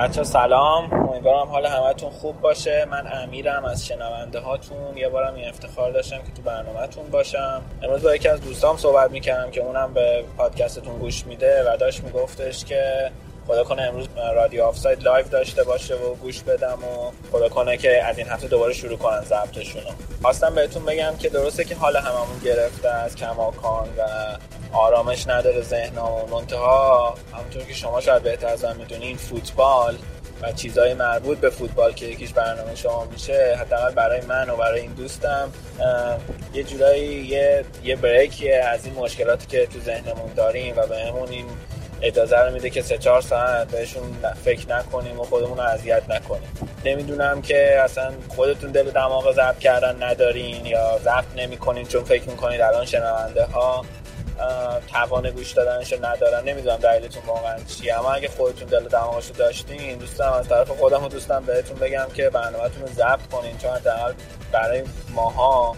بچه‌ها سلام. امیدوارم حال همتون خوب باشه. من امیرم از شنونده هاتون یه بارم این افتخار داشتم که تو برنامهتون باشم. امروز با یکی از دوستام صحبت می‌کردم که اونم به پادکستتون گوش میده و داشت میگفتش که خدا کنه امروز رادیو آفساید live داشته باشه و گوش بدم و خدا کنه که از این هفته دوباره شروع کنن ضبطشون خواستم بهتون بگم که درسته که حال هممون گرفته از کماکان و آرامش نداره ذهنمون منتها همونطور که شما شاید بهتر از من می‌دونین فوتبال و چیزهای مربوط به فوتبال که یکیش برنامه شما میشه حداقل برای من و برای این دوستم یه جورایی یه یه بریکیه از این مشکلاتی که تو ذهنمون داریم و بهمون این اجازه رو میده که سه چهار ساعت بهشون فکر نکنیم و خودمون رو اذیت نکنیم. نمی‌دونم که اصلا خودتون دل دماغ ضبط کردن ندارین یا ضبط نمی‌کنین چون فکر می‌کنید الان شنونده ها توان گوش دادنشو ندارن. نمی‌دونم دلیلتون واقعا چیه. اما اگه خودتون دل دماغشو داشتین دوستم از طرف خودم و دوستم بهتون بگم که برنامهتون رو ضبط کنین. چون حداقل برای ماها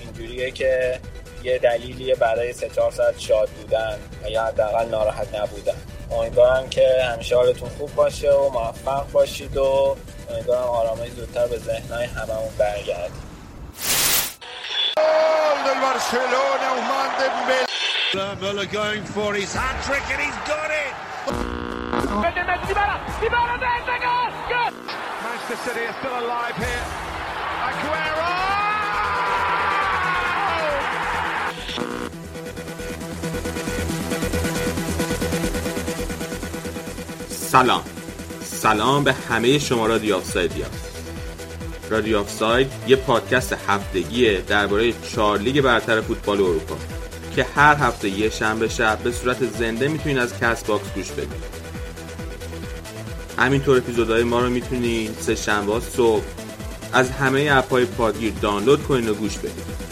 اینجوریه که یه دلیلیه برای سه چهار ساعت شاد بودن و یا حداقل ناراحت نبودن. امیدوارم که همیشه حالتون خوب باشه و موفق باشید و امیدوارم آرامش زودتر به ذهنهای هممون برگرد Muller going for his hat trick and he's got it. Manchester City are still alive here. Aguero! سلام سلام به همه شما رادیو آفسایدیا رادیو آفساید یه پادکست هفتگیه درباره چهار لیگ برتر فوتبال اروپا که هر هفته یه شنبه شب به صورت زنده می‌تونین از CastBox گوش بدید همینطور اپیزودهای ما رو می‌تونین سه شنبه صبح از همه اپهای پادگیر دانلود کنین و گوش بدید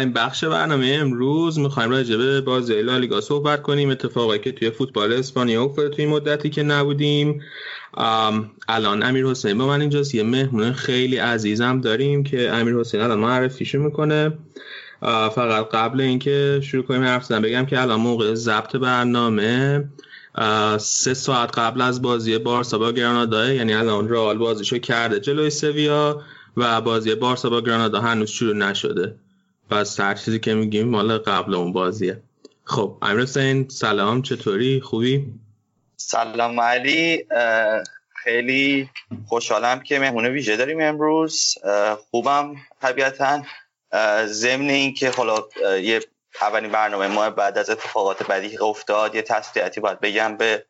اولین بخش برنامه امروز. می‌خوایم راجع به بازی لالیگا صحبت کنیم. اتفاقی که توی فوتبال اسپانیا افتاده توی مدتی که نبودیم. الان امیر حسین با من اینجاست. یه مهمون خیلی عزیزم داریم که امیر حسین الان معرفیشو می‌کنه. فقط قبل اینکه شروع کنیم حرف زدن بگم که الان موقع ضبط برنامه سه ساعت قبل از بازی بارسا با گرانادا یعنی الان رئال بازیشو کرده جلوی سویا و بازی بارسا با گرانادا هنوز شروع نشده. پس هر چیزی که میگیم مال قبل اون بازیه. خب امیر حسین سلام چطوری؟ خوبی؟ سلام علی خیلی خوشحالم که مهمون ویژه داریم امروز. خوبم طبیعتا. ضمن این که حالا یه اولین برنامه ما بعد از اتفاقات بدی افتاد یه تسلیتی باید بگم به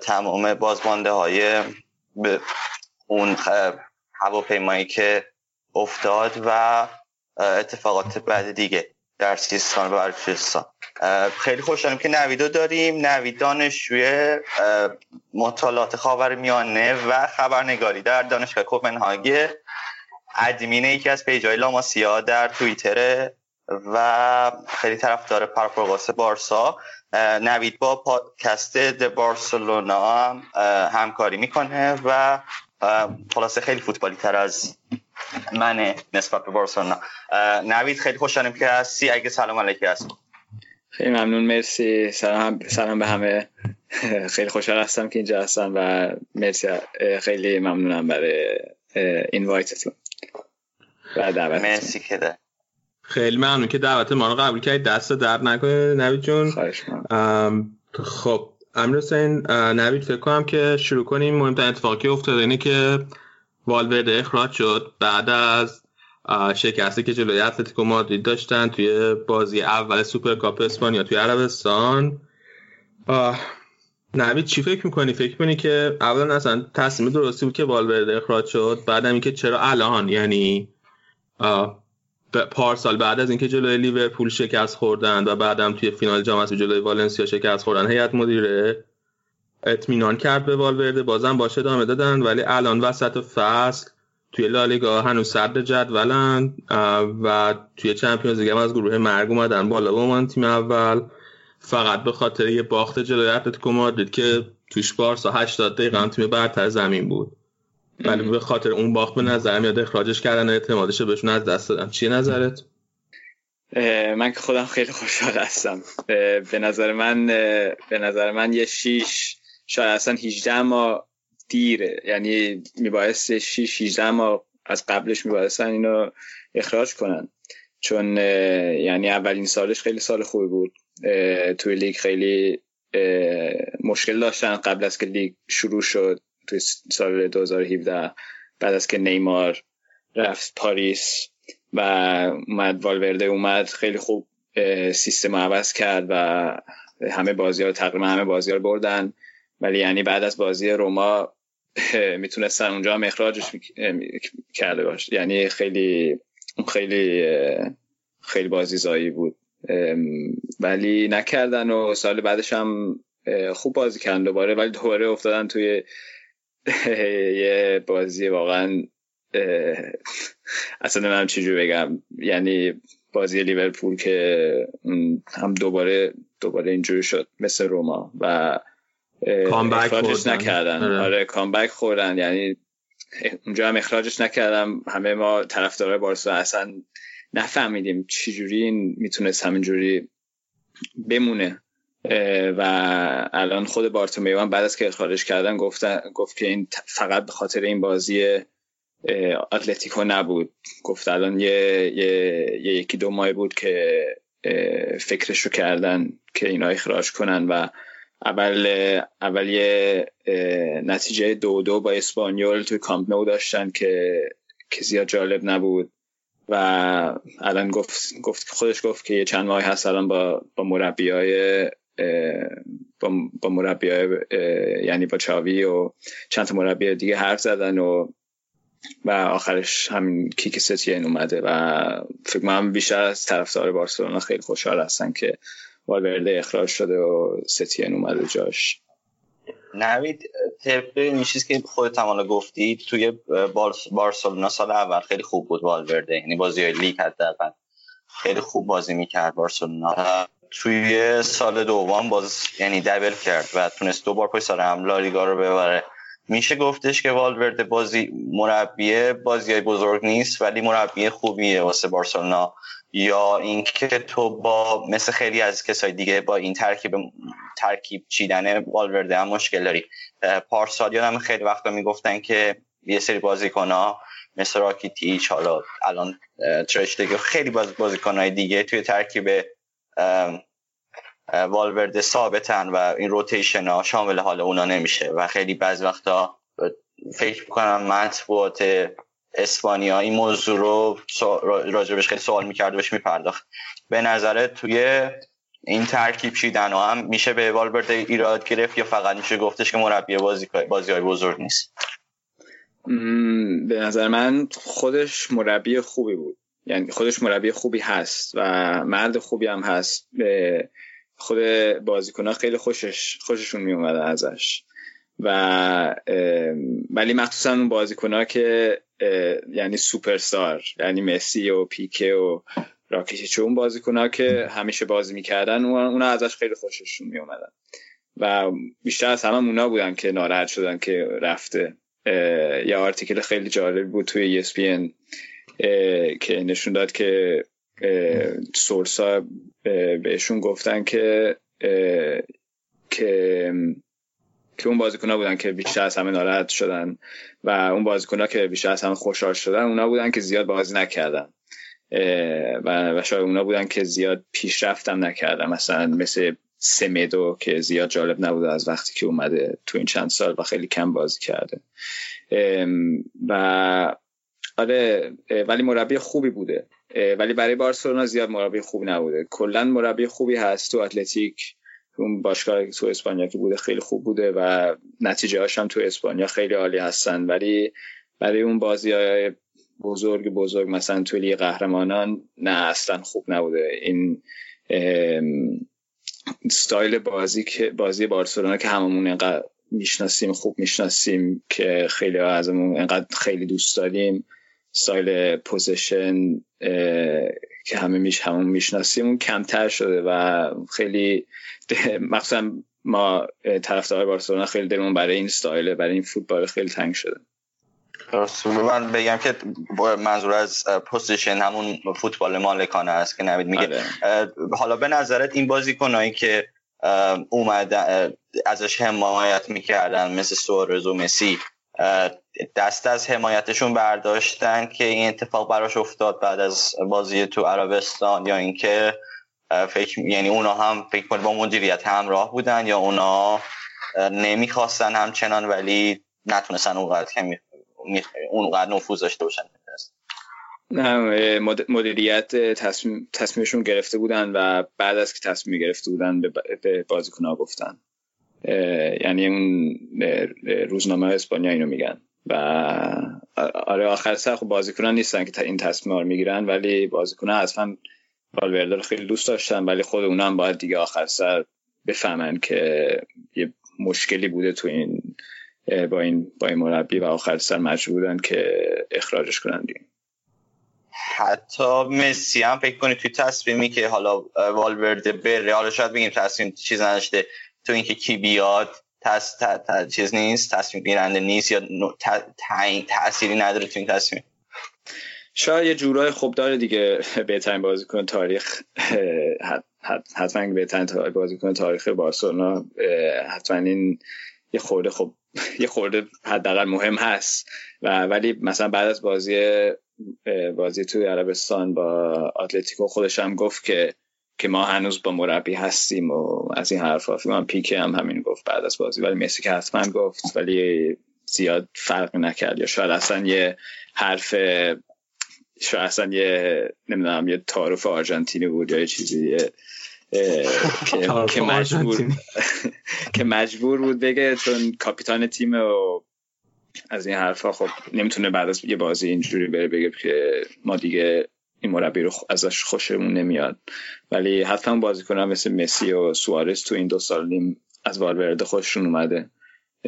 تمام بازمانده های به اون هواپیمایی که افتاد و اتفاقات بعد دیگه در سیستان و بلوچستان خیلی خوشحالم که نویدو داریم. نوید دانشجوی مطالعات خاور میانه و خبرنگاری در دانشگاه کوپنهاگ ادمین یکی از پیجای لاماسیا در توییتر و خیلی طرفدار پرپروگاس بارسا. نوید با پادکست د بارسلونا هم همکاری می‌کنه و خلاصه خیلی فوتبالی تر از منه نسبت به بارسلونا. نوید خیلی خوشحالم که هستی. اگه سلام علیکی هست. خیلی ممنون. مرسی. سلام سلام به همه. خیلی خوشحال هستم که اینجا هستم و مرسی. خیلی ممنونم برای اینوایتتون و دعوت مرسی که ده. خیلی ممنون که دعوت ما رو قبول کردید دست درد نکنه نوید جون. خب امیر حسین نوید فکر کنم که شروع کنیم. مهمترین اتفاقی که افتاده اینه که والورده اخراج شد بعد از شکستی که جلوی اتلتیکو مادرید داشتن توی بازی اول سوپرکاپ اسپانیا توی عربستان. نوید چی فکر می‌کنی؟ فکر می‌کنی که اولا اصلا تصمیم درستی بود که والورده اخراج شد بعدم اینکه چرا الان؟ یعنی پارسال بعد از اینکه جلوی لیورپول شکست خوردن و بعدم توی فینال جام جلوی والنسیا شکست خوردن هیئت مدیره. اطمینان کرد به والورده. بازم باشه ادامه دادن ولی الان وسط فصل توی لالیگا هنوز صدر جدولن و توی چمپیونز لیگ از گروه مرگ اومدن بالا با من تیم اول. فقط به خاطر یه باخت جلوی اتلتیکو مادرید که توش بارسا 80 دقیقه تیم برتر زمین بود. ولی به خاطر اون باخت به نظر میاد اخراجش کردن اعتمادش بهشون از دست دادن. چیه نظرت؟ من که خودم خیلی خوشحال هستم. به نظر من به نظر من یه شیش شاید اصلا 18 ما دیره. یعنی میبایست 6 18 ما از قبلش میبایستن اینو اخراج کنن. چون یعنی اولین سالش خیلی سال خوبی بود. توی لیگ خیلی مشکل داشتن قبل از که لیگ شروع شد. توی سال 2017 بعد از که نیمار رفت پاریس و اومد والورده اومد خیلی خوب سیستم عوض کرد و همه بازی ها تقریبا همه بازی ها بردن. ولی یعنی بعد از بازی روما می‌تونستن اونجا هم اخراجش کرده باش. یعنی خیلی خیلی خیلی بازی زایی بود. ولی نکردن و سال بعدش هم خوب بازی کردن دوباره. ولی دوباره افتادن توی یه بازی واقعا اصلا نمیم چجور بگم. یعنی بازی لیورپول که هم دوباره دوباره اینجوری شد مثل روما. و اخراجش نکردن. آره, آره، کامبک خوردن. یعنی اونجا هم اخراجش نکردم. همه ما طرفدارای بارسا اصلا نفهمیدیم چجوری این می‌تونست همینجوری بمونه. و الان خود بارتومیو بعد از که اخراجش کردن گفتن گفت که این فقط به خاطر این بازی اتلتیکو نبود. گفت الان یه, یه،, یه یکی دو ماه بود که فکرش رو کردن که اینا اخراج کنن و اول اول یه نتیجه دو دو با اسپانیول توی کامپ نو داشتن که که زیاد جالب نبود. و الان گفت گفت خودش گفت که یه چند ماه هست الان با با مربی های با, با مربی یعنی با چاوی و چند تا مربی دیگه حرف زدن و و آخرش همین کیک ستین اومده و فکر کنم بیشتر از طرفدار بارسلونا خیلی خوشحال هستن که والورده اخراج شده و ستین اومده جاش. نوید طبق این چیز که خودت هم گفتی توی بارسلونا سال اول خیلی خوب بود والورده. یعنی بازی های لیگ حداقل خیلی خوب بازی می‌کرد بارسلونا. توی سال دوم باز یعنی دبل کرد و تونست دو بار پای سر هم لالیگا رو ببره. میشه گفتش که والورده بازی مربی بازی های بزرگ نیست ولی مربی خوبیه واسه بارسلونا. یا اینکه تو با مثل خیلی از کسای دیگه با این ترکیب ترکیب چیدن والورده هم مشکل داری. پارسال یادم خیلی وقتا می‌گفتن که یه سری بازیکن ها مثل راکیتیچ حالا الان ترشتگی خیلی باز بازیکن دیگه توی ترکیب والورده ثابتن و این روتیشن ها شامل حال اونا نمیشه و خیلی بعض وقتا فکر می‌کنم مطبوعات اسپانیا این موضوع رو راجبش خیلی سوال می‌کرد و بهش میپرداخت. به نظر توی این ترکیب چیدن هم میشه به والورده ایراد گرفت یا فقط میشه گفتش که مربی بازی, بازی های بزرگ نیست؟ به نظر من خودش مربی خوبی بود. یعنی خودش مربی خوبی هست و مرد خوبی هم هست. به خود بازیکنها خیلی خوشش خوششون می اومده ازش. و ولی مخصوصا اون بازیکنها که یعنی سوپرستار یعنی مسی و پیکه و راکیچ اون بازیکنها که همیشه بازی می‌کردن اونا ازش خیلی خوششون می اومدن و بیشتر از همه اونا بودن که ناراحت شدن که رفته. یه آرتیکل خیلی جالب بود توی ESPN که نشون داد که سورسا بهشون گفتن که که که اون بازیکنها بودن که بیشتر از همه ناراحت شدن و اون بازیکنها که بیشتر از همه خوشحال شدن اونا بودن که زیاد بازی نکردن. و شاید اونا بودن که زیاد پیشرفتم نکردن. مثلا مثل سمیدو که زیاد جالب نبوده از وقتی که اومده تو این چند سال و خیلی کم بازی کرده. و آره ولی مربی خوبی بوده. ولی برای بارسلونا زیاد مربی خوبی نبوده. کلا مربی خوبی هست تو اتلتیک. اون باشگاه تو اسپانیا که بوده خیلی خوب بوده و نتیجه هاش هم تو اسپانیا خیلی عالی هستن. ولی برای اون بازی های بزرگ بزرگ مثلا لیگ قهرمانان نه اصلا خوب نبوده. این ستایل بازی که بازی بارسلونا که هممون اینقدر می‌شناسیم خوب می‌شناسیم که خیلی ازمون اینقدر خیلی دوست داریم. style position که همیشه هممون می‌شناسیم اون کمتر شده و خیلی مخصوصا ما طرفدار بارسلونا خیلی دلمون برای این ستایل برای این فوتبال خیلی تنگ شده. من بگم که منظور از position همون فوتبال مالکانه است که نوید میگه. آره. حالا به نظرت این بازیکنایی که اومدن ازش حمایت می‌کردن مثل سوارز و مسی دست از حمایتشون برداشتن که این اتفاق براش افتاد بعد از بازی تو عربستان یا اینکه فکر یعنی اونا هم فکر کنید با مدیریت همراه بودن یا اونا نمی‌خواستن همچنان ولی نتونستن اونقدر که اونقدر نفوذ داشته باشن. نه مدیریت تصمیم، تصمیمشون گرفته بودن و بعد از که تصمیم گرفته بودن به بازیکن ها گفتن. یعنی اون روزنامه اسپانیا اینو میگن. و آره آخر سر خب بازیکنان نیستن که این تصمیم رو می‌گیرن ولی بازیکنان اصلا والورده رو خیلی دوست داشتن ولی خود اونا هم باید دیگه آخر سر بفهمن که یه مشکلی بوده تو این با این با این مربی و آخر سر مجبورن که اخراجش کنن دیگه. حتی مسی هم فکر کنید توی تصمیمی که حالا والورده بره حالا شاید بگیم تصمیم چیز نداشته. تو اینکه کی بیاد تس چیز نیست تصمیم گیرنده نیست یا تعیین تأثیری نداره تو این تصمیم. شاید یه جورای خوب داره دیگه بهترین بازیکن تاریخ حتما بهترین بازیکن تاریخ بارسلونا حتما این یه خورده خب یه خورده حداقل مهم هست. و ولی مثلا بعد از بازی بازی توی عربستان با اتلتیکو خودش هم گفت که که ما هنوز با مربی هستیم و از این حرفا. من پیکه هم همین گفت بعد از بازی. ولی مسی که حتما گفت. ولی زیاد فرق نکرد. یا شاید اصلا یه حرف شاید اصلا یه نمی‌دونم یه تعارف آرژانتینی بود یا یه چیزی که, که مجبور که مجبور بود بگه چون کاپیتان تیم و از این حرفا خب نمی‌تونه بعد از یه بازی اینجوری بره بگه که ما دیگه این مربی رو ازش خوشمون نمیاد. ولی حتما بازیکنان مثل مسی و سوارز تو این دو سال نیم از والورده خوششون اومده.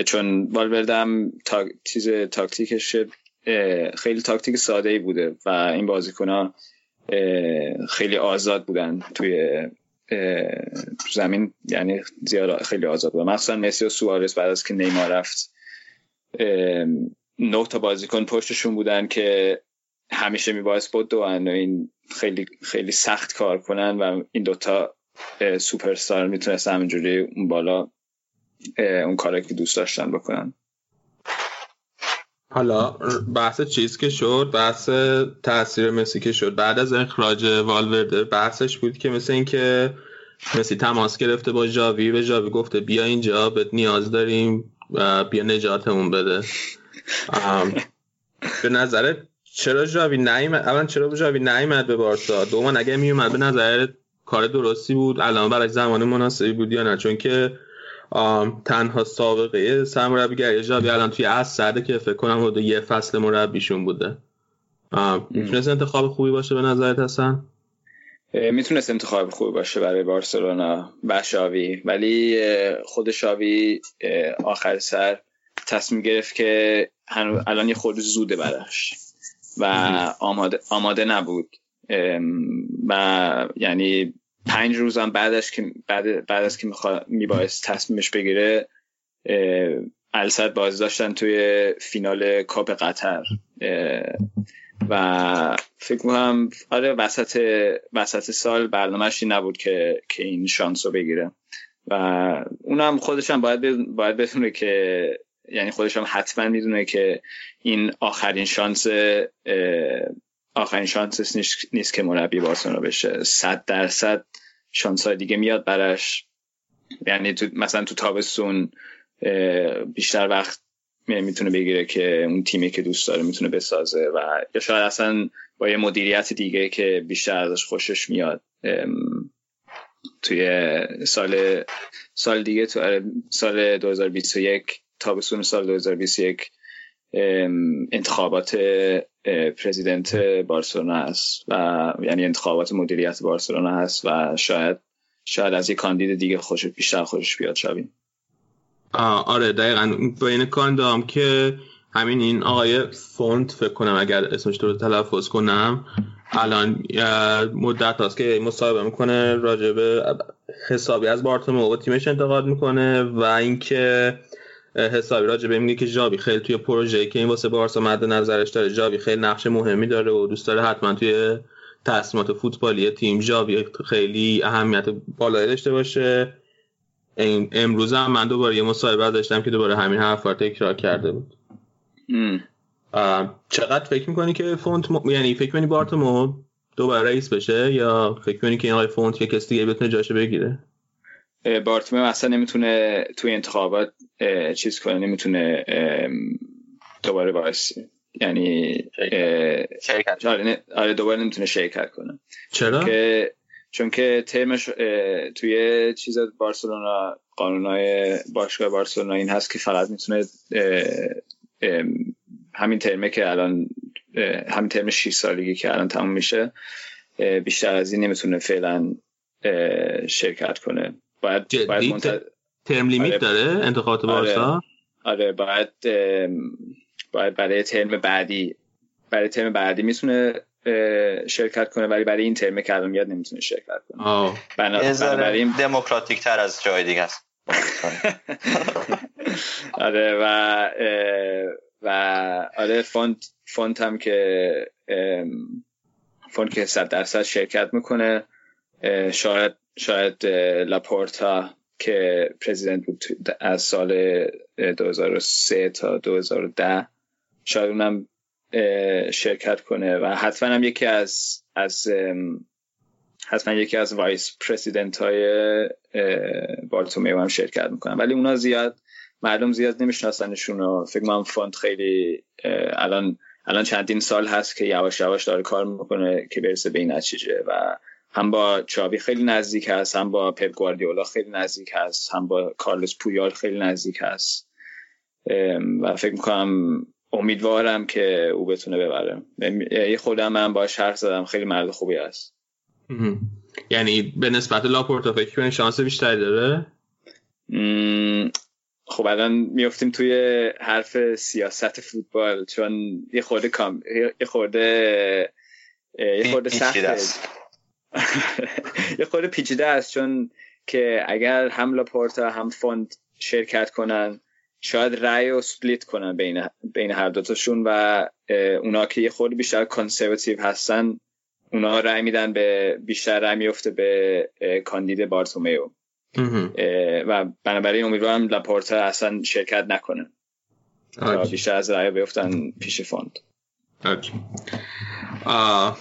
چون والورده هم تا... چیز تاکتیکش خیلی تاکتیک ساده ای بوده و این بازیکن خیلی آزاد بودن توی زمین. یعنی زیاد خیلی آزاد بودن. مخصوصا مسی و سوارز بعد از که نیمار رفت. نه تا بازیکن پشتشون بودن که همیشه میبایست بود و این خیلی خیلی سخت کار کنن و این دوتا سوپرستار می‌تونست همینجوری اون بالا اون کاری که دوست داشتن بکنن. حالا بحث چیز که شد بحث تاثیر مسی که شد. بعد از اخراج والورده بحثش بود که مثل اینکه مسی تماس گرفته با جاوی به جاوی گفته بیا اینجا بهت نیاز داریم و بیا نجاتمون بده. به نظرت چرا جاوی نیومد اول چرا جاوی نیومد به بارسا؟ دوم اگه میومد به نظر کار درستی بود. الان برای زمان مناسبی بود یا نه؟ چون که تنها سابقه سرمربیگری جاوی الان توی از سرده که فکر کنم حدود یه فصل مربیشون بوده. می‌تونست انتخاب خوبی باشه به نظرت هستن می‌تونست انتخاب خوبی باشه برای بارسلونا و شاوی ولی خود شاوی آخر سر تصمیم گرفت که الان یه خورده زوده براش. و آماده, آماده نبود. و یعنی پنج روزم بعدش که بعد, بعد از که میبایست تصمیمش بگیره السد باز داشتن توی فینال کاپ قطر. و فکر می‌کنم آره وسط وسط سال برنامهش نبود که که این شانس رو بگیره. و اونم خودش هم باید باید بدونه که یعنی خودش هم حتما می‌دونه که این آخرین شانس آخرین شانس نیست, که مربی بارسلونا بشه. صد درصد شانس های دیگه میاد براش. یعنی تو مثلا تو تابستون بیشتر وقت می‌تونه بگیره که اون تیمی که دوست داره می‌تونه بسازه و یا شاید اصلا با یه مدیریت دیگه که بیشتر ازش خوشش میاد. توی سال سال دیگه تو آره، سال 2021 تابستون سال 2021 انتخابات پرزیدنت بارسلونا هست و یعنی انتخابات مدیریت بارسلونا هست و شاید شاید از یک کاندید دیگه خوش بیشتر خوشش بیاد شویم آره دقیقا. بین کاندام که همین این آقای فونت فکر کنم اگر اسمش رو تلفظ کنم الان مدت هست که مصاحبه می‌کنه راجبه حسابی از بارتومو و تیمش انتقاد می‌کنه و اینکه حسابی راجبه میگه که جابی خیلی توی پروژه که این واسه بارسا مد نظرش داره جابی خیلی نقش مهمی داره و دوست داره حتما توی تصمیمات فوتبالی تیم جابی خیلی اهمیت بالایی داشته باشه. این امروز هم من دوباره یه مصاحبه داشتم که دوباره همین حرف تکرار کرده بود. چقدر فکر می‌کنی که فونت م... یعنی فکر می‌کنی بارتومیو دوباره رئیس بشه یا فکر می‌کنی که این آقای فونت کسی دیگه بتونه جاشو بگیره؟ بارتومیو اصلا نمی‌تونه توی انتخابات چیز کنه نمی‌تونه دوباره وایسی یعنی شرکت. آره, آره دوباره نمی‌تونه شرکت کنه. چرا؟ که چون که ترمش توی چیز بارسلونا قانونای باشگاه بارسلونا این هست که فقط می‌تونه همین ترمه که الان همین ترم 6 سالگی که الان تموم میشه بیشتر از این نمی‌تونه فعلا شرکت کنه. باید باید منتظر ترم لیمیت آره. داره؟ انتخابات بارسا؟ آره باید باید برای ترم بعدی برای ترم بعدی می‌تونه شرکت کنه ولی برای این ترم که الان میاد نمی‌تونه شرکت کنه. بنابراین دموکراتیک تر از جای دیگه است. آره و و آره فونت فونت هم که فونت که صد درصد شرکت می‌کنه شاید شاید لاپورتا که president بود از سال اه، 2003 تا 2010 شاید اونم شرکت کنه و حتما هم یکی از از حتما یکی از vice president های بارتومیو هم شرکت می‌کنن. ولی اونا زیاد مردم زیاد نمیشناسنشون و فکر کنم فونت خیلی الان الان چندین سال هست که یواش یواش داره کار می‌کنه که برسه به این نتیجه و هم با چابی خیلی نزدیک هست هم با پپ گواردیولا خیلی نزدیک هست هم با کارلوس پویول خیلی نزدیک هست. و فکر می‌کنم امیدوارم که او بتونه ببره. یه خودم من باش حرف زدم خیلی مرد خوبی هست. یعنی به نسبت لاپورتا فکر کنی شانس بیشتری داره؟ خب الان میفتیم توی حرف سیاست فوتبال چون یه خورده com یه خورده یه خورده سخته. است. یه خورده پیچیده است چون که اگر هم لاپورتا هم فونت شرکت کنن شاید رأی رو split کنن بین بین هر دوتاشون و اونا که یه خورده بیشتر conservative هستن اونا رأی میدن به بیشتر رأی میفته به کاندید بارتومیو و بنابراین امیدوارم لاپورتا اصلا شرکت نکنه. بیشتر از رأی بیفتن پیش فونت okay. آه.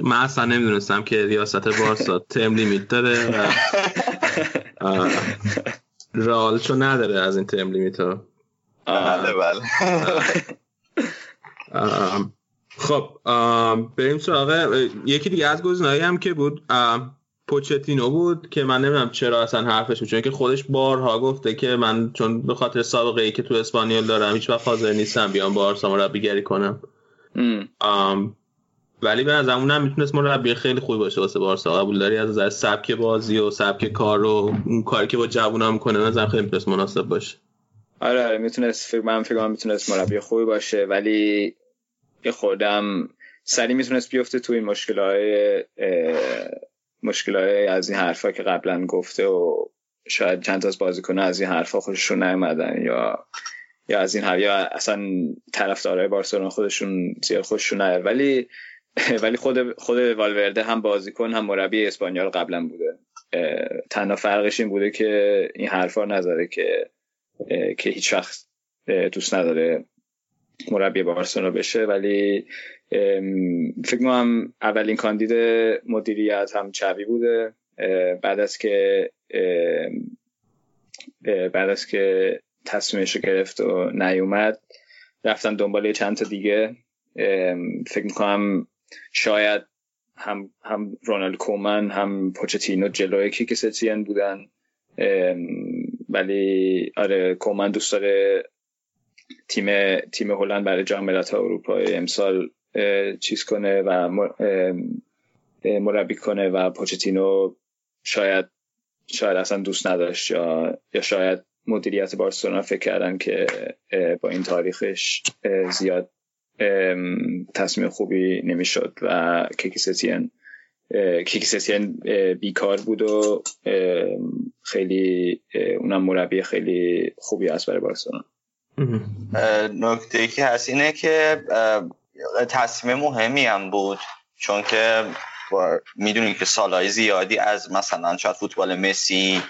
من اصلا نمی‌دونستم که ریاست بارسا term limit داره و آه. رئال چون نداره از این term limit ها بله بله. خب بریم سراغ یکی دیگه از گزینه‌هایی هم که بود پوچتینو بود که من نمی‌دونم چرا اصلا حرفش بود چون که خودش بارها گفته که من چون به خاطر سابقه ای که تو اسپانیول دارم هیچ وقت حاضر نیستم بیام بارسا مربیگری کنم. ولی به نظرم اونم می‌تونست مربی خیلی خوبی باشه واسه بارسا. قبول داری؟ از نظر سبک بازی و سبک کار و اون کاری که با جوونا می‌کنه نظرم خیلی می‌تونست مناسب باشه. آره آره می‌تونست فکر من فکر می‌تونست مربی خوبی باشه ولی یه خوردم سری می‌تونست بیفته تو این مشکلهای مشکلهای از این حرفا که قبلا گفته و شاید چند از بازیکن‌ها از این حرفا خوششون نیومدن یا یا از این حرف یا اصلا طرفدارای بارسلونا خودشون زیاد خوششون نیاد. ولی ولی خود خود والورده هم بازیکن هم مربی اسپانیال قبلا بوده. تنها فرقش این بوده که این حرفا نذاره که که هیچ اه، دوست نداره مربی بارسلونا بشه. ولی فکر می‌کنم اولین کاندید مدیریت هم چوی بوده. بعد از که بعد از که تصمیمش رو گرفت و نیومد رفتن دنبال چند تا دیگه. فکر می‌کنم شاید هم هم رونالد کومن هم پوچتینو جلوی کیک ستین بودن. ولی آره کومن دوست داره تیم تیم هلند برای جام ملت‌های اروپا امسال چیز کنه و مربی کنه و پوچتینو شاید شاید اصلا دوست نداشت یا یا شاید مدیریت بارسلونا فکر کردن که با این تاریخش زیاد تصمیم خوبی نمی‌شد و کیکی ستین کیکی ستین بیکار بود و خیلی اونم مربی خیلی خوبی است برای بارسلونا. نکته که هست اینه که تصمیم مهمی هم بود چون که می‌دونی که سالهای زیادی از مثلا شاید فوتبال مسی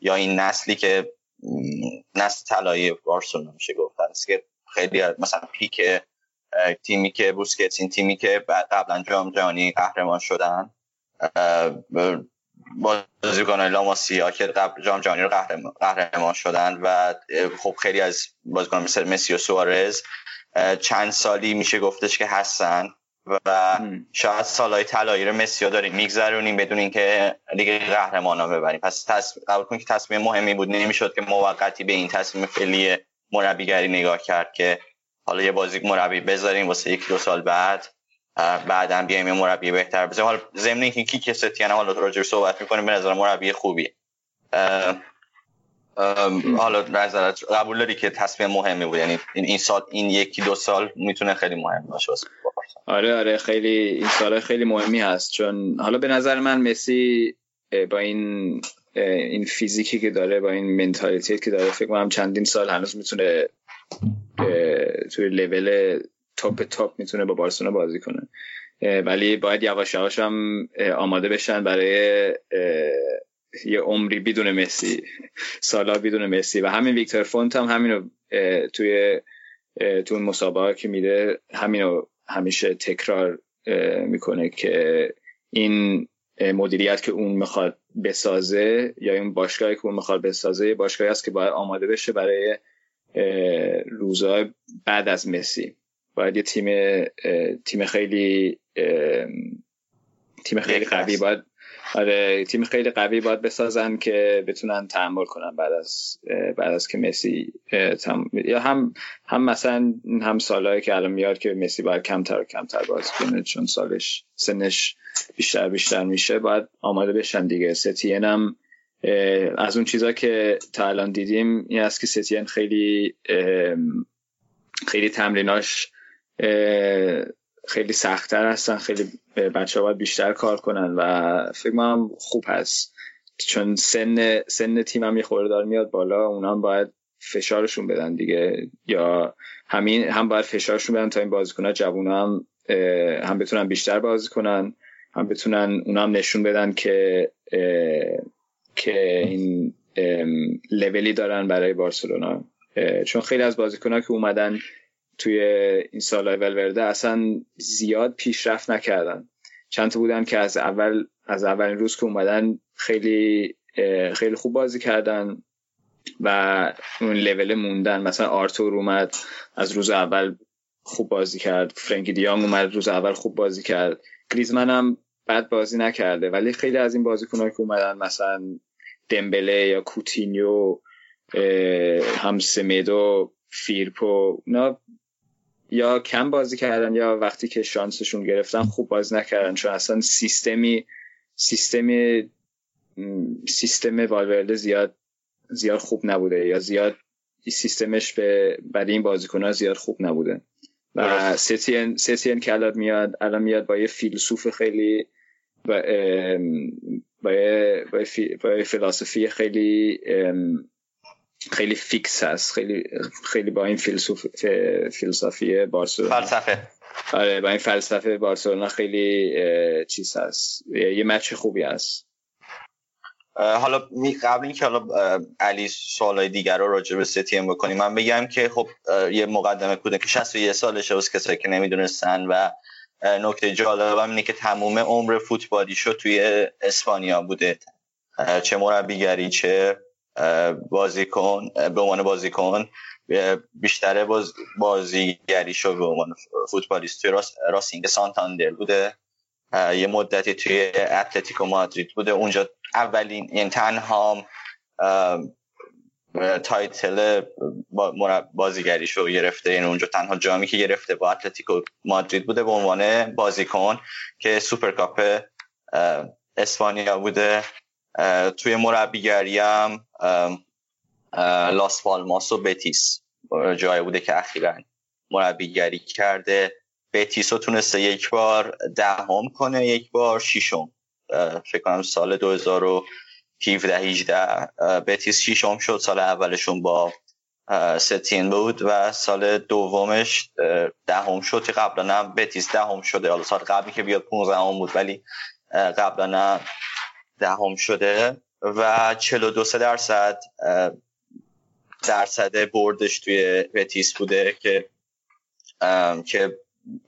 یا این نسلی که نسل طلایی بارسلونا میشه گفت که خیلی مثلا پیک تیمی که بوسکتس این تیمی که قبلا جام جهانی قهرمان شدن. بازیکن لاماسیا که قبل جام جهانی رو قهرمان شدن و خب خیلی از بازیکن مثل مسی و سوارز چند سالی میشه گفتش که هستن و شاید سالهای طلایی رو مسی داریم میگذرونیم بدون اینکه لیگ قهرمان ها ببریم. پس تصمیم قبول کنیم که تصمیم مهمی بود. نمی‌شد که موقتی به این تصمیم فعلی مربیگری نگاه کرد که حالا یه بازی مربی بذاریم واسه یک دو سال بعد بعدا بیایم یه مربی بهتر بزنیم. حالا ضمن اینکه کی کسی یعنی حالا راجع صحبت می‌کنیم به نظر مربی خوبیه. حالا نظرت قبول داری که تصمیم مهمی بود؟ یعنی این سال این یکی دو سال می‌تونه خیلی مهم باشه آره آره خیلی این سال خیلی مهمی هست. چون حالا به نظر من مسی با این این فیزیکی که داره با این منتالیتی که داره فکر کنم چندین سال هنوز می‌تونه توی لول تاپ تاپ می‌تونه با بارسلونا بازی کنه. ولی باید یواش یواش هم آماده بشن برای یه عمری بدون مسی سالا بدون مسی. و همین ویکتور فونت هم همینو توی تو اون مسابقه که میده همینو همیشه تکرار می‌کنه که این مدیریت که اون می‌خواد بسازه یا این باشگاهی که اون می‌خواد بسازه باشگاهی است که باید آماده بشه برای روزهای بعد از مسی. باید یه تیم تیم خیلی تیم خیلی قوی باید آره تیم خیلی قوی باید بسازن که بتونن تحمل کنن بعد از بعد از که مسی یا هم هم مثلا هم سالهایی که الان میاد که مسی باید کمتر و کمتر بازی کنه چون سالش سنش بیشتر بیشتر میشه باید آماده بشن دیگه. ستین هم از اون چیزا که تا الان دیدیم این است که ستین خیلی خیلی تمریناش خیلی سختتر هستن خیلی بچه ها باید بیشتر کار کنن و فکر کنم خوب هست. چون سن سن تیم هم یه میاد بالا اونا هم باید فشارشون بدن دیگه. یا همین هم باید فشارشون بدن تا این بازیکن‌ها جوونا هم هم بتونن بیشتر بازی کنن هم بتونن اونا هم نشون بدن که که این لولی دارن برای بارسلونا. چون خیلی از بازیکن‌ها که اومدن توی این سالهای ولورده اصلا زیاد پیشرفت نکردن. چند تا بودن که از اول از اولین روز که اومدن خیلی خیلی خوب بازی کردن و اون لول موندن. مثلا آرتور اومد از روز اول خوب بازی کرد. فرانکی دیانگ اومد روز اول خوب بازی کرد. گریزمن هم بد بازی نکرده. ولی خیلی از این بازیکنان که اومدن مثلا دمبله یا کوتینیو هم سمیدو فیرپو اینا یا کم بازی کردن یا وقتی که شانسشون گرفتن خوب بازی نکردن. چون اصلا سیستمی سیستمی سیستم والورده زیاد زیاد خوب نبوده یا زیاد سیستمش به برای این بازیکن زیاد خوب نبوده. و ستین ستین که الان میاد الان میاد با یه فیلسوف خیلی با با, با, فلسفی خیلی خیلی فیکس هست. خیلی خیلی با این فیلسوف فلسفی بارسلونا. فلسفه. آره با این فلسفه بارسلونا خیلی چیز هست. یه مچ خوبی هست. حالا قبل اینکه حالا علی سوالای دیگر رو راجع به ستیم بکنیم من بگم که خب یه مقدمه کوده که 61 سالشه واسه کسایی که نمی‌دونستن و نکته جالبم اینه که تموم عمر فوتبالی شد توی اسپانیا بوده. چه مربیگری چه بازیکن به عنوان بازیکن بیشتر باز بازیگری شو به عنوان فوتبالیست. توی راس راسینگ سانتاندر بوده. یه مدتی توی اتلتیکو مادرید بوده. اونجا اولین یعنی تنها title بازیگریشو گرفته یعنی اونجا تنها جامی که گرفته با اتلتیکو مادرید بوده به عنوان بازیکن که سوپرکاپ اسپانیا بوده. توی مربیگری هم لاس پالماس و بتیس جای بوده که اخیرا مربیگری کرده. بتیس رو تونسته یک بار دهم کنه یک بار شیشم فکر کنم سال 2017 18 بتیس شیشم شد سال اولشون با ستین بود و سال دومش دهم شد که قبلا هم بتیس دهم شده. حالا سال قبلی که بیاد 15 هم بود ولی قبلا دهم شده و 42 درصد درصد بردش توی بتیس بوده که که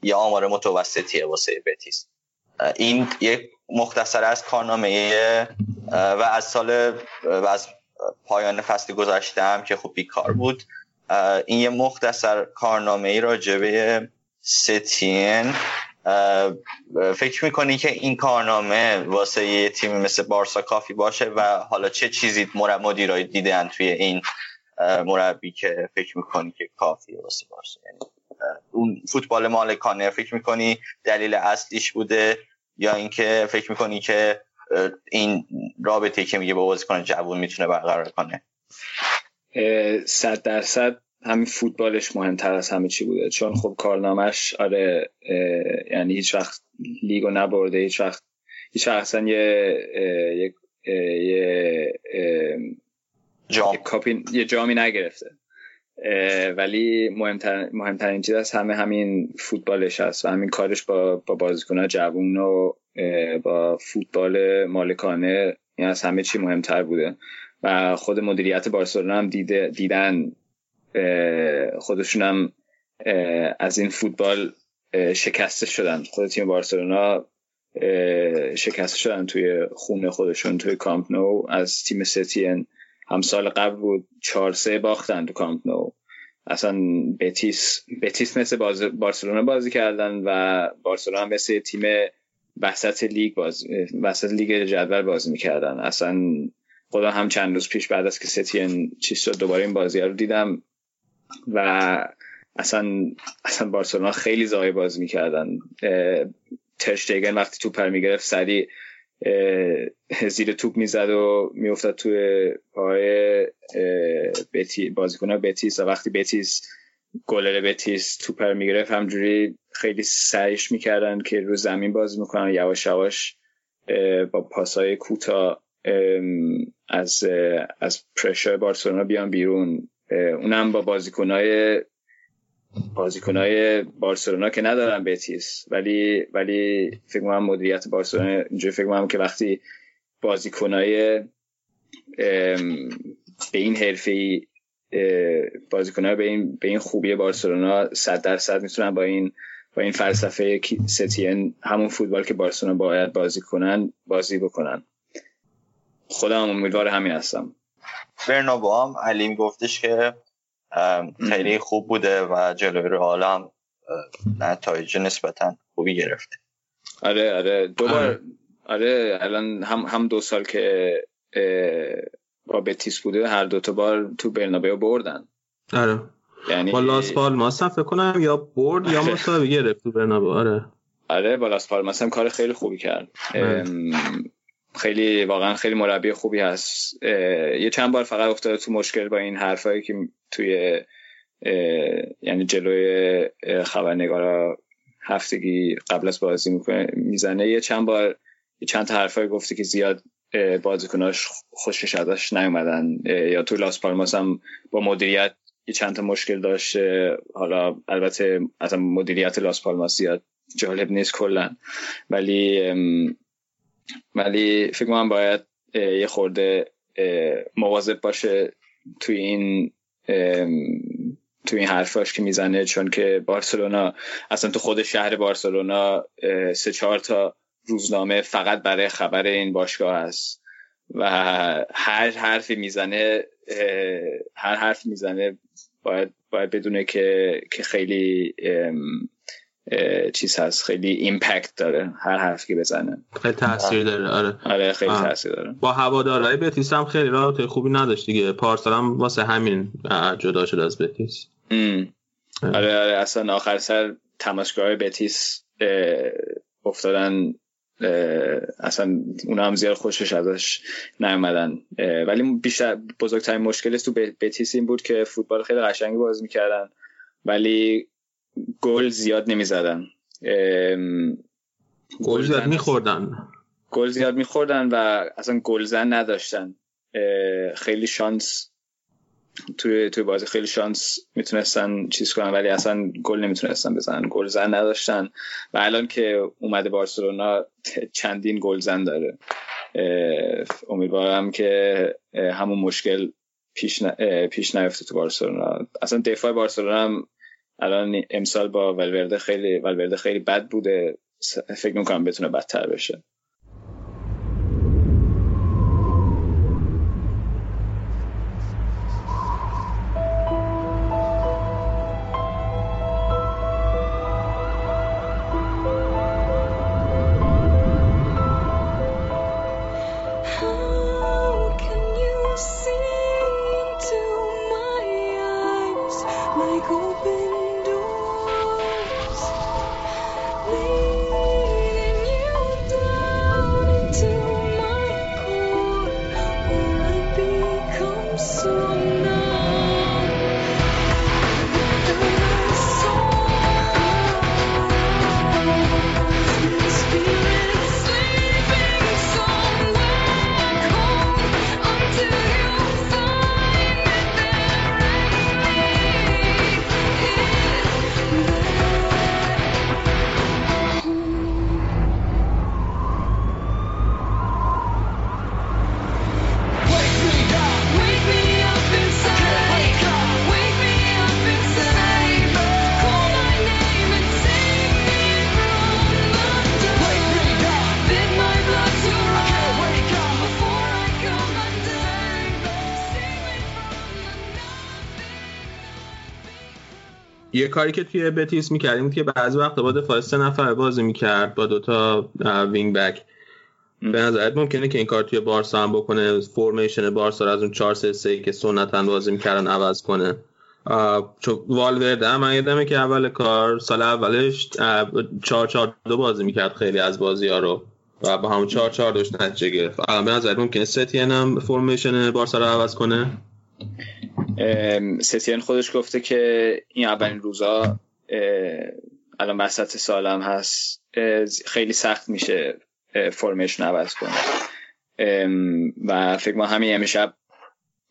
یه آمار متوسطیه واسه بتیس. این یک مختصر از کارنامه و از سال و از پایان فصل گذشته که خوب بیکار بود. این یه مختصر کارنامه ای راجبه ستین. فکر می‌کنی که این کارنامه واسه یه تیمی مثل بارسا کافی باشه و حالا چه چیزی مدیرای دیدن توی این مربی که فکر می‌کنی که کافیه واسه بارسا؟ یعنی اون فوتبال مالکانه فکر می‌کنی دلیل اصلیش بوده یا اینکه فکر می‌کنی که این رابطه که میگه با بازیکن جوون می‌تونه برقرار کنه. صد درصد همین فوتبالش مهمتر از همه چی بوده. چون خب کارنامهش آره یعنی هیچ وقت لیگو نبرده هیچ وقت هیچ وقت اصلا یه یه جام. یه جامی نگرفته. ولی مهمتر مهمترین چیز از همه همین فوتبالش هست و همین کارش با با بازیکن‌ها جوون و با فوتبال مالکانه این از همه چی مهمتر بوده. و خود مدیریت بارسلونا هم دیده دیدن خودشون هم از این فوتبال شکسته شدن. خود تیم بارسلونا شکسته شدن توی خونه خودشون توی کامپ نو. از تیم ستین هم سال قبل بود چهار سه باختن تو کامپ نو. اصلا بتیس بتیس مثل بارسلونا بازی کردن و بارسلونا مثل تیم وسط لیگ باز وسط لیگ جدول بازی می‌کردن. اصلا خدا هم چند روز پیش بعد از که ستین چیز شد دوباره این بازی رو دیدم و اصلا اصلا بارسلونا خیلی زای بازی می‌کردن. ترشتگن وقتی توپ می‌گرفت سریع زیر توپ می‌زد و میافتاد توی پای بتی بازیکن بتیس. و وقتی بتیس گلر بتیس توپر می‌گرفت. همجوری خیلی سعیش می‌کردن که رو زمین بازی می‌کنن یواش یواش با پاسای کوتاه از از پرشر بارسلونا بیان بیرون. اونم با بازیکنای بازیکنای بارسلونا که ندارن بتیس. ولی ولی فکر کنم مدیریت بارسلونا اینجوری فکر کنم که وقتی بازیکنای به این حرفه بازیکنای به این به این خوبی بارسلونا 100 درصد می‌تونن با این با این فلسفه ستین همون فوتبال که بارسلونا باید بازی کنن بازی بکنن. خودم امیدوار همین هستم. برنابو هم علیم گفتش که خیلی خوب بوده و جلوی رئال هم نتایج نسبتا خوبی گرفته. آره آره دوبار آره الان هم هم دو سال که با بتیس بوده هر دو تا بار تو برنابئو بردن. آره. یعنی با لاس پالماس فکر کنم یا برد یا مساوی گرفت تو برنابئو آره. آره با لاس پالماس هم کار خیلی خوبی کرد. خیلی واقعا خیلی مربی خوبی هست. یه چند بار فقط افتاده تو مشکل با این حرفایی که توی یعنی جلوی خبرنگارا هفتگی قبل از بازی می‌کنه می‌زنه. یه چند بار یه چند تا حرفایی گفته که زیاد بازیکناش خوشش ازش نیومدن. یا تو لاس پالماس هم با مدیریت یه چند تا مشکل داشت. حالا البته از مدیریت لاس پالماس زیاد جالب نیست کلا. ولی ولی فکر کنم باید یه خورده مواظب باشه توی این توی این حرفاش که می‌زنه. چون که بارسلونا اصلا تو خود شهر بارسلونا سه چهار تا روزنامه فقط برای خبر این باشگاه هست و هر حرفی می‌زنه هر حرف می‌زنه باید باید بدونه که که خیلی چیز هست خیلی ایمپکت داره هر حرفی که بزنه. خیلی تاثیر داره آره. آره خیلی تاثیر داره. با هوادارهای بتیس هم خیلی رابطه خوبی نداشت دیگه. پارسال هم واسه همین جدا شد از بتیس. آره آره اصلا آخر سر تماشگاه بتیس افتادن اصلا اونا هم زیاد خوشش ازش نیومدن. ولی بیشتر بزرگترین مشکلش تو بتیس این بود که فوتبال خیلی قشنگی بازی می‌کردن ولی گل زیاد نمی‌زدن. گل زیاد میخوردن. گل زیاد میخوردن و اصلا گلزن نداشتن. خیلی شانس توی توی بازی خیلی شانس می‌تونستن چیز کنن ولی اصلا گل نمی‌تونستن بزنن. گل زن نداشتن. و الان که اومده بارسلونا چندین گل زن داره. امیدوارم که همون مشکل پیش, پیش نیفته تو بارسلونا. اصلا دفاع بارسلونا هم الان امسال با ولورده خیلی ولورده خیلی بد بوده. فکر می‌کنم بتونه بدتر بشه. کاری که توی بتیس می‌کردیم که بعضی وقت با دفاع سه نفر بازی می‌کرد با دوتا وینگ بک. به نظرت ممکنه که این کار توی بارسا هم بکنه؟ فرمیشن بارسا رو از اون 4 3 3 که سنتا بازی می‌کردن عوض کنه. چون والورده من یادمه که اول کار سال اولش 4 4 2 بازی می‌کرد خیلی از بازی ها رو. و با همون 4 4 داشت نتیجه گرفت. الان به نظرت ممکنه ستین هم فرمیشن بارسا رو عوض کنه؟ ستین خودش گفته که این اولین روزا الان وسط سالم هست. خیلی سخت میشه فرمیشن عوض کنه. و فکر ما همین امشب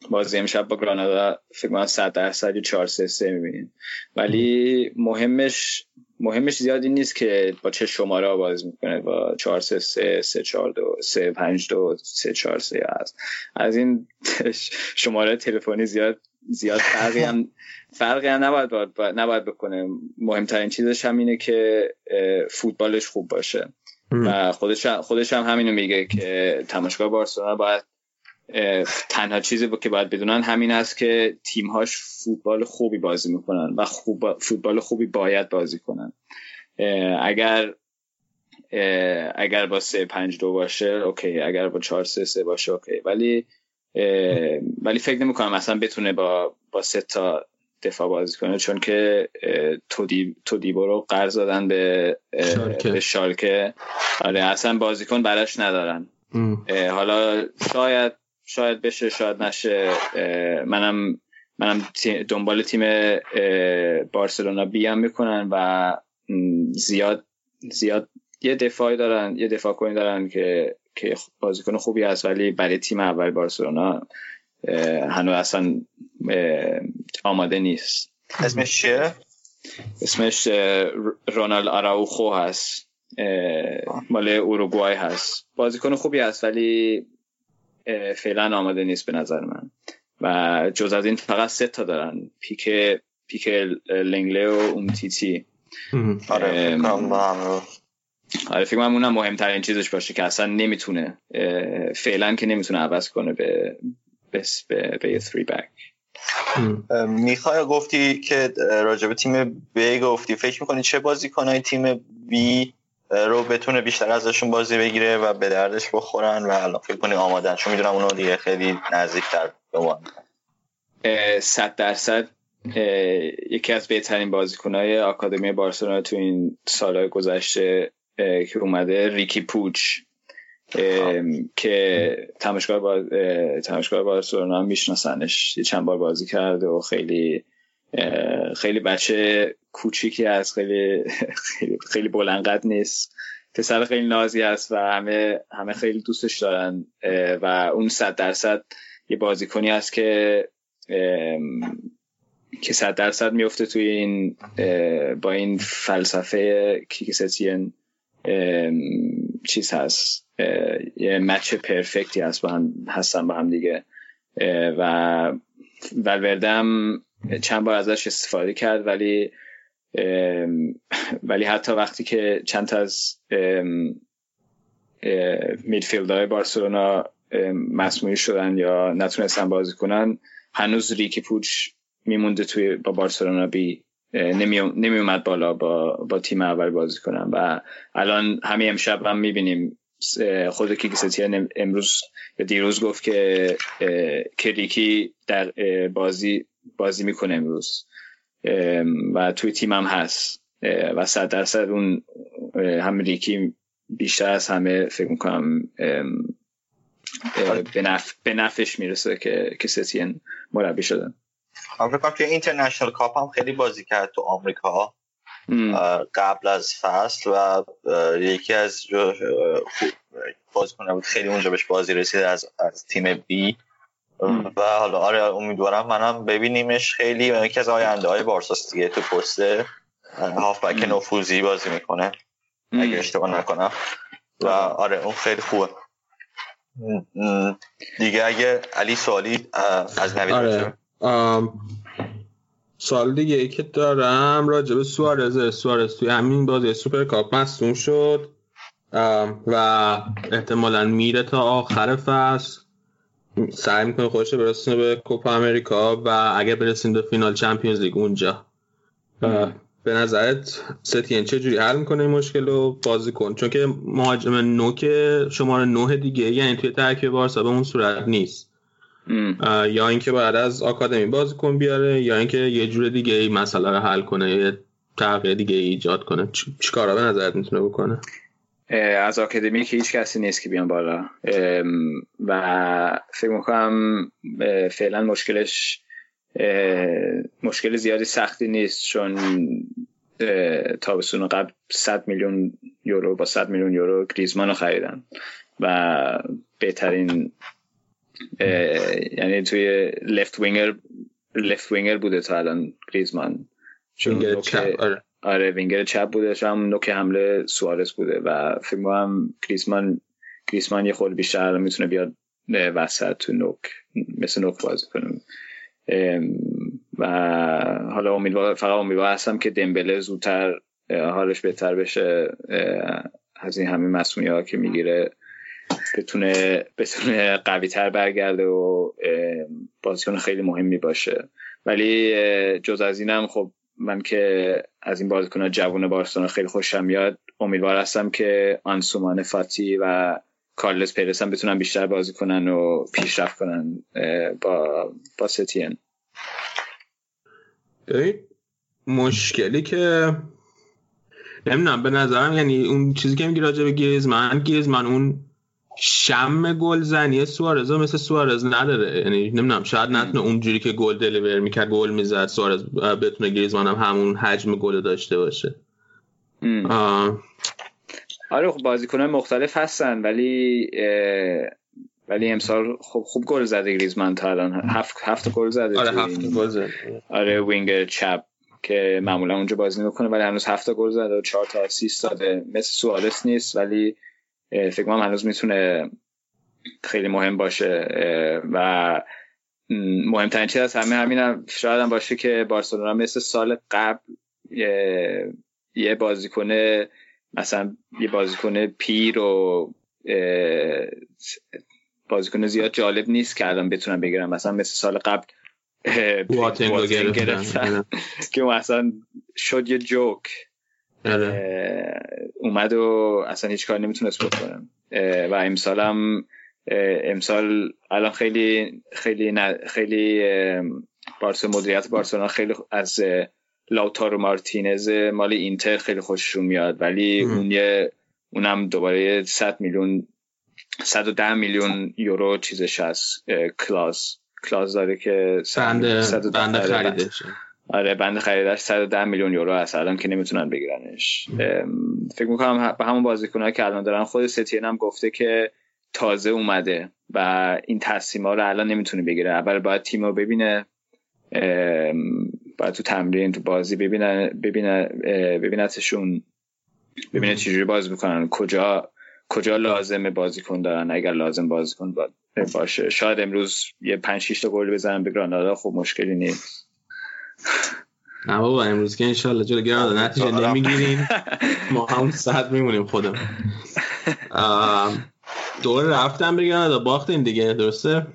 بازی امشب با گرانادا فکر کنم 100 درصد 4 3 3 می‌بینیم. ولی مهمش مهمش زیادی نیست که با چه شماره بازی می‌کنه. با 4 3 3 3 4 2 3 5 2 3 4 3 هست. از این شماره تلفنی زیاد زیاد فرقی هم فرقی هم نباید, نباید بکنه. مهمترین چیزش هم اینه که فوتبالش خوب باشه. و خودش خودش هم همینو میگه که تماشگاه بارسلونا باید تنها چیزی که باید بدونن همین است که تیمهاش فوتبال خوبی بازی می‌کنن و خوب فوتبال خوبی باید بازی کنن. اگر اگر با سه پنج دو باشه اوکی. اگر با چهار سه سه باشه اوکی. ولی ولی فکر نمی کنم اصلا بتونه با با سه تا دفاع بازی کنه چون که تو دیبو رو قرض دادن به شالکه. به شالکه. آره اصلا بازیکن براش ندارن. حالا شاید شاید بشه شاید نشه. منم منم دنبال تیم بارسلونا بیام می‌کنن و زیاد زیاد یه دفاعی دارن یه دفاع کنی دارن که که بازیکن خوبی هست ولی برای تیم اول بارسلونا هنوز اصلا آماده نیست. اسمش چیه؟ اسمش رونالد آراوخو هست. مال اوروگوای هست. بازیکن خوبی هست ولی فعلا آماده نیست به نظر من. و جز از این فقط سه تا دارن. پیک پیک لنگله و اون تیتی آره آره فکر کنم اونم مهمترین چیزش باشه که اصلا نمی‌تونه فعلا که نمی‌تونه عوض کنه به به به, به 3 بک می‌خوای گفتی که راجب تیم بی گفتی. فکر می‌کنی چه بازی کنه تیم بی رو بتونه بیشتر ازشون بازی بگیره و به دردش بخورن و الان فکر کنی آمادن. چون می‌دونم اونو دیگه خیلی نزدیکتر به صد درصد یکی از بهترین بازیکنهای آکادمی بارسلونا تو این سالهای گذشته که اومده ریکی پوچ. که تماشگاه با... تماشگاه بارسلونا هم میشناسنش چند بار بازی کرده و خیلی خیلی بچه کوچیکی از خیلی خیلی بلند نیست. پسر خیلی نازی است و همه همه خیلی دوستش دارن و اون صد درصد یه بازیکنی است که که صد درصد میفته توی این با این فلسفه کیکستین چیز هست. یه مچ پرفکتی هست با هم هستن با هم دیگه. و ولوردم چند بار ازش استفاده کرد ولی ولی حتی وقتی که چند تا از میدفیلد های بارسلونا مسموعی شدن یا نتونستن بازی کنن هنوز ریکی پوچ میمونده توی با بارسلونا بی نمی, اومد بالا با, با تیم اول بازی کنن. و الان همین امشب هم می‌بینیم خود کیکستیان امروز یا دیروز گفت که کریکی در بازی بازی می‌کنه امروز. و توی تیم هم هست. و صد درصد اون هم ریکی بیشتر از همه فکر می‌کنم به نفش می‌رسه که کستین مربی شدن. فکر که اینترنشنال کاپ هم خیلی بازی کرد تو آمریکا. قبل از فصل و یکی از کنه بود خیلی اونجا بهش بازی رسید از, از تیم بی. و حالا آره امیدوارم منم ببینیمش خیلی یکی از آینده های بارساس دیگه تو پست هافبک نفوذی بازی می‌کنه. اگه اشتباه نکنم. و آره اون خیلی خوبه. دیگه اگه علی سوالی از نوید آره. سال دیگه ای که دارم راجع به سوارز سوارز توی همین بازی سوپر کاپ مصدوم شد. و احتمالا میره تا آخر فصل. سعی می‌کنه خودش برسونه به کوپا امریکا و اگر برسیم به فینال چمپیونز لیگ اونجا. به نظرت ستین چه جوری حل می‌کنه این مشکل رو بازی کن؟ چون که مهاجم نوک شماره نه دیگه یعنی توی ترکیب بارسا به اون صورت نیست. یا اینکه باید از آکادمی بازیکن بیاره یا اینکه یه جور دیگه ای مسئله رو حل کنه یه تغییر دیگه ایجاد کنه. چیکارا به نظرت می‌تونه بکنه؟ از آکادمی که هیچ کسی نیست که بیان بالا. و فکر می‌کنم فعلا مشکلش مشکل زیادی سختی نیست چون تابستون قبل 100 میلیون یورو با 100 میلیون یورو گریزمان رو خریدن. و بهترین یعنی توی لفت وینگر لفت وینگر بوده تا الان گریزمان. چون چپ آره. وینگر چپ بوده هم نوک حمله سوارز بوده و فکر هم گریزمان گریزمان یه خود بیشتر می‌تونه بیاد وسط تو نوک مثل نوک بازی کنه و حالا امیدوار فقط امیدوار هستم که دمبله زودتر حالش بهتر بشه از این همه مسئولی ها که می‌گیره بتونه بتونه قوی تر برگرده و بازیکن خیلی مهمی باشه ولی جز از اینم خب من که از این بازیکن جوان بارسلونا خیلی خوشم میاد امیدوار هستم که آنسومان فاتی و کارلس پیرس هم بتونن بیشتر بازی کنن و پیشرفت کنن با با ستین. مشکلی که نمی‌دونم به نظرم یعنی اون چیزی که میگی راجع به گیزمن گیزمن اون شم گلزنی سوارز مثل سوارز نداره. یعنی نمی‌دونم شاید نتونه اونجوری که گل دلیور می‌کرد گل می‌زد. سوارز بتونه گریزمان هم همون حجم گل داشته باشه. آره خب بازیکنان مختلف هستن ولی ولی امسال خب خوب گل زده گریزمان تا الان. هفت هفت گل زده آره هفت گل زده. آره وینگر چپ که معمولا اونجا بازی می‌کنه ولی هنوز هفت گل زده و چهار تا اسیست داده. مثل سوالس نیست ولی فکر کنم هنوز می‌تونه خیلی مهم باشه و مهمترین چیز از همه همین هم شاید هم باشه که بارسلونا مثل سال قبل یه, یه بازیکن مثلا یه بازیکن پیر و بازیکن زیاد جالب نیست که الان بتونن بگیرن مثلا مثل سال قبل گرفتن. که اصلا شد یه جوک. آره. اومد و اصلا هیچ کار نمی‌تونست بکنه. و امسال هم امسال الان خیلی خیلی خیلی بارسا مدیریت بارسلونا خیلی از لاوتارو مارتینز مال اینتر خیلی خوششون میاد. ولی اون یه اونم دوباره 100 میلیون 110 میلیون یورو چیزش هست کلاس. کلاس داره که بند بند خریدش آره بند خریدش 110 میلیون یورو هست. الان که نمی‌تونن بگیرنش. فکر می‌کنم به همون بازیکنها که الان دارن خود ستین هم گفته که تازه اومده و این تصمیم ها رو الان نمی‌تونه بگیره. اول باید تیم رو ببینه باید تو تمرین تو بازی ببینه ببینه ببینتشون ببینه چجوری بازی می‌کنن. کجا کجا لازمه بازیکن دارن؟ اگر لازم بازیکن باشه. شاید امروز یه 5 6 تا گل بزنن به گرانادا خب مشکلی نیست. نه بابا امروز که انشالله جلو گرانادا نتیجه نمی‌گیریم. ما هم صد میمونیم خودم دور رفتن به گرانادا. باختیم دیگه درسته؟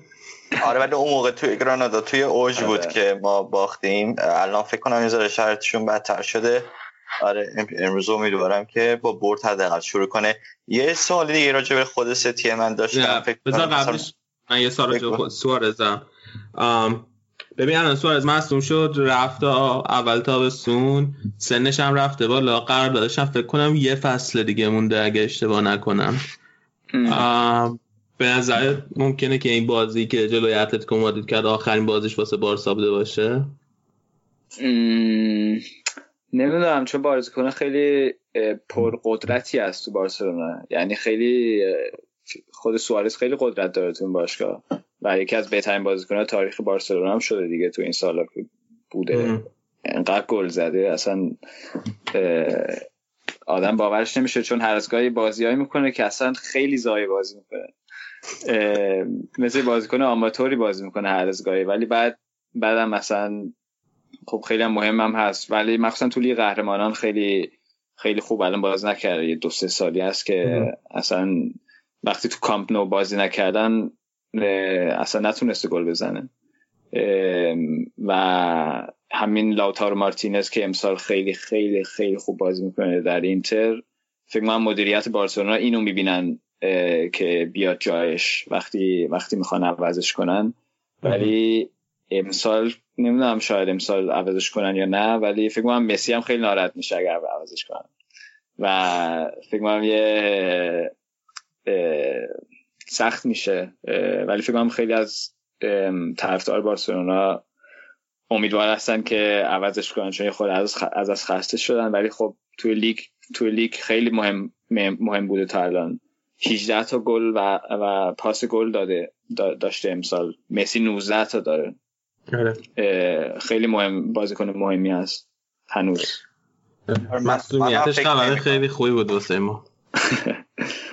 آره ولی اون موقع توی گرانادا توی اوج بود آره. که ما باختیم. الان فکر کنم یه ذره شرطشون بدتر شده. آره امروز امیدوارم که با برد حداقل شروع کنه. یه سوال دیگه راجع به خود ستیه من داشتم. فکر بذار قبلش من یه سوال راجع به سوارزم ببین الان سوارز مصدوم شد رفت اول تابستون. سنش هم رفته بالا قرار دادشم فکر کنم یه فصل دیگه مونده اگه اشتباه نکنم. به نظر ممکنه که این بازی که جلوی اتلتیکو مادرید کرد آخرین بازیش واسه بارسا بوده باشه. نمی‌دونم چون بازیکن خیلی پرقدرتی است تو بارسلونا. یعنی خیلی خود سوارز خیلی قدرت داره تو این باشگاه. و یکی از بهترین بازیکنان تاریخ بارسلونا هم شده دیگه تو این سالا که بوده انقدر گل زده. اصلا آدم باورش نمیشه چون هر از گاهی بازیایی می‌کنه که اصلا خیلی زای بازی می‌کنه. مثل بازیکن آماتوری بازی می‌کنه هر از گاهی. ولی بعد بعدم مثلا خب خیلی هم مهم هم هست. ولی مخصوصا تو لیگ قهرمانان خیلی خیلی خوب الان باز نکرده. یه دو سه سالی هست که اصلا وقتی تو کامپ نو بازی نکردن اصلا نتونسته گل بزنه. و همین لاوتار مارتینز که امسال خیلی خیلی خیلی خوب بازی می‌کنه در اینتر فکر من مدیریت بارسلونا اینو می‌بینن که بیاد جایش وقتی وقتی می‌خوان عوضش کنن. ولی امسال نمی‌دونم شاید امسال عوضش کنن یا نه ولی فکر کنم مسی هم خیلی ناراحت میشه اگر عوضش کنن. و فکر کنم یه سخت میشه ولی فکر کنم خیلی از طرفدار بارسلونا امیدوار هستن که عوضش کنن چون خود از از از خسته شدن. ولی خب توی لیگ توی لیگ خیلی مهم مهم بوده تا الان. 18 تا گل و و پاس گل داده داشته امسال. مسی 19 تا داره. آره. خیلی مهم بازیکن مهمی است هنوز. مسئولیتش خبر خیلی خوبی بود واسه ما.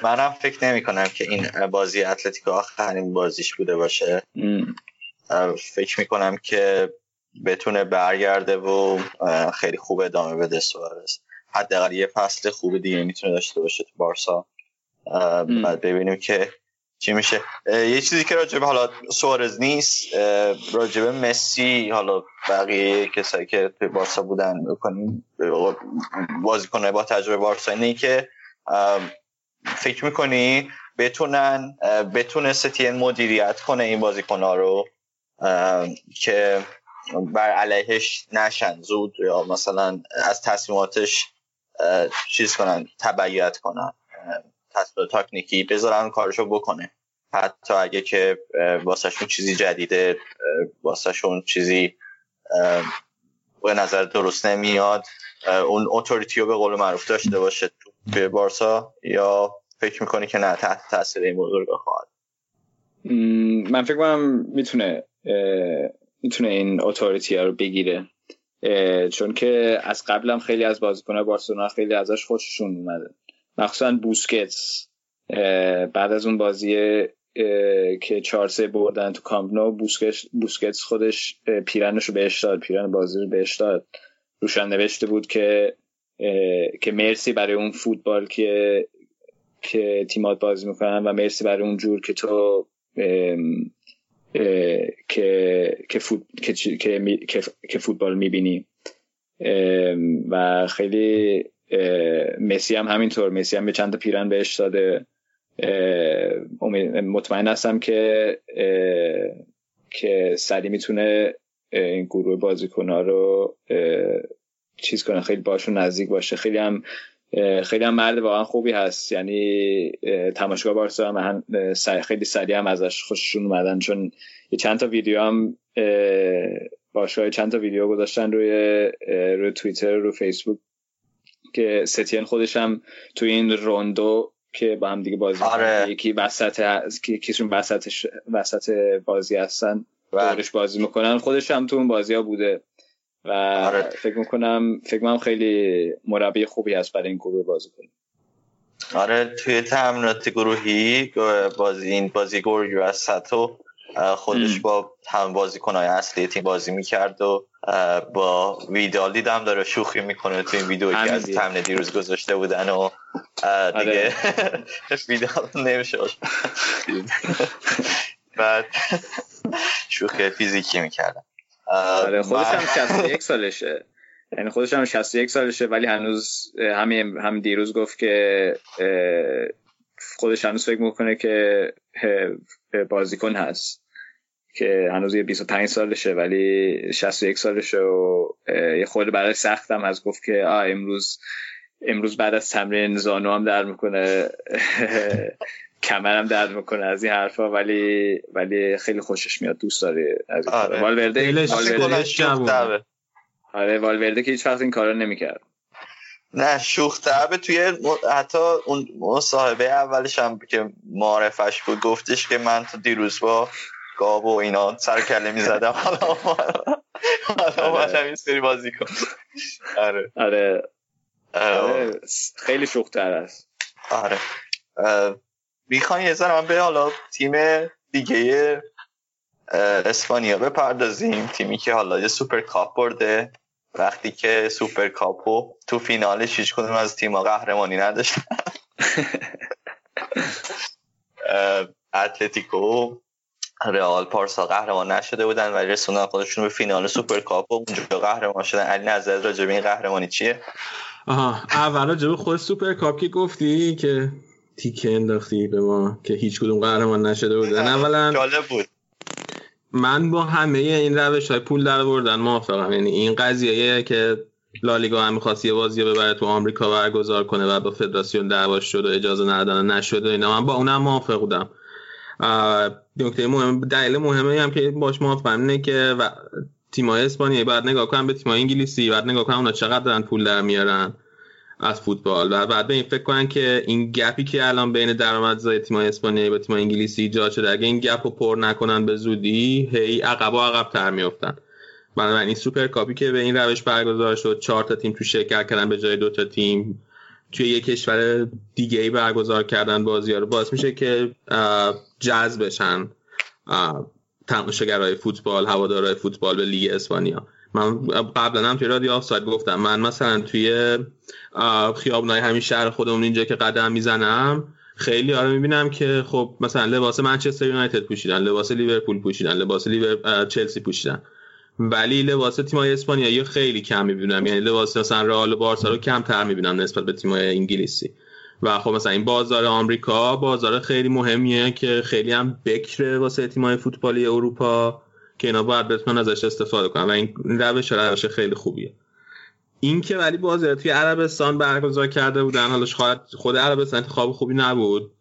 منم فکر نمی کنم که این بازی اتلتیکو آخرین بازیش بوده باشه. فکر می کنم که بتونه برگرده و خیلی خوب ادامه بده سوارز. حداقل یه فصل خوب دیگه می‌تونه داشته باشه تو بارسا. بعد ببینیم که چی میشه. یه چیزی که راجبه حالا سوارز نیست راجبه مسی حالا بقیه کسایی که توی بارسا بودن بکنیم بازیکنه با تجربه بارسا اینه که فکر می‌کنی بتونن بتونه ستین مدیریت کنه این بازیکنها رو که بر علیهش نشن زود یا مثلا از تصمیماتش چیز کنن تبعیت کنن تصمیم تکنیکی بذارن کارشو بکنه. حتی اگه که واسهشون چیزی جدیده واسهشون چیزی به نظر درست نمیاد اون اتوریتی رو به قول معروف داشته باشه. توی بارسا یا فکر می‌کنی که نه تحت تاثیر این بزرگ خواهد؟ من فکر کنم می‌تونه می‌تونه این اتوریتی رو بگیره. چون که از قبلم خیلی از بازیکنان بارسلونا خیلی ازش خوششون اومده. مخصوصا بوسکتس. بعد از اون بازی که چهار سه بردن تو کامپنو بوسکتس خودش پیرنش رو بهش داد پیرن بازی رو بهش داد. روشن نوشته بود که که مرسی برای اون فوتبال که که تیمات بازی می‌کنن و مرسی برای اون جور که تو که که, فوت... که... که... که فوتبال می‌بینیم و خیلی مسی هم همینطور. مسی هم به چند تا پیرن بهش داده. مطمئن هستم که که سری می‌تونه این گروه بازیکن ها رو چیز کنه خیلی باشون نزدیک باشه. خیلی هم خیلی هم مرد واقعا خوبی هست. یعنی تماشاگر بارسا هم خیلی سریع هم ازش خوششون اومدن. چون یه چند تا ویدیو هم باشگاه چند تا ویدیو گذاشتن روی روی توییتر رو فیسبوک که ستین خودش هم توی این روندو که با هم دیگه بازی آره. یکی وسط کیشون وسطش وسط بازی هستن. بله. دورش بازی می‌کنن. خودش هم تو اون بازی ها بوده. و آره. فکر می‌کنم فکر می‌کنم خیلی مربی خوبی هست برای این گروه بازی کنه آره توی تمرینات گروهی بازی این بازی گروهی وسط و خودش با هم بازیکنهای اصلی تیم بازی می‌کرد و با ویدال دیدم داره شوخی می‌کنه تو این ویدیو که از تمن دیروز گذاشته بودن و دیگه ویدال نمیشه. بعد شوخی فیزیکی می‌کردم آره خودش هم 61 سالشه. یعنی خودش هم 61 سالشه ولی هنوز همین هم دیروز گفت که خودش هنوز فکر می‌کنه که بازیکن هست. که هنوز یه 25 سالشه ولی 61 سالشه و یه خود برای سختم از گفت که آه امروز امروز بعد از تمرین زانو هم در می‌کنه. کمرم درد می‌کنه از این حرفا ولی ولی خیلی خوشش میاد. دوست داره از آره. والورده والورده آره والورده که هیچ وقت این کارا نمی‌کرد. نه شوخ طبعه توی حتی اون مصاحبه اولش هم که معرفش بود گفتش که من تو دیروز با گاب و اینا سر کله می‌زدم. حالا حالا آره. این سری بازی کن آره. آره. آره. خیلی شوکه است. آره. می‌خوان یه ذره به حالا تیم دیگه اسپانیا بپردازیم تیمی که حالا یه سوپر کاپ برده. وقتی که سوپر کاپو تو فینالش هیچ کدوم از تیم‌ها قهرمانی نداشتن. اتلتیکو رئال بارسا قهرمان نشده بودن ولی رسوندن خودشون به فینال سوپر کاپ و اونجا قهرمان شدن. علی نظر راجع به این قهرمانی چیه؟ آها. اول راجع به خود سوپر کاپ که گفتی که تیکه انداختی به ما که هیچ کدوم قهرمان نشده بودن. اولا جالب بود. من با همه این روش های پول در بردن موافقم. یعنی این قضیه که لالیگا هم می‌خواست یه بازی ببره تو آمریکا برگزار کنه و با فدراسیون دعواش شد و اجازه ندادن نشده اینا. من با اونم موافق بودم. نکته مهم دلیل مهمه هم که باش موافقم اینه که و تیمای اسپانیایی بعد نگاه کنم به تیمای انگلیسی بعد نگاه کنم اونا چقدر دارن پول در میارن. از فوتبال. و بعد به این فکر کنن که این گپی که الان بین درآمدزای تیمای اسپانیایی و تیمای انگلیسی ایجاد شده اگه این گپ رو پر نکنن به زودی هی عقب و عقب تر میافتن. بنابراین این سوپر کاپی که به این روش برگزار شد چهار تا تیم تو شرکت کردن به جای دو تا تیم توی یک کشور دیگه ای برگزار کردن بازی ها رو باعث میشه که جذب بشن تماشاگرای فوتبال هوادارهای فوتبال به لیگ اسپانیا. من قبلا هم توی رادیو آفساید گفتم. من مثلا توی خیابونای همین شهر خودمون اینجا که قدم می‌زنم خیلی آره می‌بینم که خب مثلا لباس منچستر یونایتد پوشیدن لباس لیورپول پوشیدن لباس لیور چلسی پوشیدن. ولی لباس تیمای اسپانیایی خیلی کم می‌بینم. یعنی لباس مثلا رئال و بارسا رو کمتر می‌بینم نسبت به تیمای انگلیسی. و خب مثلا این بازار آمریکا بازار خیلی مهمیه که خیلی هم بکره واسه تیمای فوتبالی اروپا. که اینا باید بتونن ازش استفاده کنن و این روش روش خیلی خوبیه. این که ولی بازی توی عربستان برگزار کرده بودن حالش خود عربستان انتخاب خوبی نبود.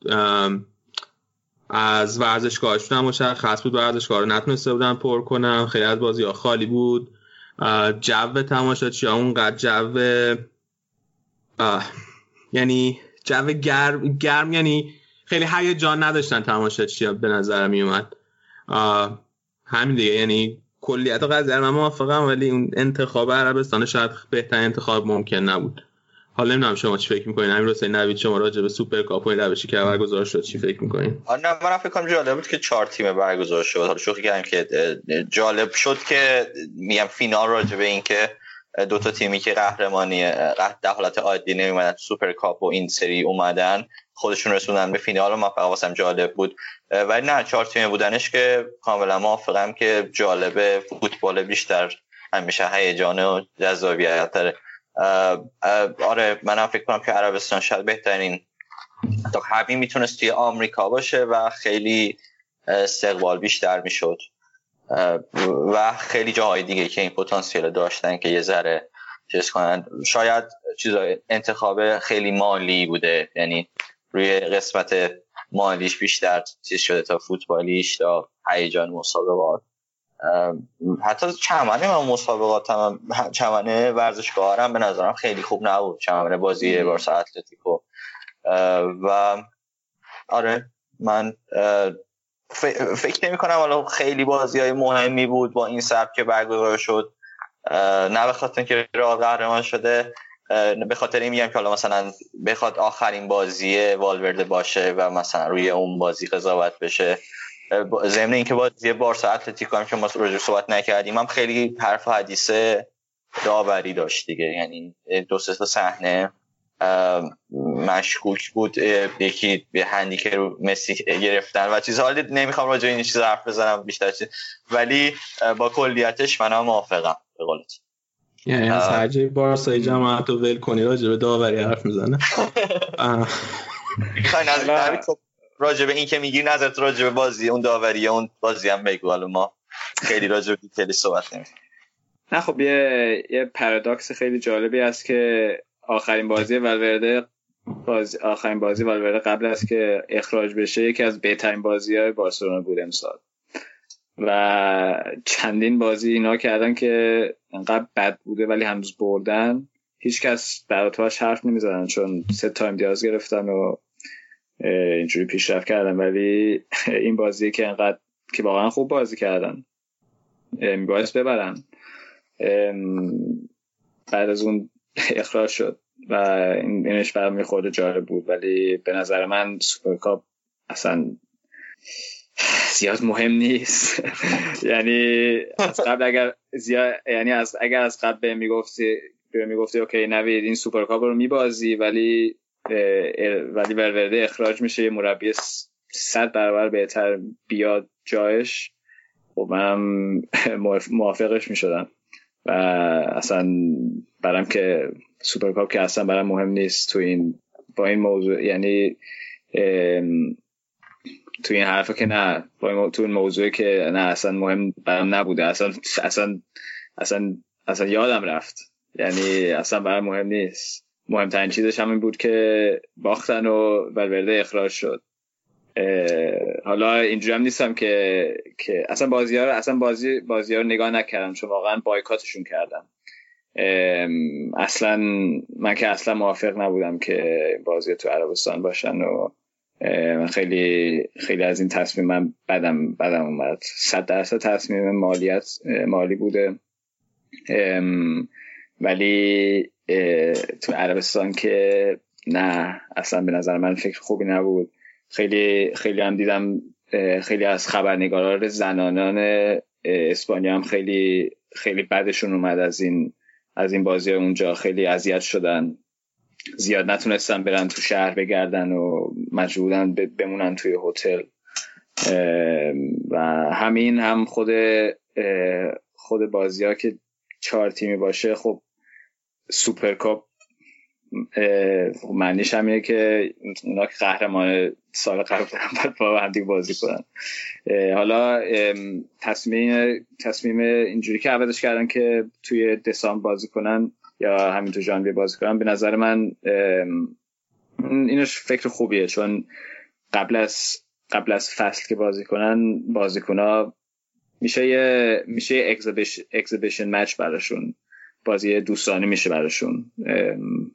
از ورزشگاهشون هم مشخص بود ورزشگاه رو نتونسته بودن پر کنم خیلی از بازی ها خالی بود. جو تماشاچی ها اونقدر جو یعنی جو گرم, گرم یعنی خیلی هیجان نداشتن تماشاچی ها به نظر می اومد همین دیگه یعنی کلیت قضیه من موافقم ولی اون انتخاب عربستان شاید بهترین انتخاب ممکن نبود. حالا نمی‌دونم شما چی فکر می‌کنین. همین حسین نوید شما راجع به سوپر کاپ و روشی که برگزار شد چی فکر می‌کنین؟ آره من فکر کنم جالب بود که چهار تیم برگزار شد. حالا شوخی کردم که جالب شد که میگم فینال راجع به این که دو تا تیمی که قهرمانی در حالت عادی نمیومدن سوپر کاپ و این سری اومدن خودشون رسوندن به فینال و من واسم جالب بود. ولی نه چهار تیمی بودنش که کاملا موافقم که جالب فوتبال بیشتر همیشه هیجان و جذابیت داره. آره منم فکر کنم که عربستان شاید بهترین تا حبی می‌تونست توی آمریکا باشه و خیلی استقبال بیشتر می‌شد. و خیلی جاهای دیگه که این پتانسیل داشتن که یه ذره چیز کنن. شاید چیزای انتخاب خیلی مالی بوده یعنی روی قسمت مالیش بیشتر چیز شده تا فوتبالیش تا هیجان مسابقات. حتی چمنه من مسابقات هم چمنه ورزشگاه هم به نظرم خیلی خوب نبود. چمنه بازی بارسا اتلتیکو. و آره من فکر نمی کنم حالا خیلی بازی های مهمی بود با این سبک که برگزار شد. نه به خاطر اینکه رئال قهرمان شده. به خاطر این میگم که حالا مثلا بخواد آخرین بازی والورده باشه و مثلا روی اون بازی قضاوت بشه ضمن اینکه بازی بارسا اتلتیکو هم که ما راجع صحبت نکردیم هم خیلی حرف و حدیث داوری داشت دیگه. یعنی دو سه تا صحنه مشکوک بود. یکی به هندی که رو مسی گرفتن و چیز حالی نمی‌خوام راجع این چیز حرف بزنم بیشتر چیز. ولی با کلیتش من هم موافقم به قولت یعنی از هر جای بارسایی جماعت رو ول کنی راجع به داوری حرف می‌زنه. راجع به این که میگی نظرت راجع به بازی اون داوری اون بازی هم بگو. حالا ما خیلی راجع به صحبت نمی‌کنیم نه خب یه یه پارادوکس خیلی جالبی است که آخرین بازی والورده بازی آخرین بازی والورده قبل از که اخراج بشه یکی از بهترین بازی های بارسلونا بود امسال. و چندین بازی اینا کردن که انقدر بد بوده ولی هنوز بردن. هیچکس براتواش حرف نمی‌زدن چون سه تا امتیاز گرفتن و اینجوری پیشرفت کردن. ولی این بازی که انقدر که واقعا خوب بازی کردن. میبایست ببرن. بعد از اون اخراج شد و اینش برام یه خورده جالب بود. ولی به نظر من سوپرکاپ اصلا زیاد مهم نیست. یعنی از قبل اگر زیاد یعنی از اگر از قبل به می‌گفتی به می‌گفتی اوکی نوید این سوپرکاپ رو میبازی ولی ولی والورده اخراج میشه یه مربی صد برابر بهتر بیاد جایش. خب منم موافقش می‌شدم. و اصلا برام که سوپرکاپ که اصلا برام مهم نیست تو این با این موضوع. یعنی تو این حرفا که نه با تو این موضوعی که نه اصلا مهم برام نبوده. اصلا اصلا اصلا اصلا یادم رفت. یعنی اصلا برام مهم نیست. مهمترین چیزش همین بود که باختن و ولورده اخراج شد. حالا اینجوری هم نیستم که که اصلا بازی ها رو اصلا بازی بازی ها رو نگاه نکردم. چون واقعا بایکاتشون کردم. اصلا من که اصلا موافق نبودم که بازی تو عربستان باشن و من خیلی خیلی از این تصمیم من بدم بدم اومد. صد درصد تصمیم مالیت مالی بوده. ولی تو عربستان که نه اصلا به نظر من فکر خوبی نبود. خیلی خیلی هم دیدم خیلی از خبرنگاران زنانان اسپانیا هم خیلی خیلی بدشون اومد از این از این بازی اونجا. خیلی اذیت شدن. زیاد نتونستن برن تو شهر بگردن و مجبورن بمونن توی هتل. و همین هم خود خود بازی ها که چهار تیمی باشه خب سوپرکاپ خب معنیش همینه که اونا که قهرمان سال قبل باید با هم دیگه بازی کنن. حالا تصمیم تصمیم اینجوری که عوضش کردن که توی دسامبر بازی کنن یا همین تو ژانویه بازی کنن به نظر من اینش فکر خوبیه چون قبل از قبل از فصل که بازی کنن بازیکنها میشه یه میشه یه اکزیبیشن مچ براشون. بازی دوستانه میشه براشون.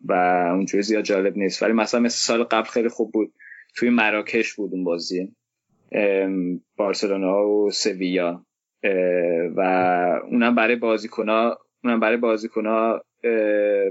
و اونجوری زیاد جالب نیست. ولی مثلا مثل سال قبل خیلی خوب بود. توی مراکش بود اون بازی. بارسلونا و سویا. و اونم برای بازیکنها اونم برای بازیکنها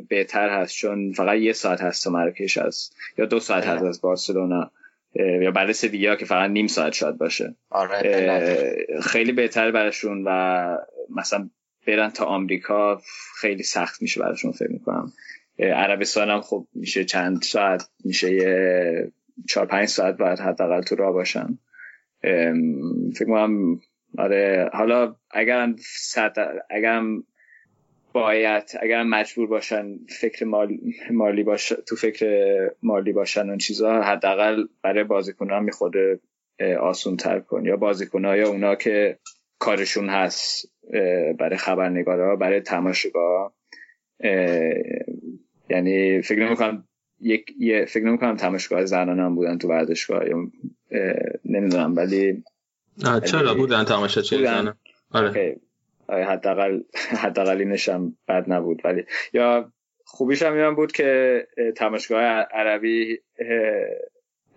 بهتر هست چون فقط یه ساعت هست تا مراکش هست یا دو ساعت هست از بارسلونا. یا برای سویا که فقط نیم ساعت شاید باشه. آره خیلی بهتر براشون و مثلا برن تا آمریکا خیلی سخت میشه براشون فکر می‌کنم. عربستان هم خب میشه چند ساعت میشه یه چهار پنج ساعت باید حداقل تو راه باشن. فکر کنم آره حالا اگر اگرم باید اگر مجبور باشن فکر مالی باش تو فکر مالی باشن اون چیزا حداقل برای بازیکنان می‌خواد آسون تر کن. یا بازیکن یا اونا که کارشون هست برای خبرنگارا برای تماشاگاه. یعنی فکر نمی‌کنم یک فکر نمی‌کنم تماشاگاه زنان هم بودن تو ورزشگاه. یا نمی‌دونم ولی چرا؟ بودن تماشاچی زنان. آره. حداقل حداقل اینش هم بد نبود. ولی یا خوبیش هم این بود که تماشگاه عربی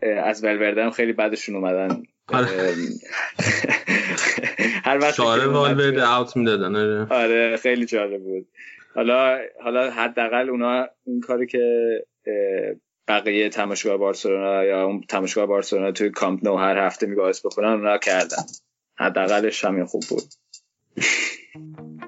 از ولورده خیلی بعدشون اومدن. آره. هر وقت شعار والورده اوت می‌دادن آره. آره خیلی جالب بود. حالا حالا حداقل اونا این کاری که بقیه تماشگاه بارسلونا یا اون تماشگاه بارسلونا توی کامپ نو هر هفته میگاهس بخونن اونا کردن. حداقلش همین خوب بود. Thank you.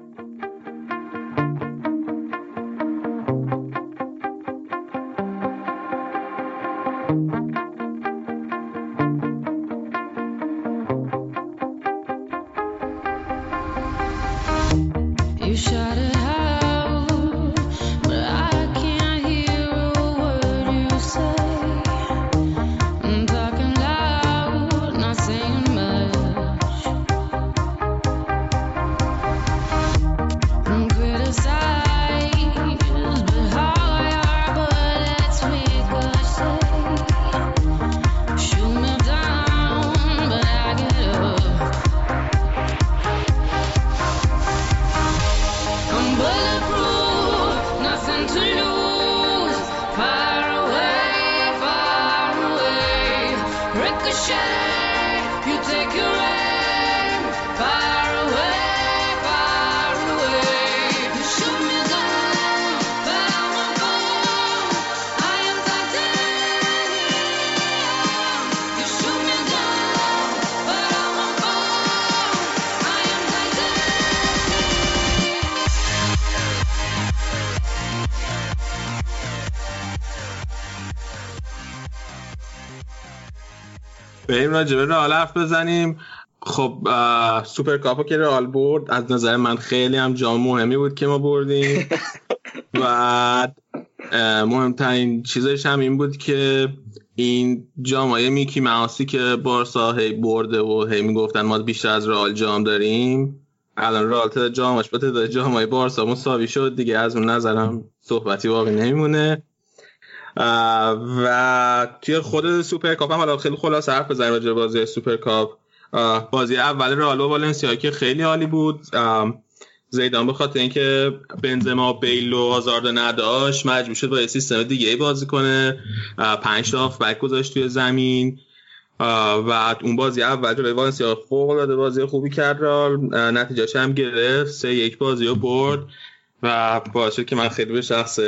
بریم راجبه رئال حرف بزنیم. خب سوپر کاپو که رئال برد از نظر من خیلی هم جام مهمی بود که ما بردیم. و مهمترین چیزش هم این بود که این جامعه میکی معاصی که بارسا هی برده و هی می‌گفتن ما بیشتر از رئال جام داریم الان رئال تعداد جامش با تعداد جامعه بارسا مساوی شد دیگه از اون نظرم صحبتی واقعی نمیمونه. و توی خود سوپر کاپ هم حالا خیلی خلاصه حرف بزنیم راجع بازی سوپر کاپ بازی اول رئال و والنسیا که خیلی عالی بود. زیدان به خاطر اینکه بنزما بیل و هازارد نداشت مجبور شد با یه سیستم دیگه ای بازی کنه. پنج تا بک گذاشت توی زمین. و اون بازی اول جلوی والنسیا فوق العاده بازی خوبی کرد نتیجهش هم گرفت. سه یک بازی رو برد. و باعث که من خیلی به شخص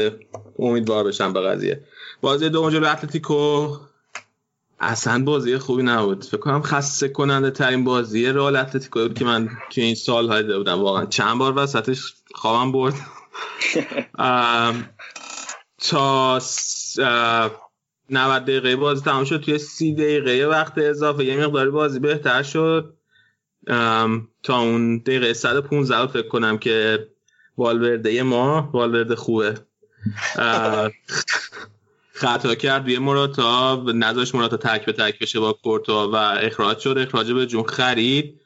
امیدوار بشم به قضیه. بازی دوم جلو اتلتیکو. اصلا بازی خوبی نبود. فکر کنم خسته کننده ترین بازی رئال اتلتیکو بود که من تو این سال های بودم. واقعا چند بار وسطش خوابم برد. تا 90 دقیقه بازی تمام شد توی 30 دقیقه وقت اضافه یه مقداری بازی بهتر شد. تا اون دقیقه 115 فکر کنم که والورده ما والورده خوبه. خطا کرد روی مراتا نذاش مراتا تک به تک بشه با کورتوا و اخراج شد. اخراج به جون خرید.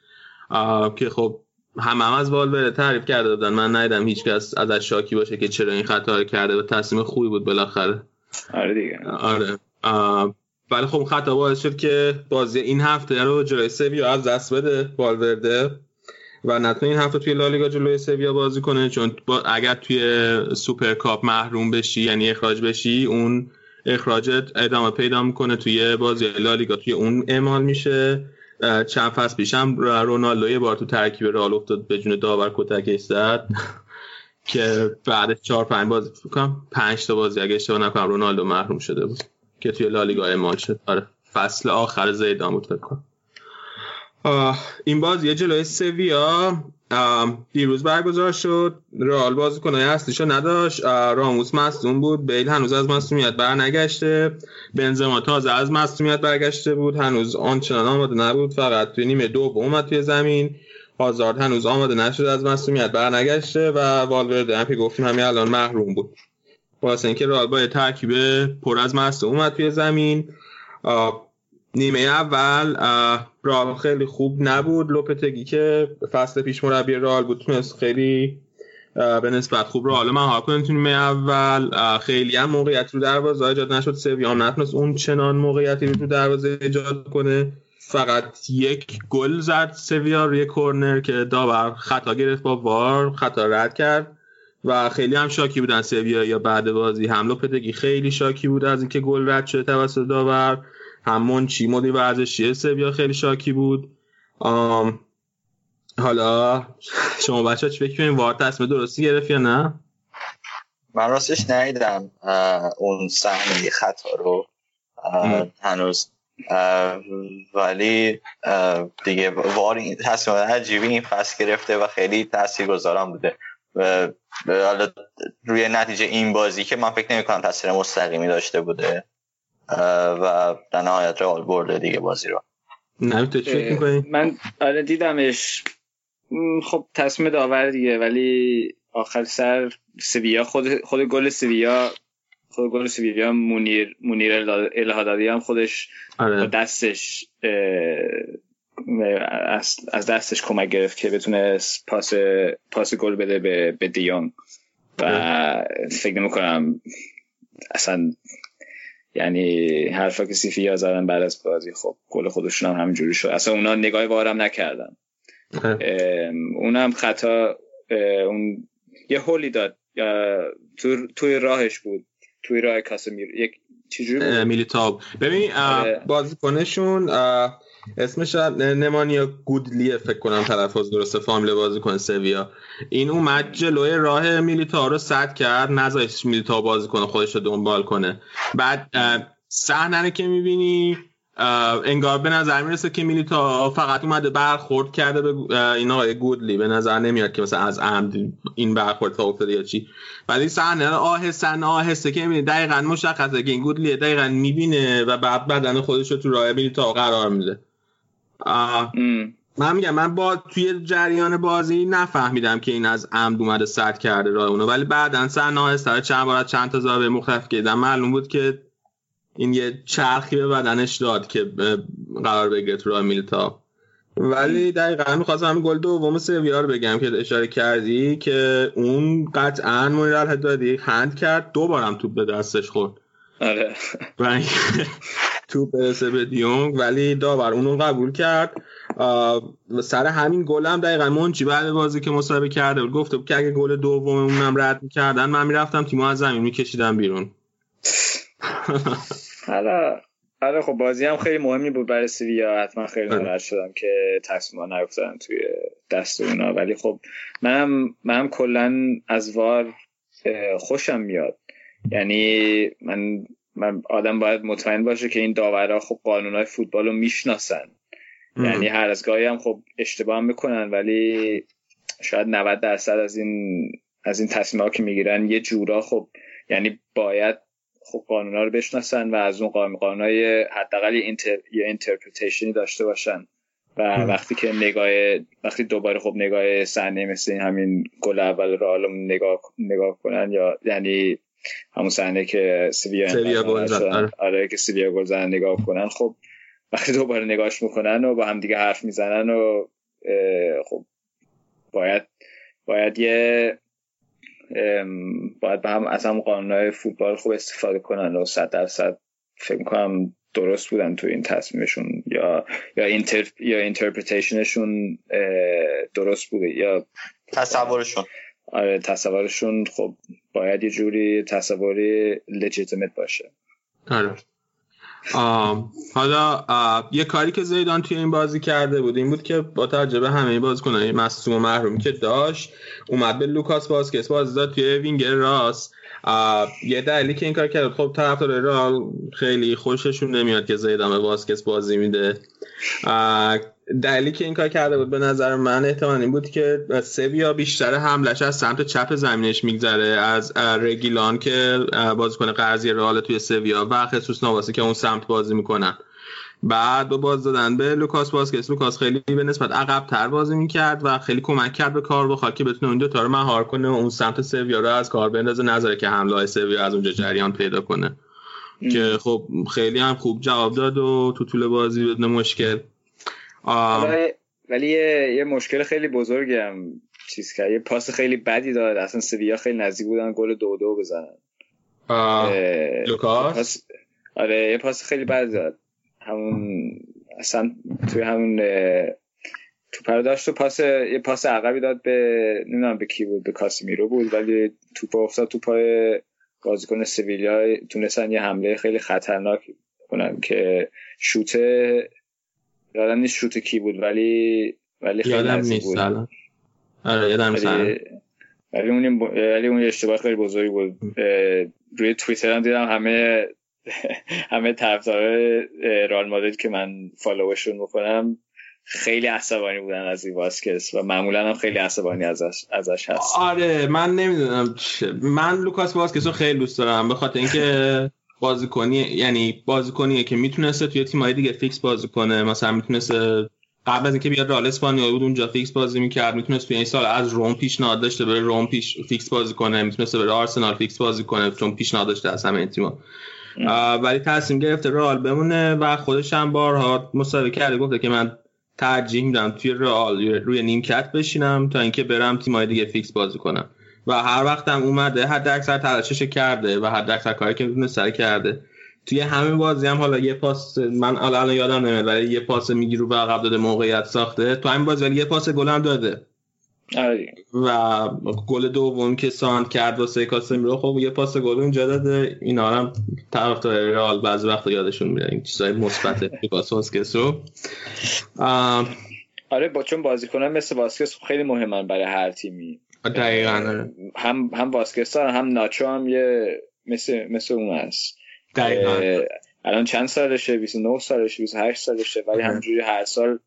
که خب همه هم از والورده تعریف کرده دادن من ندیدم هیچکس ازش شاکی باشه که چرا این خطا کرده و تصمیم خوبی بود بالاخره. آره دیگه. آره. ولی خب خطا باعث شد که بازی این هفته رو جلوی سویا از دست بده والورده و نتونه این هفته توی لالیگا جلوی سویا بازی کنه. چون اگر توی سوپر کاپ محروم بشی یعنی اخراج بشی اون اخراجت ادامه پیدا می‌کنه توی بازی لالیگا توی اون اعمال میشه. چند فصل پیشم رونالدو یه بار تو ترکیب رئال افتاد به جون داور کتک زد. که بعد چهار پنج بازی فکرم پنج تا بازی اگه اشتباه نکنم رونالدو محروم شده بود. که توی لالیگا اعمال شد. آره. فصل آخر زیدان بود فکر کنم. این باز یه جلوی سویا. دیروز برگزار شد. رئال بازیکنای اصلیشو نداشت. راموس مصدوم بود. بیل هنوز از مصدومیت بر نگشته بنزما تازه از مصدومیت برگشته بود. هنوز آنچنان آماده نبود. فقط توی نیمه دو اومد توی زمین. هازارد هنوز آماده نشد از مصدومیت بر نگشته و والورده هم که گفتیم همین الان محروم بود. واسه اینکه رئال با ترکیب پر از مصدوم اومد توی زمین. نیمه اول رال خیلی خوب نبود. لوپتگی که فصل پیش مربی رال بود تونست خیلی به نسبت خوب رال من کنه. تو نیمه اول خیلی هم موقعیت رو دروازه ایجاد نشد. سویا هم نتونست اون چنان موقعیتی رو دروازه ایجاد کنه. فقط یک گل زد سویا روی کورنر که داور خطا گرفت با وار خطا رد کرد. و خیلی هم شاکی بودن سویا یا بعد بازی هم. لوپتگی خیلی شاکی بود از اینکه گل رد شده توسط داور. همون چی مدی ورزشی سویا خیلی شاکی بود. آم حالا شما بچه چی فکر وار تصمیم درستی گرفت یا نه؟ من راستش ندیدم اون صحنه خطا رو هنوز. ولی دیگه وار تصمیم عجیبی این فصل گرفته و خیلی تاثیر گذارم بوده حالا روی نتیجه این بازی که من فکر نمی کنم تاثیر مستقیمی داشته بوده. و در نهایت رئال برده دیگه بازی رو من آره دیدمش خب تصمیم داور دیگه ولی آخر سر سویا خود خود گل سویا خود گل سویا مونیر مونیر الهادادی هم خودش آره. با دستش از دستش کمک گرفت که بتونه پاس پاس گل بده به به دیونگ و آره. فکر نمی کنم اصلا یعنی حرفا که سیفیا زدن بعد از بازی خب گل خودشون هم همینجوری شد. اصلا اونا نگاه وارم نکردن. اونم خطا اون یه هولی داد. تو توی راهش بود. توی راه کاسمیر یک چجوری میلیتاب ببین. بازیکنشون اسمش نمانیا گودلیه فکر کنم تلفظ درسته فامیل بازیکن سویا. این اومد جلوی راه میلیتا رو سد کرد نذاشت میلیتا بازی کنه خودش رو دنبال کنه. بعد صحنه که می‌بینی انگار به نظر می‌رسه که میلیتا فقط اومده برخورد کرده به این آقای گودلی. به نظر نمیاد که مثلا از عمد این برخورد تا افتاده یا چی. ولی صحنه آهسته آهسته که می‌بینی دقیقا مشخصه که این گودلی دقیقا می‌بینه و بعد بدن خودش رو تو راه میلیتا قرار میده. من میگم من با توی جریان بازی نفهمیدم که این از عمد اومده سرد کرده راه اونو. ولی بعدا سر آهسته چند بار چند تا زاویه مختلف کردم معلوم بود که این یه چرخی به بدنش داد که قرار بگیره تو راه میلتا ولی دقیقا می‌خواستم همین گل دوم سویا رو بگم که اشاره کردی که اون قطعا مونیر دادی هند کرد دو بارم توپ به دستش خورد. آره. توپ برسه به دیونگ ولی داور اونو قبول کرد. سر همین گل هم دقیقا منچی بعد بازی که مصاحبه کرده بود گفته بود که اگه گل دوممونم رد می‌کردن من می‌رفتم تیم از زمین میکشیدم بیرون. حالا آره خب بازی هم خیلی مهمی بود برای سیویا. حتما خیلی آره. ناراحت شدم که تصمیم نیفتادن توی دست اونا ولی خب منم منم کلا از وار خوشم میاد. یعنی من من آدم باید مطمئن باشه که این داورا خب های فوتبال رو می‌شناسن. یعنی هر از گاهی هم خب اشتباه می‌کنن ولی شاید 90 درصد از این از این تصمیمات که می‌گیرن یه جورا خب یعنی باید خب قانونا رو بشناسن و از اون قانون های حداقل. یه interpretation ی داشته باشن. و وقتی که نگاه وقتی دوباره خب نگاه صحنه مثل این همین گل اول رو نگاه نگاه کنن یا یعنی همون صحنه که گل آره. آره که سویا گل زدن نگاه کنن خب وقتی دوباره نگاهش می‌کنن و با هم دیگه حرف می‌زنن و خب باید باید یه باید به هم از هم قانونهای فوتبال خوب استفاده کنن و صد درصد فکر کنم درست بودن تو این تصمیمشون یا یا inter یا interpretation شون درست بوده یا تصورشون آره تصورشون خب باید یه جوری تصوری legitimate باشه. آره. حالا یه کاری که زیدان توی این بازی کرده بود این بود که با توجه به همه بازیکنان مصدوم و محرومی که داشت اومد به لوکاس واسکس بازی داد توی وینگر راست. یه دلیلی که این کار کرد. خب طرفدار رئال خیلی خوششون نمیاد که به واسکس بازی میده. دلیلی که این کار کرده بود به نظر من احتمال این بود که سویا بیشتر حملش از سمت چپ زمینش می‌گذره. از رگیلان که بازیکن قرضی رئال توی سویا و خسوس ناواسی که اون سمت بازی می‌کنن. بعد با بازی دادن به لوکاس واسکس لوکاس خیلی به نسبت عقب تر بازی می‌کرد و خیلی کمک کرد به کارواخال که بتونه اون دو تا رو مهار کنه و اون سمت سویا رو از کار بندازه. نظره که حمله های سویا از اونجا جریان پیدا کنه. که خب خیلی هم خوب جواب داد و تو طول بازی بدون مشکل. ولی یه،, یه مشکل خیلی بزرگی هم چیز کرد. یه پاس خیلی بدی داد. اصلا سویا خیلی نزدیک بودن گل دو دو بزنن. لوکاس؟ آره یه پاس خیلی بد داد. همون اصلا توی همون تو پرداشت و پاس یه پاس عقبی داد به نمی‌دونم به کی بود به کاسمیرو بود ولی توپ افتاد تو پای بازیکن سویلیا تونستن یه حمله خیلی خطرناک کنن که شوت یادم نیست شوت کی بود ولی ولی خیلی یادم نیست آره یادم ولی اون ولی اون اشتباه خیلی بزرگی بود. روی توییتر هم دیدم همه همه طرفدار رال مادرید که من فالوشون می‌کنم خیلی عصبانی بودن از این واسکس و معمولا هم خیلی عصبانی ازش ازش هست. آره من نمی‌دونم من لوکاس واسکس رو خیلی دوست دارم به خاطر اینکه بازیکنی یعنی بازیکنیه که می‌تونسته توی تیمای دیگه فیکس بازی کنه. مثلا می‌تونسته قبل از اینکه بیاد رئال اسپانیول بود اونجا فیکس بازی می‌کرد. می‌تونست توی این سال از رم پیشنهاد داشته بره رم پیش فیکس بازی کنه. می‌تونسته بره آرسنال فیکس بازی کنه چون پیشنهاد داشته از همه تیم‌ها. ولی تصمیم گرفته رئال بمونه و خودش هم بارها مصاحبه کرده گفته که من ترجیح میدم توی رئال روی نیمکت بشینم تا اینکه برم تیمای دیگه فیکس بازی کنم. و هر وقت هم اومده حد اکثر تلاشش کرده و حد اکثر کاری که می‌تونه سر کرده. توی همین بازی هم حالا یه پاس من الان یادم نمیاد ولی یه پاس می‌گیره به عقب داده موقعیت ساخته. تو همین بازی ولی یه پاس گل داده. و گل دوم که سانتر کرد واسه کاسمیرو خب یه پاس گل اونجا داده. اینا هم طرفدار رئال بعضی وقتا یادشون میره این چیزای مثبت واسکس رو. آره با چون بازیکنان مثل واسکس خیلی مهمن برای هر تیمی. دقیقاً آره. هم هم واسکس هم ناچو هم یه مثل مثل اون هست. دقیقاً. الان چند سالشه؟ 29 سالشه 28 سالشه ولی همجوری هر سال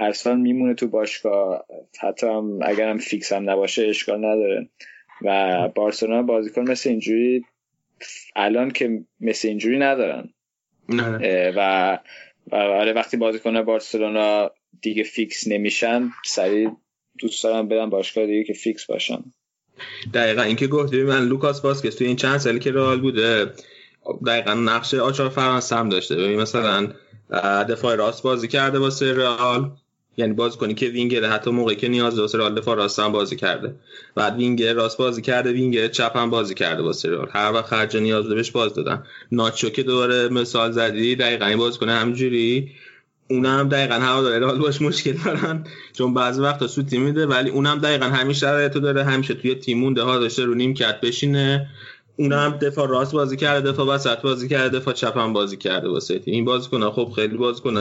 هر سال میمونه تو باشگاه. حتی هم اگر هم فیکس هم نباشه اشکال نداره. و بارسلونا بازیکن مثل اینجوری الان که مثل اینجوری ندارن. و و آره وقتی بازیکن بارسلونا دیگه فیکس نمیشن سریع دوست دارم برم باشگاه دیگه که فیکس باشن. دقیقا اینکه گفتی من لوکاس واسکس توی این چند سالی که رئال بوده دقیقا نقش آچار فرانسه هم داشته. ببین مثلا دفاع راست بازی کرده واسه رئال. یعنی بازی کنی که وینگر حتی موقعی که نیاز واسه رئال دفاع راست هم بازی کرده. بعد وینگر راست بازی کرده وینگر چپ هم بازی کرده واسه رئال. هر وقت هرجا نیاز بهش بازی دادن. ناچو که دوباره مثال زدی دقیقاً این بازی کنه همینجوری. اونم دقیقا هوا داره رئال باش مشکل دارن. چون بعضی وقتا سوتی میده ولی اونم دقیقا همین شرایط داره. همیشه توی تیمون ها داشته رو نیم کت بشینه. اونم دفاع راست بازی کرده دفاع وسط بازی کرده دفاع چپ هم بازی کرده واسه این بازیکن خب خیلی بازیکن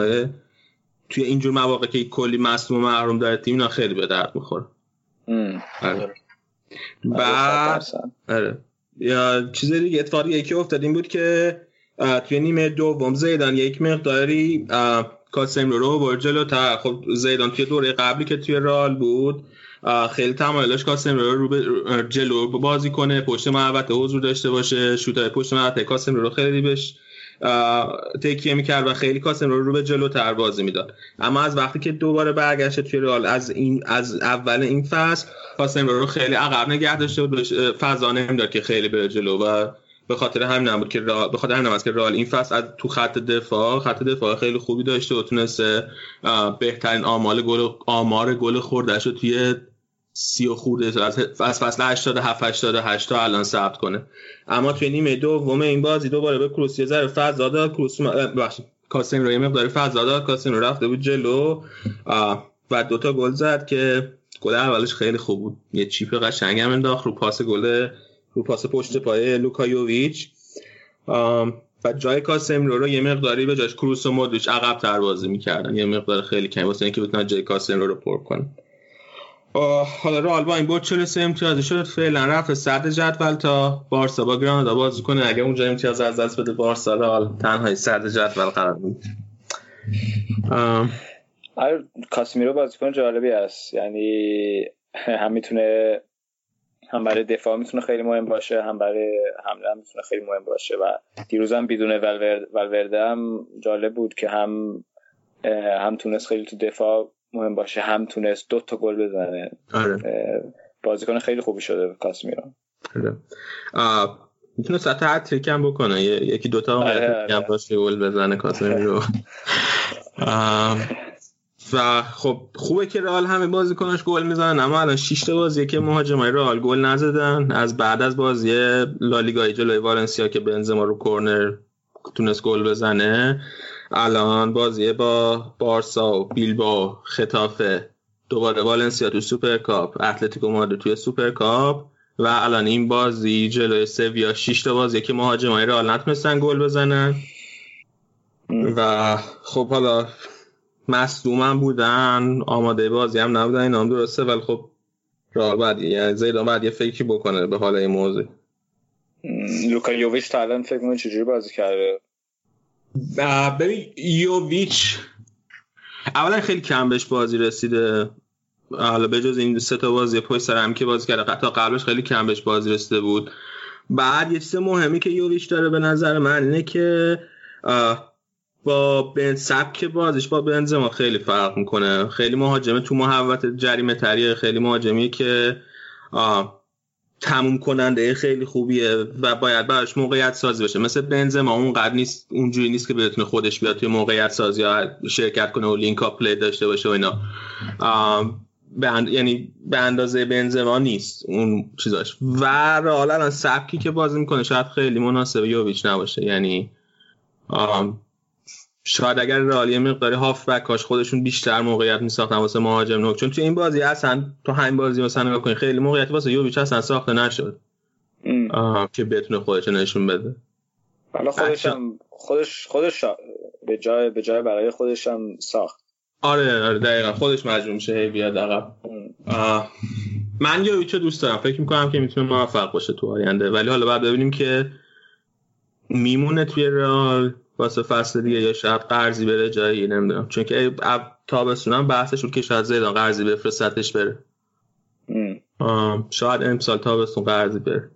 توی اینجور مواقع که کلی مصدوم و محروم داره تیم اینا خیلی به درد می‌خوره. آره. بعد آره. یا چیز دیگه اتفاقی یکی افتاد این بود که توی نیمه دوم زیدان یک مقداری کاسم رو برد جلوتر خب زیدان توی دوره قبلی که توی رال بود خیلی تمایلش کاسم رو رو جلو بازی کنه پشت محوطه حضور داشته باشه شوتای پشت محوطه کاسم رو خیلی بهش. تکیه می‌کرد و خیلی کاسم رو به جلوتر بازی می‌داد. اما از وقتی که دوباره برگشت توی رئال از این از اول این فصل کاسم رو خیلی عقب نگه داشته بود فضا نمی‌داد که خیلی به جلو و به خاطر همین بود که به خاطر همین که رئال این فصل از تو خط دفاع خط دفاع خیلی خوبی داشته و تونسته بهترین آمار گل آمار گل خوردهش رو توی سی و خورده از فصل 87 88 تا الان ثبت کنه. اما توی نیمه دوم این بازی دوباره به کروس یه ذره فضا داد کروس بخشید کاسم رو یه مقدار فضا داد کاسم رو رفته بود جلو. و دوتا گل زد که گل اولش خیلی خوب بود. یه chip قشنگ هم انداخت رو پاس گل رو پاس پشت پای لوکا یوویچ. و جای کاسمیرو یه مقداری به جاش کروس و مودریچ عقب تر بازی می‌کردن. یه مقدار خیلی کمی واسه اینکه بتونن جای کاسمیرو پر کنن. حالا رئال با این بود 43 امتیازی شد؟ فعلا رفت صدر جدول تا بارسا با گرانادا بازی کنه. اگه اونجا امتیاز از دست بده بارسا رئال تنهایی صدر جدول قرار بود آره کاسمیرو بازیکن جالبی است. یعنی هم می‌تونه هم برای دفاع می‌تونه خیلی مهم باشه هم برای حمله هم می‌تونه خیلی مهم باشه و دیروز هم بدون ولورده هم جالب بود که هم هم تونست خیلی تو دفاع مهم باشه. هم تونست دو تا گل بزنه. آره. بازیکن خیلی خوبی شده کاسمیرو. آره. می‌تونه سطح هتریک هم بکنه. یکی دوتا آره آره. باشه گل بزنه کاسمیرو. و خب خوبه که رئال همه بازیکناش گل می‌زنن اما الان 6 تا بازیه که مهاجمای رئال گل نزدن. از بعد از بازی لالیگا جلوی والنسیا که بنزما رو کورنر تونست گل بزنه. الان بازی با بارسا و بیلبائو ختافه دوباره والنسیا تو سوپرکاپ اتلتیکو مادرید توی سوپرکاپ و الان این بازی جلوی سویا 6 تا بازی که مهاجمای رئال نتونستن گل بزنن. و خب حالا مصدومم بودن آماده بازی هم نبودن این هم درسته ولی خب رئال بعد یعنی زیدان بعد یه فکری بکنه به حال این موضوع. لوکا یوویچ تا الان فکر چجوری بازی کرده؟ ببین یوویچ اولا خیلی کم بهش بازی رسیده. حالا به جز این سه تا بازی پشت سر هم که بازی کرده تا قبلش خیلی کم بهش بازی رسیده بود. بعد یه چیز مهمی که یوویچ داره به نظر من اینه که با بن سبک بازیش با بنزما خیلی فرق می‌کنه. خیلی مهاجمه تو محوت جریمه تریه خیلی مهاجمی که تموم کننده خیلی خوبیه و باید براش موقعیت سازی بشه مثل بنزما اونقدر نیست اونجوری نیست که بتونه خودش بیاد توی موقعیت سازی یا شرکت کنه و لینک اپ پلی داشته باشه و اینا. یعنی به اندازه بنزما نیست اون چیزاش. و حالا سبکی که بازی می‌کنه شاید خیلی مناسب یوویچ نباشه. یعنی شاید اگر رئال یه مقداری هافبک خودشون بیشتر موقعیت میساختن واسه مهاجم نوک چون تو این بازی اصلا تو همین بازی مثلا نگاه خیلی موقعیت واسه یوویچ اصلا ساخته نشد. که بتونه خودش نشون بده. حالا خودش هم خودش خودش به جای به جای برای خودش هم ساخت. آره آره دقیقا. خودش مجبور میشه هی بیاد عقب. من یوویچو دوست دارم. فکر می‌کنم که می‌تونه موفق باشه تو آینده. ولی حالا بعد ببینیم که میمونه توی رئال. واسه فصل دیگه یا شاید قرضی بره جایی نمی‌دونم. چون که تابستون بحثش بود که شاید زیدان قرضی بفرستتش بره. شاید امسال تابستون قرضی بره.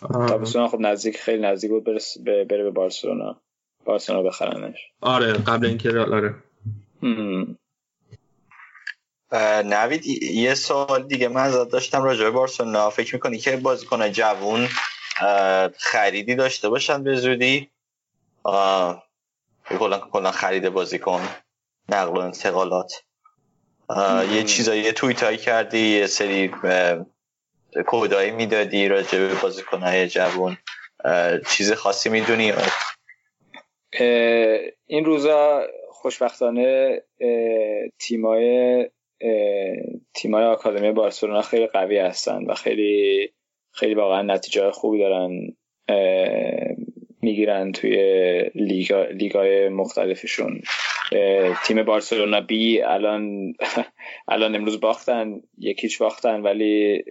تابستون خب نزدیک خیلی نزدیک بود بره, بره به بارسلونا. بارسلونا بخرنش. آره قبل اینکه آره. نوید یه سوال دیگه من ازت داشتم راجع به بارسلونا. فکر می‌کنی که بازیکن جوون خریدی داشته باشن به زودی. کلا خرید بازیکن نقل و انتقالات. یه چیزایی یه کردی یه سری کودایی می‌دادی راجع به بازیکن جوون چیز خاصی می‌دونی؟ این روزا خوشبختانه تیمای تیمای آکادمی بارسلونا خیلی قوی هستن و خیلی خیلی واقعا نتیجه خوبی دارن می‌گیرن توی لیگا لیگای مختلفشون. تیم بارسلونا بی الان الان امروز باختن یکیچ باختن ولی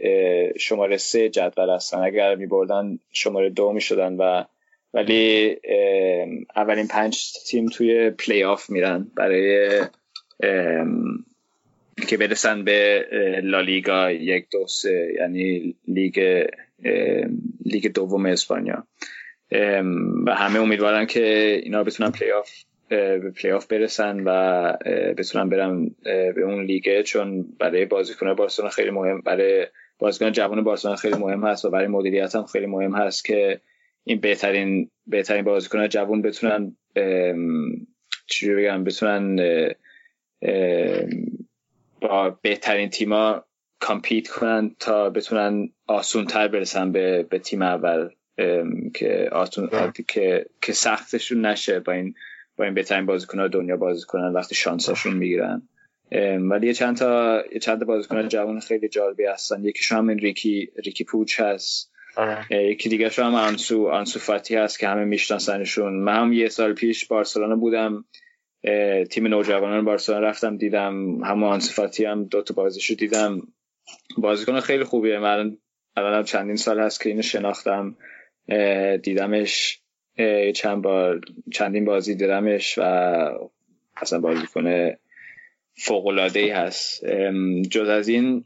شماره سه جدول هستن. اگر می بردن شماره دو می شدن و ولی اولین پنج تیم توی پلی آف میرن. برای که برسن به لالیگا یک دو سه یعنی لیگ لیگ دوم اسپانیا. و همه امیدوارن که اینا بتونن پلی آف به پلی آف برسن و بتونن برن به اون لیگه چون برای بازیکن بارسلونا خیلی مهم برای بازیکن جوان بارسلونا خیلی مهم هست و برای مدیریت هم خیلی مهم هست که این بهترین بهترین بازیکن جوان بتونن چجوری بگم بتونن با بهترین تیما کامپیت کنن تا بتونن آسون تر برسن به, به تیم اول که آسون که که سختشون نشه با این با این بهترین بازیکن‌ها دنیا بازی کنن وقتی شانسشون می‌گیرن. ولی یه چند تا یه چند بازیکن جوان خیلی جالبی هستن. یکیشون هم این ریکی ریکی پوچ هست. آره. یکی دیگه هم انسو انسو فاتی هست که همه میشناسنشون. من هم یه سال پیش بارسلونا بودم. تیم نوجوانان بارسلونا رفتم دیدم همون آنسفاتی هم دو تا بازیشو دیدم. بازیکن خیلی خوبیه. من الان چندین سال هست که اینو شناختم. دیدمش چند بار چندین بازی دیدمش و اصلا بازیکن فوق العاده ای هست جز از این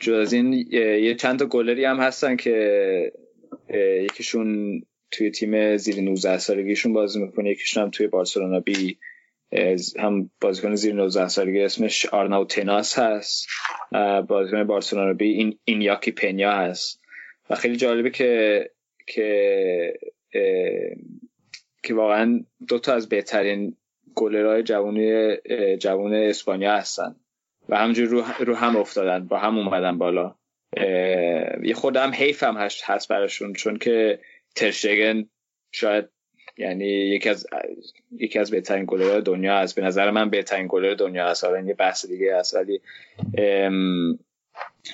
جز از این یه چند تا گلری هم هستن که یکیشون توی تیم زیر 19 سالگیشون بازی می‌کنه یکیشون هم توی بارسلونا بی هم بازیکن زیر 19 سالگی اسمش آرناو تناس هست. بازیکن بارسلونا بی این اینیاکی پنیا هست. و خیلی جالبه که که که واقعا دو تا از بهترین گلرهای جوانی جوان اسپانیا هستن. و همجور رو, رو هم افتادن با هم اومدن بالا. یه خودم حیف هم هست براشون چون که ترشگن شاید یعنی یکی از یکی از بهترین گلر دنیا هست. به نظر من بهترین گلر دنیا هست. حالا یه بحث دیگه هست ولی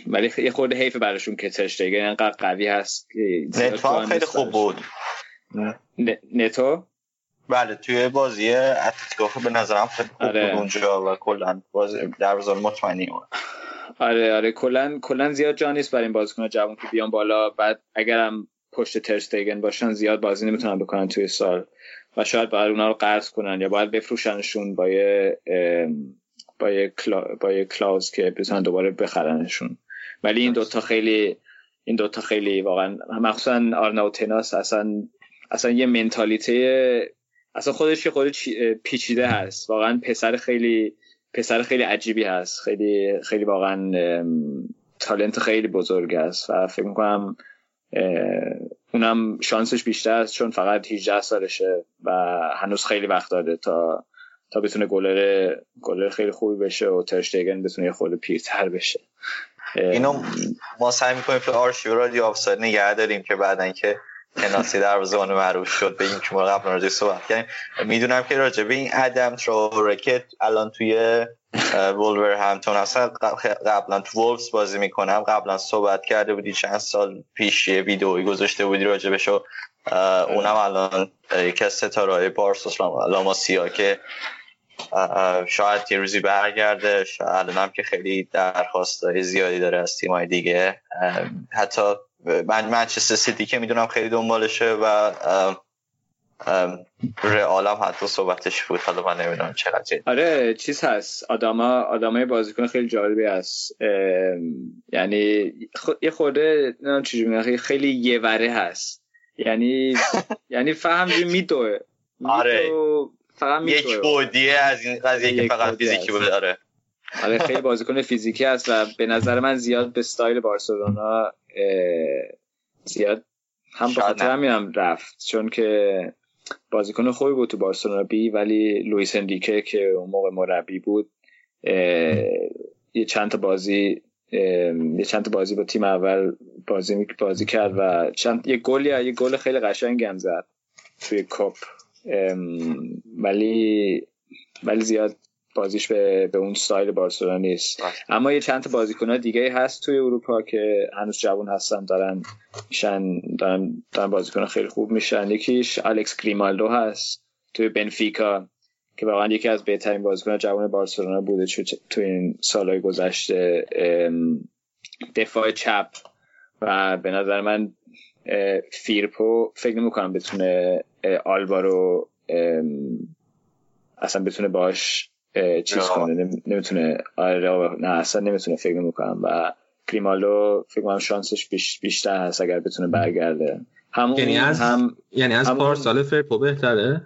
ولی یه خورده حیف براشون که ترشتگن انقدر قوی هست نتو خیلی خوب بود. نتو؟ بله توی بازی اتلتیکو به نظرم خیلی خوب آره. بود اونجا و کلا بازی در مطمئنی آره آره. کلا کلا زیاد جا نیست برای این بازیکن جوان که بیان بالا. بعد اگرم پشت ترستیگن باشن زیاد بازی نمی‌تونن بکنن توی سال. و شاید باید اونا رو قرض کنن یا باید بفروشنشون با یه با یه, کلا... با یه کلاوز که بتونن دوباره بخرنشون. ولی این دوتا خیلی این دوتا خیلی واقعا مخصوصا آرناوتناس اصلا اصلا یه منتالیته اصلا خودش یه خود پیچیده هست. واقعا پسر خیلی پسر خیلی عجیبی هست. خیلی خیلی واقعا تالنت خیلی بزرگ است و فکر می‌کنم اونم شانسش بیشتر است چون فقط 18 سالشه و هنوز خیلی وقت داره تا تا بتونه گلر گلر خیلی خوبی بشه و ترشتگن بتونه یه خود پیرتر بشه. اینو ما سعی می‌کنیم تو آرشیو رادیو آفساید نگه داریم که بعدا که کناسی در زمان معروف شد به این که ما قبل راجع صحبت کردیم. می‌دونم که راجع به این ادم تراورکت الان توی وولور همتون اصلا قبلا تو وولفز بازی می‌کنم. قبلا صحبت کرده بودی چند سال پیش یه ویدئویی گذاشته بودی راجع بشو اونم الان یکی از ستاره بارس لاماسیا که شاید یه روزی برگرده. الان هم که خیلی درخواست زیادی داره از تیمای دیگه. حتی من منچستر سیتی که می‌دونم خیلی دنبالشه و رئال هم حتی صحبتش بود. حالا من نمی‌دونم چقدر آره چیز هست. آدما آدمای بازیکن خیلی جالبی هست. یعنی یه خورده چجوری خیلی یه وره هست. یعنی یعنی فهم میدوه. آره. فقط یک بودیه از این قضیه که فقط فیزیکی بود آره. آره خیلی بازیکن فیزیکی هست و به نظر من زیاد به ستایل بارسلونا زیاد هم به خاطر همین رفت. چون که بازیکن خوبی بود تو بارسلونا بی ولی لوئیس اندیکه که اون موقع مربی بود یه چند تا بازی یه چند تا بازی با تیم اول بازی بازی کرد و چند یه گل یه گل خیلی قشنگی هم زد توی کاپ ولی ولی زیاد بازیش به, به اون ستایل بارسلونا نیست. اما یه چند تا بازیکن دیگه هست توی اروپا که هنوز جوان هستن دارن میشن دارن, دارن بازیکن خیلی خوب میشن. یکیش الکس گریمالدو هست توی بنفیکا که واقعا یکی از بهترین بازیکن جوان بارسلونا بوده تو این سالهای گذشته. دفاع چپ و به نظر من فیرپو فکر نمی کنم بتونه آلبا رو اصلا بتونه باش چیز کنه نمی‌تونه آره نه اصلا نمی‌تونه فکر نمی‌کنم. و کریمالو فکر کنم شانسش بیش بیشتر هست اگر بتونه برگرده. همون یعنی از هم یعنی از پارسال فرپو بهتره؟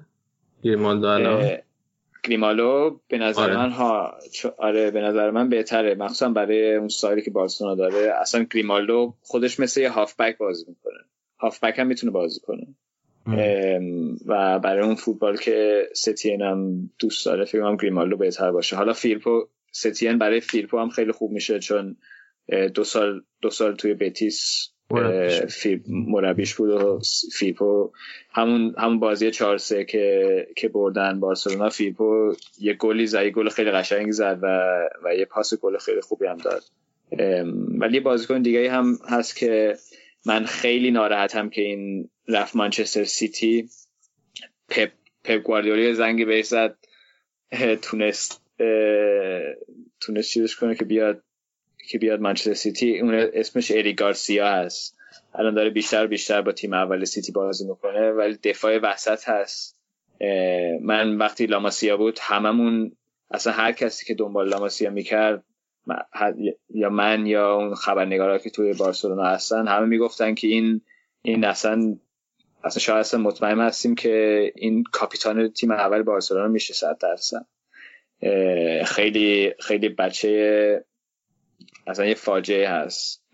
گریمالدو الان؟ گریمالو به نظر آره. من ها آره به نظر من بهتره. مخصوصا برای اون سایلی که بارسلونا داره. اصلا گریمالدو خودش مثل یه هافبک بازی می‌کنه. هافبک هم می‌تونه بازی کنه. و برای اون فوتبال که ستین هم دوست داره فکر کنم گریمالدو بهتر باشه. حالا فیرپو ستین برای فیرپو هم خیلی خوب میشه چون دو سال دو سال توی بتیس مربیش. بود و فیرپو همون همون بازی 4 3 که که بردن بارسلونا فیرپو یه گلی زد گل خیلی قشنگی زد و و یه پاس گل خیلی خوبی هم داد. ولی بازیکن دیگه هم هست که من خیلی ناراحتم که این رفت مانچستر سیتی. پپ پپ گواردیولا زنگی بهش زد تونست تونست چیزش کنه که بیاد که بیاد منچستر سیتی. اون اسمش اری گارسیا هست. الان داره بیشتر بیشتر با تیم اول سیتی بازی می‌کنه ولی دفاع وسط هست. من وقتی لاماسیا بود هممون اصلا هر کسی که دنبال لاماسیا می‌کرد یا من یا اون خبرنگارا که توی بارسلونا هستن همه می‌گفتن که این این اصلا اصلا شاید اصلا مطمئن هستیم که این کاپیتان تیم اول بارسلونا میشه صد درصد. خیلی خیلی بچه اصلا یه فاجعه هست.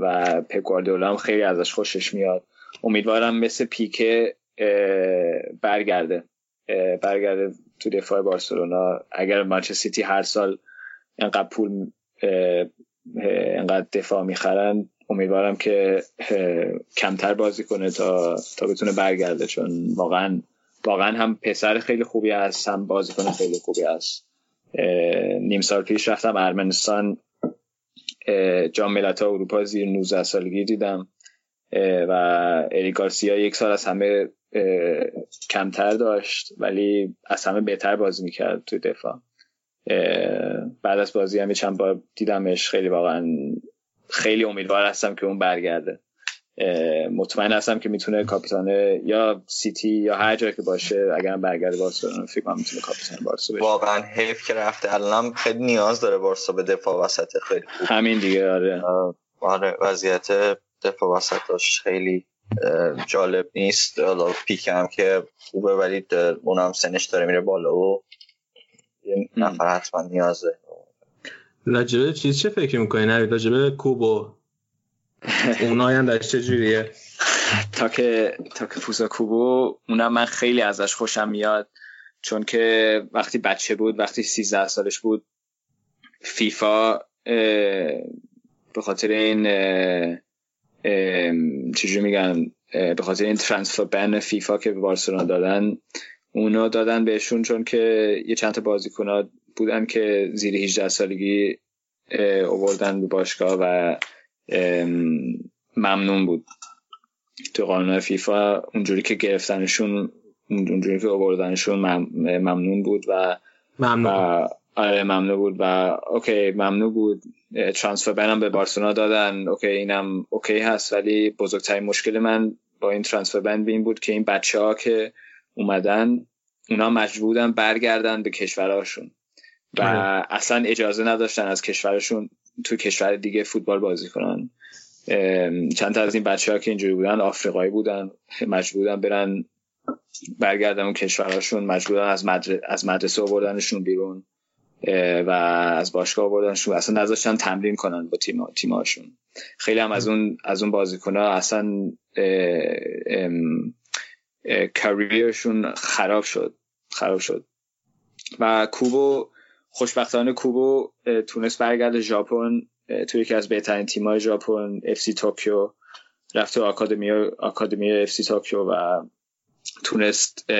و پپ گواردیولا هم خیلی ازش خوشش میاد. امیدوارم مثل پیکه برگرده. برگرده تو دفاع بارسلونا. اگر منچستر سیتی هر سال انقدر پول انقدر دفاع می‌خرن. امیدوارم که کمتر بازی کنه تا تا بتونه برگرده. چون واقعا واقعا هم پسر خیلی خوبی هست هم بازیکن خیلی خوبی هست. نیم سال پیش رفتم ارمنستان. جام ملت اروپا زیر 19 سالگی دیدم. و اری گارسیا یک سال از همه کمتر داشت ولی از همه بهتر بازی می‌کرد تو دفاع. بعد از بازی هم چند بار دیدمش. خیلی واقعا خیلی امیدوار هستم که اون برگرده. مطمئن هستم که می‌تونه کاپیتان یا سیتی یا هر جایی که باشه اگر برگرده بارسلونا فکر کنم می‌تونه کاپیتان بارسا بشه. واقعا حیف که رفته. الان خیلی نیاز داره بارسا به دفاع وسط خیلی خوب. همین دیگه آره. آره وضعیت دفاع وسطش خیلی جالب نیست. حالا پیک هم که خوبه ولی اونم سنش داره میره بالا و یه نفر حتما نیازه راجبه چیز چه فکر می‌کنی؟ نوید راجبه کوبو اون آیندهش چجوریه تا که تا که فوزا کوبو اونم من خیلی ازش خوشم میاد. چون که وقتی بچه بود وقتی 13 سالش بود فیفا به خاطر این چجوری میگن؟ به خاطر این ترانسفر بن فیفا که به بارسلونا دادن اونو دادن بهشون چون که یه چند تا بازیکن بودن که زیر 18 سالگی اووردن به باشگاه و ممنوع بود. تو قانون فیفا اونجوری که گرفتنشون اونجوری که آوردنشون ممنوع بود و ممنوع و آره ممنوع بود و okay ممنوع بود. transfer ban هم به بارسلونا دادن. okay اینم okay هست ولی بزرگترین مشکل من با این transfer ban این بود که این بچه ها که اومدن اونا مجبور بودن برگردن به کشورهاشون. و اصلا اجازه نداشتن از کشورشون تو کشور دیگه فوتبال بازی کنن. چند تا از این بچه ها که اینجوری بودن آفریقایی بودن مجبور بودن برن برگردن اون کشورهاشون مجبور از, مدر... از مدرسه آوردنشون بیرون و از باشگاه آوردنشون. اصلا نذاشتن تمرین کنن با تیم تیماشون خیلی هم از اون از اون بازیکن‌ها اصلا career شون خراب شد خراب شد. و کوبو خوشبختانه کوبو تونست برگرد ژاپن توی یکی از بهترین تیم‌های ژاپن اف سی توکیو رفت تو آکادمی آکادمی اف سی توکیو و تونست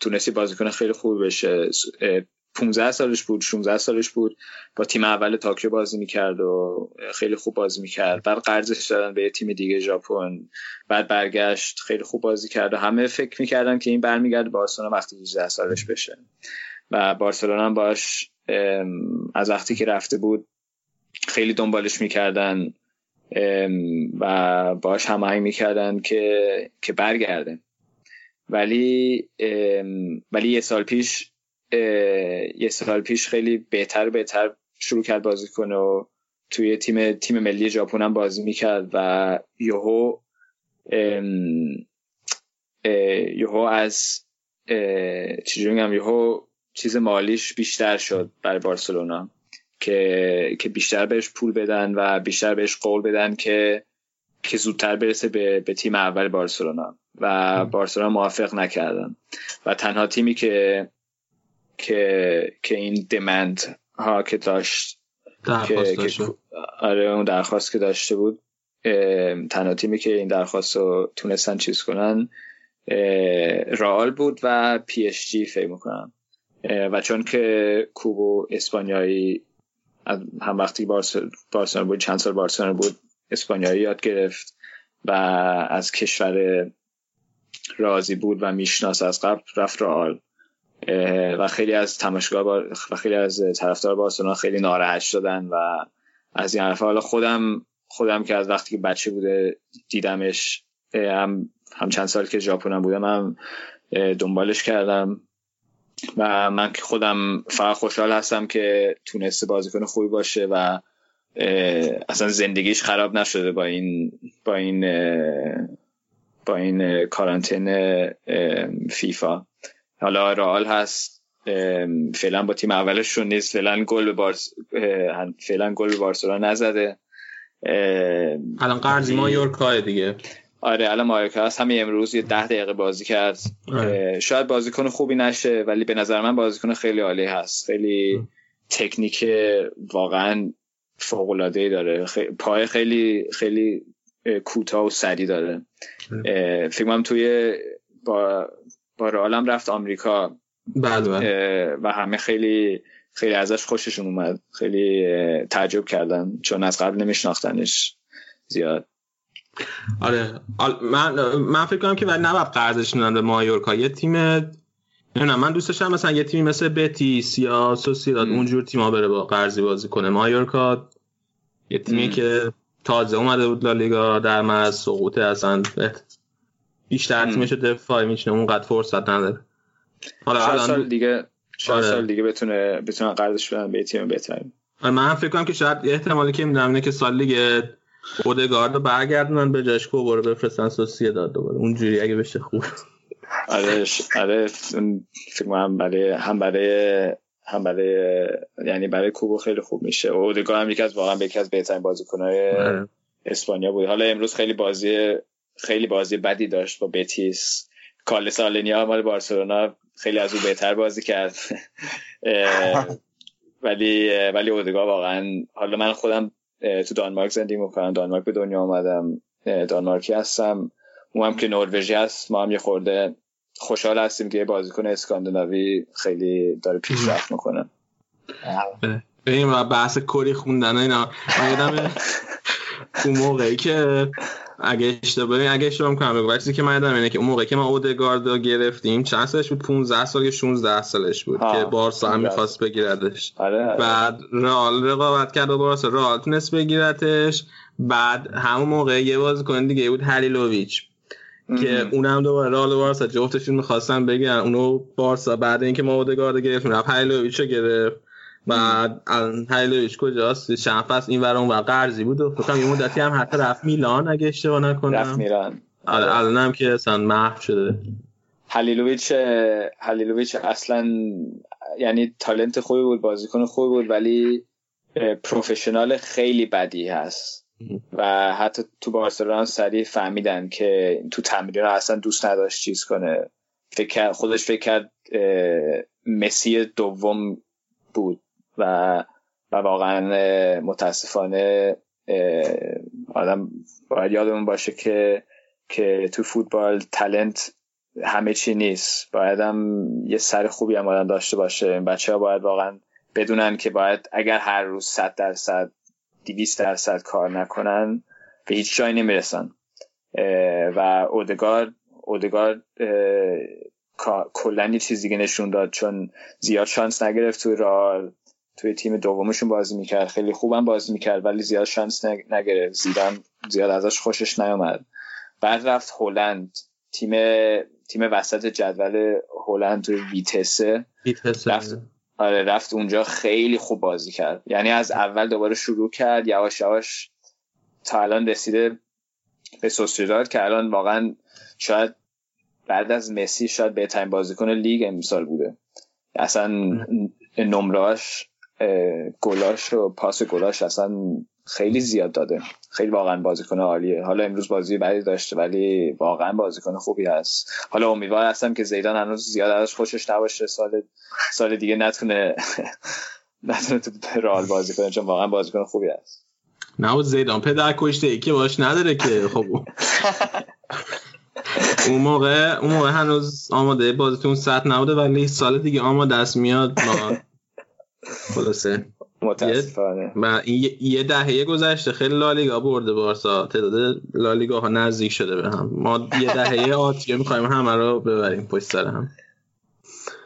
تونست یه بازیکن خیلی خوب بشه. 15 سالش بود 16 سالش بود. با تیم اول توکیو بازی می‌کرد و خیلی خوب بازی می‌کرد. بعد قرضش دادن به تیم دیگه ژاپن. بعد برگشت خیلی خوب بازی کرد و همه فکر می‌کردن که این برمیگرده بارسلونا وقتی 18 سالش بشه. و بارسلونا هم باش از وقتی که رفته بود خیلی دنبالش می‌کردن و باش هماهنگ می‌کردن که که برگرده. ولی ولی یه سال پیش یه سال پیش خیلی بهتر بهتر شروع کرد بازی کنه و توی تیم تیم ملی ژاپن هم بازی می‌کرد و یهو یهو از چجوری میگم یهو چیز مالیش بیشتر شد برای بارسلونا که که بیشتر بهش پول بدن و بیشتر بهش قول بدن که که زودتر برسه به, به تیم اول بارسلونا و بارسلونا موافق نکردن. و تنها تیمی که که که این دمند ها که داشت که, که آره اون درخواست که داشته بود تنها تیمی که این درخواست رو تونستن چیز کنن رئال بود و پی اس جی فکر می‌کنم. و چون که کوبو اسپانیایی هم وقتی بارسلونا بود چند سال بارسلونا بود اسپانیایی یاد گرفت و از کشور راضی بود و میشناس از قبل رفت رئال. و خیلی از تماشاگر و خیلی از طرفدار بارسلونا خیلی ناراحت شدن و از این حرفا. حالا خودم خودم که از وقتی که بچه بوده دیدمش هم هم چند سال که ژاپنم بودم هم دنبالش کردم. و من که خودم فقط خوشحال هستم که تونسته بازیکن خوبی باشه و اصلا زندگیش خراب نشده با این با این با این کارانتین فیفا. حالا رئال هست. فعلا با تیم اولشون نیست. فعلا گل به بارس فعلا گل به بارسلونا نزده. الان قرضی مایورکا دیگه. آره الان مایورکا هست. همین امروز یه ده دقیقه بازی کرد. آره. شاید بازیکن خوبی نشه ولی به نظر من بازیکن خیلی عالی هست. خیلی تکنیک واقعا فوق العاده داره پای خیلی خیلی کوتاه و سری داره. فکر کنم توی با با رئالم رفت آمریکا. بله, بله. و همه خیلی خیلی ازش خوششون اومد. خیلی تعجب کردن چون از قبل نمیشناختنش زیاد. آره. من من فکر کنم که بعد نباید قرضش به مایورکا. یه تیم نمی‌دونم من دوست داشتم مثلا یه تیمی مثل بتیس یا سوسیداد اونجور تیما بره با قرضی بازی کنه. مایورکا یه تیمی که تازه اومده بود لالیگا در مرز سقوط اصلا بیشتر تیمش دفاعی میشنه اونقدر فرصت نداره. حالا سال دیگه چهار آره. سال دیگه بتونه بتونه قرضش بدن به تیم بهتری آره من فکر کنم که شاید احتمالی که می‌دونم اینه که سال دیگه اودگارد رو برگردونن به جاش کوبو رو بفرستن سوسیه داد دوباره. اونجوری اگه بشه خوب. آره آره فکر کنم برای هم برای هم برای یعنی برای کوبو خیلی خوب میشه. اودگارد هم یکی از واقعا یکی از بهترین بازیکن‌های آره. اسپانیا بود. حالا امروز خیلی بازی خیلی بازی بدی داشت با بتیس. کالس آلنیا مال بارسلونا خیلی از او بهتر بازی کرد. ولی ولی اودگار واقعا حالا من خودم تو دانمارک زندگی می‌کنم. دانمارک به دنیا آمدم. دانمارکی هستم. اون هم که نروژی هست. ما هم یه خورده خوشحال هستیم که یه بازیکن اسکاندیناوی خیلی داره پیشرفت می‌کنه. بریم بحث کلی خوندن اینا من یادم اون موقعی که اگه اشتباه اگه اشتباه کنم بگو وقتی که من یادم اینه که اون موقعی که ما اودگارد رو گرفتیم چند سالش بود؟ 15 سال یا 16 سالش بود که بارسا هم می‌خواست بگیردش. آره، آره. بعد رئال رقابت کرد و بارسا. رئال تونست بگیرتش بعد همون موقع یه بازیکن دیگه بود هلیلوویچ که اونم دوباره رئال و بارسا جفتشون می‌خواستن بگیرن. اونو بارسا بعد اینکه ما اودگارد گرفتیم رفت هلیلوویچ رو گرفت. بعد الان هایلویچ کجاست؟ چند فصل این ورون و قرضی بود و فکر یه مدتی هم حتی رفت میلان اگه اشتباه نکنم. رفت میلان. آره الان هم که اصلا محو شده. هلیلویچ هلیلویچ اصلا یعنی تالنت خوبی بود بازیکن خوبی بود ولی پروفشنال خیلی بدی هست. و حتی تو بارسلونا سریع فهمیدن که تو تمرین اصلا دوست نداشت چیز کنه. فکر خودش فکر کرد مسی دوم بود. و و واقعا متاسفانه آدم باید یادمون باشه که که تو فوتبال تلنت همه چی نیست. باید هم یه سر خوبی هم آدم داشته باشه. بچه ها باید واقعا بدونن که باید اگر هر روز صد درصد دیویست درصد کار نکنن به هیچ جایی نمی‌رسن. و اودگار اودگار کلا یه چیز دیگه نشون داد چون زیاد شانس نگرفت توی رال توی تیم دومشون بازی می‌کرد. خیلی خوبم بازی می‌کرد ولی زیاد شانس نگرفت. زیدان زیاد ازش خوشش نیامد بعد رفت هلند. تیم تیم وسط جدول هلند توی ویتسه. رفت آره رفت اونجا خیلی خوب بازی کرد. یعنی از اول دوباره شروع کرد. یواش یواش تا الان رسیده به سوسیداد که الان واقعا شاید بعد از مسی شاید بهترین بازیکن لیگ امسال بوده. اصلا نمراش گلاش و پاس گلاش اصلا خیلی زیاد داده. خیلی واقعا بازیکن عالیه. حالا امروز بازی بعدی داشته ولی واقعا بازیکن خوبی هست. حالا امیدوار هستم که زیدان هنوز زیاد ازش خوشش نباشه. سال سال دیگه نتونه نتونه تو رئال بازی کنه چون واقعا بازیکن خوبی هست. نه زیدان پدر کشته ای که باش نداره که. خب. اون موقع اون موقع هنوز آماده بازیتون ساعت نبوده ولی سال دیگه آماده دست میاد ما خلاصه. متاسفانه. و این یه دهه گذشته خیلی لالیگا برده بارسا. تعداد لالیگا ها نزدیک شده به هم. ما یه دهه آتیه می‌خوایم همه رو ببریم پشت سر هم.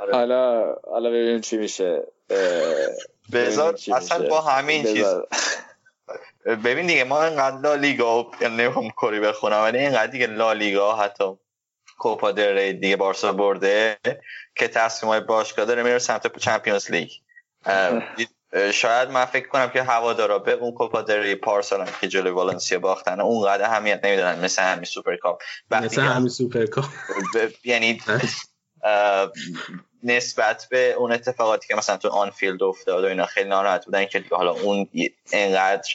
آره. حالا حالا ببینیم چی میشه. بذار اصلا با همین چیز ببین دیگه ما اینقدر لالیگا نمی‌خوام کری بخونم ولی اینقدر دیگه لالیگا حتی کوپا دل ری دیگه بارسا برده که تصمیم های باشگاه داره میره سمت چمپیونز لیگ. شاید من فکر کنم که هوادارا به اون کوپا دل ری پارسال که جلوی والنسیا باختن اونقدر اهمیت نمی‌دادن مثل همین سوپرکاپ مثل همین سوپرکاپ یعنی نسبت به اون اتفاقاتی که مثلا تو آنفیلد افتاد و اینا خیلی ناراحت بودن که حالا اون اینقدر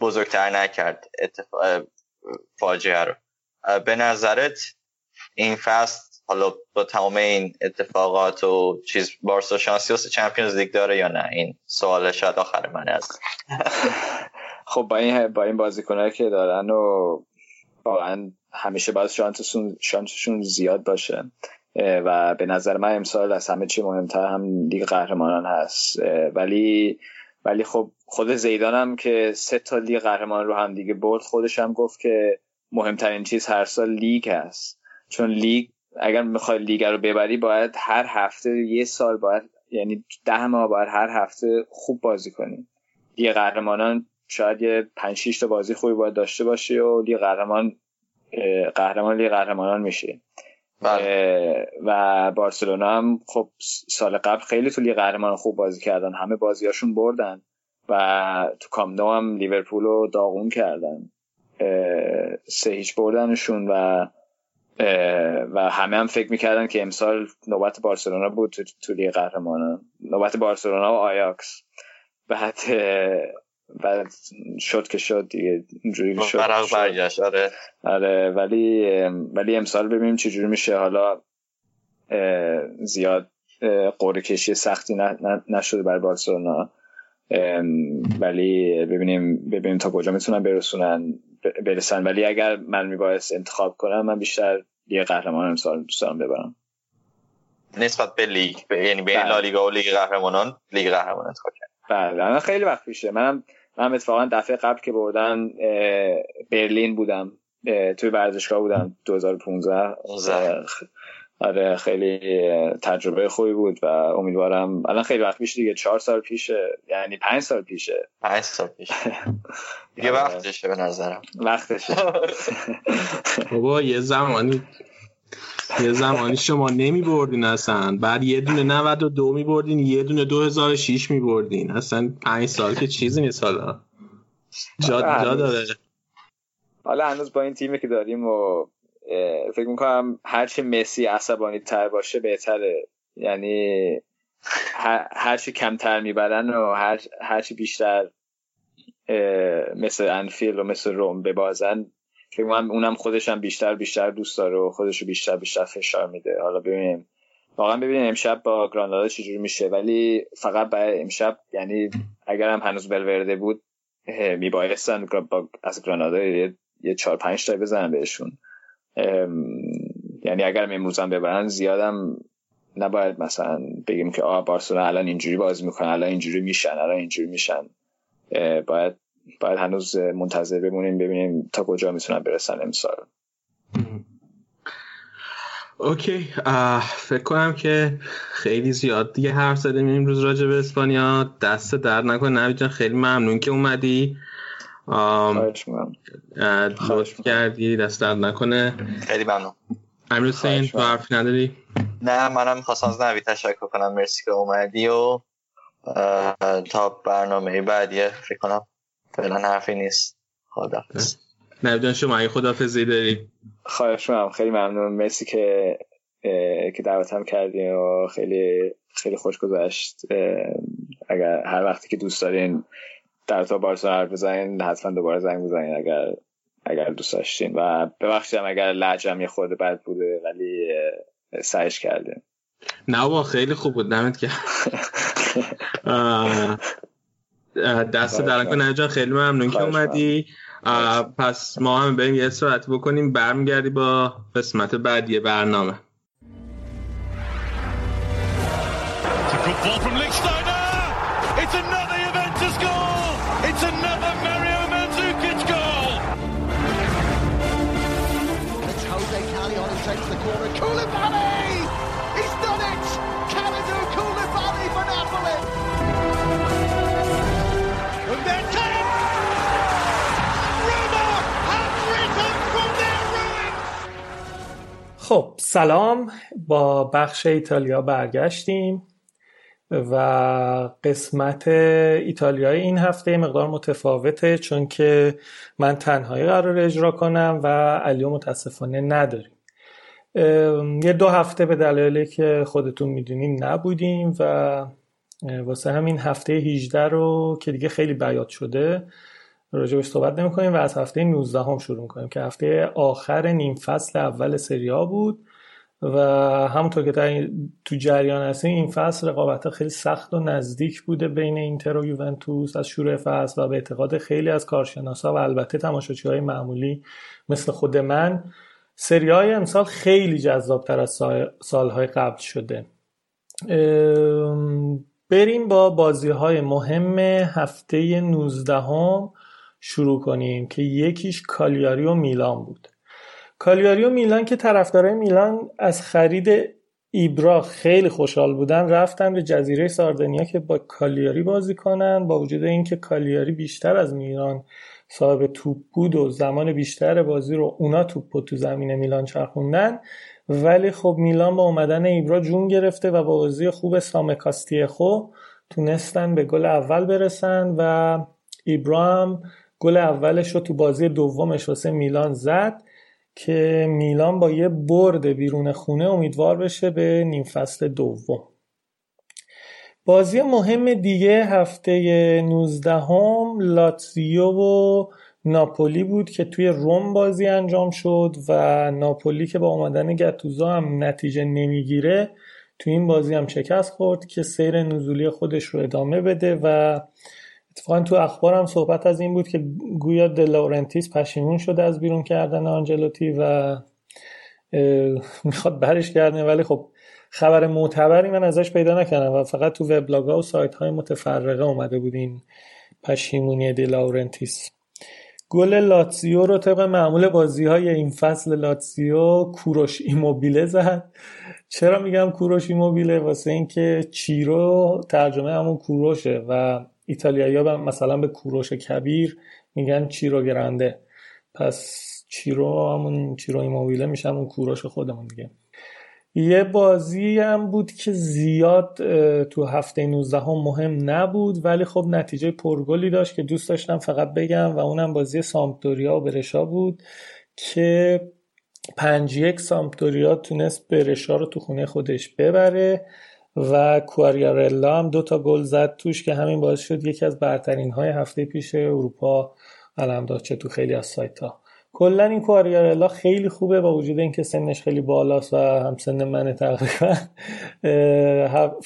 بزرگتر نکرد اتفاق فاجعه رو. به نظرت این فصل حالا با تمام این اتفاقات و چیز بارسا شانسی واسه Champions League داره یا نه؟ این سوال شاید آخر من است. خب با این با این بازیکنایی که دارن و واقعا همیشه باید شانسشون شانسشون زیاد باشه و به نظر من امسال از همه چی مهمتر هم لیگ قهرمانان هست. ولی ولی خب خود زیدانم که سه تا لیگ قهرمان رو هم دیگه برد خودش هم گفت که مهمترین چیز هر سال لیگ هست. چون لیگ اگر می‌خوای لیگ رو ببری باید هر هفته یه سال باید یعنی ده ماه باید هر هفته خوب بازی کنی. لیگ قهرمانان شاید یه 5 6 تا بازی خوبی باید داشته باشی و لیگ قهرمان قهرمان لیگ قهرمانان میشه بله. و بارسلونا هم خب سال قبل خیلی تو لیگ قهرمان خوب بازی کردن. همه بازیاشون بردن و تو کامنو هم لیورپول رو داغون کردن. سه هیچ بردنشون و و همه هم فکر می‌کردن که امسال نوبت بارسلونا بود تو, تو لیگ قهرمانان نوبت بارسلونا و آیاکس. بعد بعد شد که شد دیگه. اینجوری شد برگشت آره. آره ولی ولی امسال ببینیم چجوری میشه. حالا زیاد قرعه کشی سختی نشده بر بارسلونا. ولی ببینیم ببینیم تا کجا می‌تونن برسونن برسن. ولی اگر من میبایست انتخاب کنم من بیشتر یه قهرمان امسال دوست دارم ببرم. نسبت به لیگ یعنی بین لالیگا و لیگ قهرمانان لیگ قهرمان انتخاب کردم. بله. خیلی وقت پیشه. منم من اتفاقا دفعه قبل که بردن برلین بودم. توی ورزشگاه بودم. 2015 آره خیلی تجربه خوبی بود و امیدوارم الان خیلی وقت پیش دیگه چهار سال پیشه یعنی پنج سال پیشه. پنج سال پیشه. دیگه آره. وقتشه به نظرم. وقتشه. بابا یه زمانی یه زمانی شما نمی بردین اصلا. بعد یه دونه 92 می بردین یه دونه 2006 می بردین اصلا 5 سال که چیزی نیست حالا. جا, جا داره. حالا هنوز با این تیمی که داریم و فکر می‌کنم هرچی مسی عصبانی تر باشه بهتره. یعنی هرچی کمتر می‌برن و هر هرچی بیشتر مثل انفیل و مثل روم ببازن فکر کنم اونم خودش هم بیشتر بیشتر دوست داره و خودش بیشتر بیشتر فشار میده. حالا ببینیم. واقعا ببینیم امشب با گرانادا چجوری میشه. ولی فقط برای امشب یعنی اگر هم هنوز بلورده بود میبایستن با از گرانادا یه, یه چهار پنج تا بزنن بهشون. یعنی اگر امروز هم ببرن زیادم نباید مثلا بگیم که آه بارسلونا الان اینجوری بازی می‌کنن الان اینجوری میشن الان اینجوری میشن. باید باید هنوز منتظر بمونیم ببینیم تا کجا می‌تونن برسن امسال. اوکی. فکر کنم که خیلی زیاد دیگه حرف زدیم امروز راجع به اسپانیا. دست درد نکن نوید خیلی ممنون که اومدی. لطف کردی دست درد نکنه. خیلی ممنون. امیر حسین تو حرفی نداری؟ نه منم خواستم از نوید تشکر کنم. مرسی که اومدی و تا برنامه بعدی فکر کنم فعلا حرفی نیست. خدافز نوید شما این خدافزی داری؟ خواهش می‌کنم. خیلی ممنون. مرسی که که دعوتم کردی و خیلی خیلی خوش گذشت. اگر هر وقتی که دوست دارین در تا بارسلونا حرف بزنین حتما دوباره زنگ بزنین اگر اگر دوست داشتین. و ببخشید اگر لجم یه خورده بد بوده ولی سعیش کردیم. نه با خیلی خوب بود. دمت که دست در نکن خیلی ممنون که اومدی. پس ما هم بریم یه ساعت بکنیم. برمیگردی با قسمت بعدی برنامه. خب سلام. با بخش ایتالیا برگشتیم و قسمت ایتالیای این هفته مقدار متفاوته چون که من تنهایی قرار اجرا کنم و علیو متاسفانه نداریم. یه دو هفته به دلایلی که خودتون می‌دونیم نبودیم و واسه همین هفته 18 رو که دیگه خیلی بیاد شده راجبش صحبت نمی کنیم و از هفته 19 هم شروع کنیم که هفته آخر نیم فصل اول سریا بود و همونطور که در تو جریان هستیم این فصل رقابت خیلی سخت و نزدیک بوده بین اینتر و یوونتوس از شروع فصل و به اعتقاد خیلی از کارشناسا و البته تماشاچی های معمولی مثل خود من سری های امسال خیلی جذابتر از سالهای قبل شده. بریم با بازی های مهم هفته 19 هم شروع کنیم که یکیش کالیاری و میلان بود. کالیاری و میلان که طرفدارای میلان از خرید ایبرا خیلی خوشحال بودن رفتن به جزیره ساردنیا که با کالیاری بازی کنن با وجود اینکه کالیاری بیشتر از میلان صاحب توپ بود و زمان بیشتر بازی رو اونا توپ تو زمین میلان چرخوندن ولی خب میلان با اومدن ایبرا جون گرفته و با بازی خوب سام خو تونستن به گل اول برسن و ایبرا هم گل اولش رو تو بازی دومش واسه میلان زد که میلان با یه برد بیرون خونه امیدوار بشه به نیم فصل دوم. بازی مهم دیگه هفته 19 هم لاتزیو و ناپولی بود که توی روم بازی انجام شد و ناپولی که با اومدن گتوزا هم نتیجه نمی‌گیره توی این بازی هم شکست خورد که سیر نزولی خودش رو ادامه بده و اتفاقا تو اخبارم صحبت از این بود که گویا دلائورنتیس پشیمون شده از بیرون کردن آنجلوتی و می‌خواد برش گردونه ولی خب خبر معتبری من ازش پیدا نکردم و فقط تو وبلاگ ها و سایت های متفرقه اومده بود این پشیمونی دلائورنتیس گل لاتزیو رو طبق معمول بازی های این فصل لاتزیو کوروش ایموبیله زد. چرا میگم کوروش ایموبیله؟ واسه اینکه چیرو ترجمه همون کوروشه و ایتالیایی ها مثلا به کوروش کبیر میگن چیرو گرنده پس چیرو همون چیرو ایموبیله میشه همون کوروش خودمون دیگه. یه بازی هم بود که زیاد تو هفته 19 هم مهم نبود ولی خب نتیجه پرگلی داشت که دوست داشتم فقط بگم و اونم بازی سامپدوریا و برشا بود که پنج یک سامپدوریا تونست برشا رو تو خونه خودش ببره. و کواریارلا هم دو تا گل زد توش که همین باعث شد یکی از برترین های هفته پیش اروپا علم داشت چه تو خیلی از سایت ها کلا این کواریارلا خیلی خوبه با وجود اینکه سنش خیلی بالاست و همسن من تقریبا.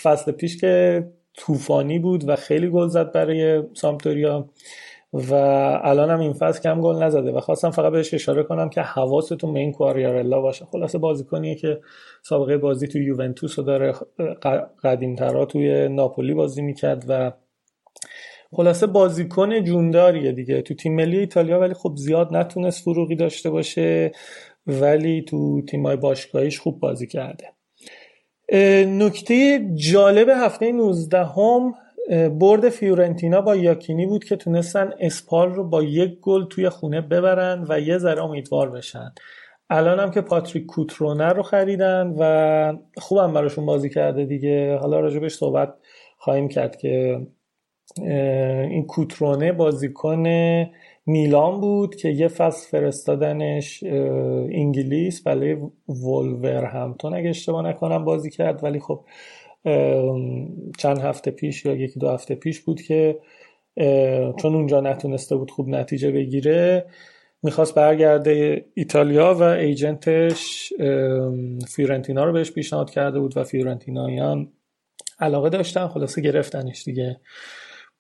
فصل پیش که طوفانی بود و خیلی گل زد برای سامپدوریا. و الان هم این فصل کم گل نزده و خواستم فقط بهش اشاره کنم که حواستون به این کواریارلا باشه. خلاصه بازیکنیه که سابقه بازی توی یوونتوس رو داره قدیمترها توی ناپولی بازی می‌کرد و خلاصه بازیکن جونداریه دیگه. تو تیم ملی ایتالیا ولی خب زیاد نتونست فروغی داشته باشه ولی تو تیمای باشگاهیش خوب بازی کرده. نکته جالب هفته 19 هم برد فیورنتینا با یاکینی بود که تونستن اسپال رو با یک گل توی خونه ببرن و یه ذره امیدوار بشن. الان هم که پاتریک کوترونه رو خریدن و خوبم براشون بازی کرده دیگه. حالا راجبش صحبت خواهیم کرد که این کوترونه بازیکن میلان بود که یه فصل فرستادنش انگلیس برای وولور همتون اگه اشتباه نکنم بازی کرد. ولی خب چند هفته پیش یا یکی دو هفته پیش بود که چون اونجا نتونسته بود خوب نتیجه بگیره می‌خواست برگرده ایتالیا و ایجنتش فیورنتینا رو بهش پیشنهاد کرده بود و فیورنتینایان علاقه داشتن خلاصه گرفتنش دیگه.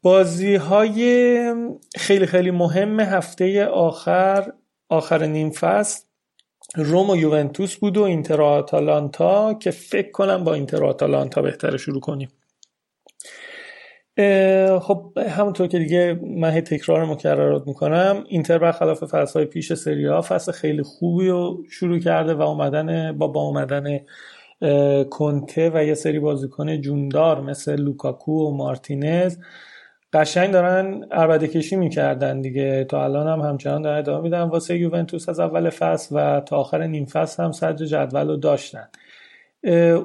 بازی های خیلی خیلی مهم هفته آخر آخر نیم فصل روم و یوونتوس بود و اینتر آتالانتا که فکر کنم با اینتر آتالانتا بهتر شروع کنیم. خب همونطور که دیگه من تکرار مکررات می‌کنم اینتر برخلاف فصل پیش سری ها فصل خیلی خوبی رو شروع کرده و اومدن با با اومدن کنته و یه سری بازیکن جوندار مثل لوکاکو و مارتینز قشنگ دارن عربده کشی می‌کردن دیگه. تا الان هم همچنان دارن ادامه میدن. واسه یوونتوس از اول فصل و تا آخر نیم فصل هم صدر جدول رو داشتن.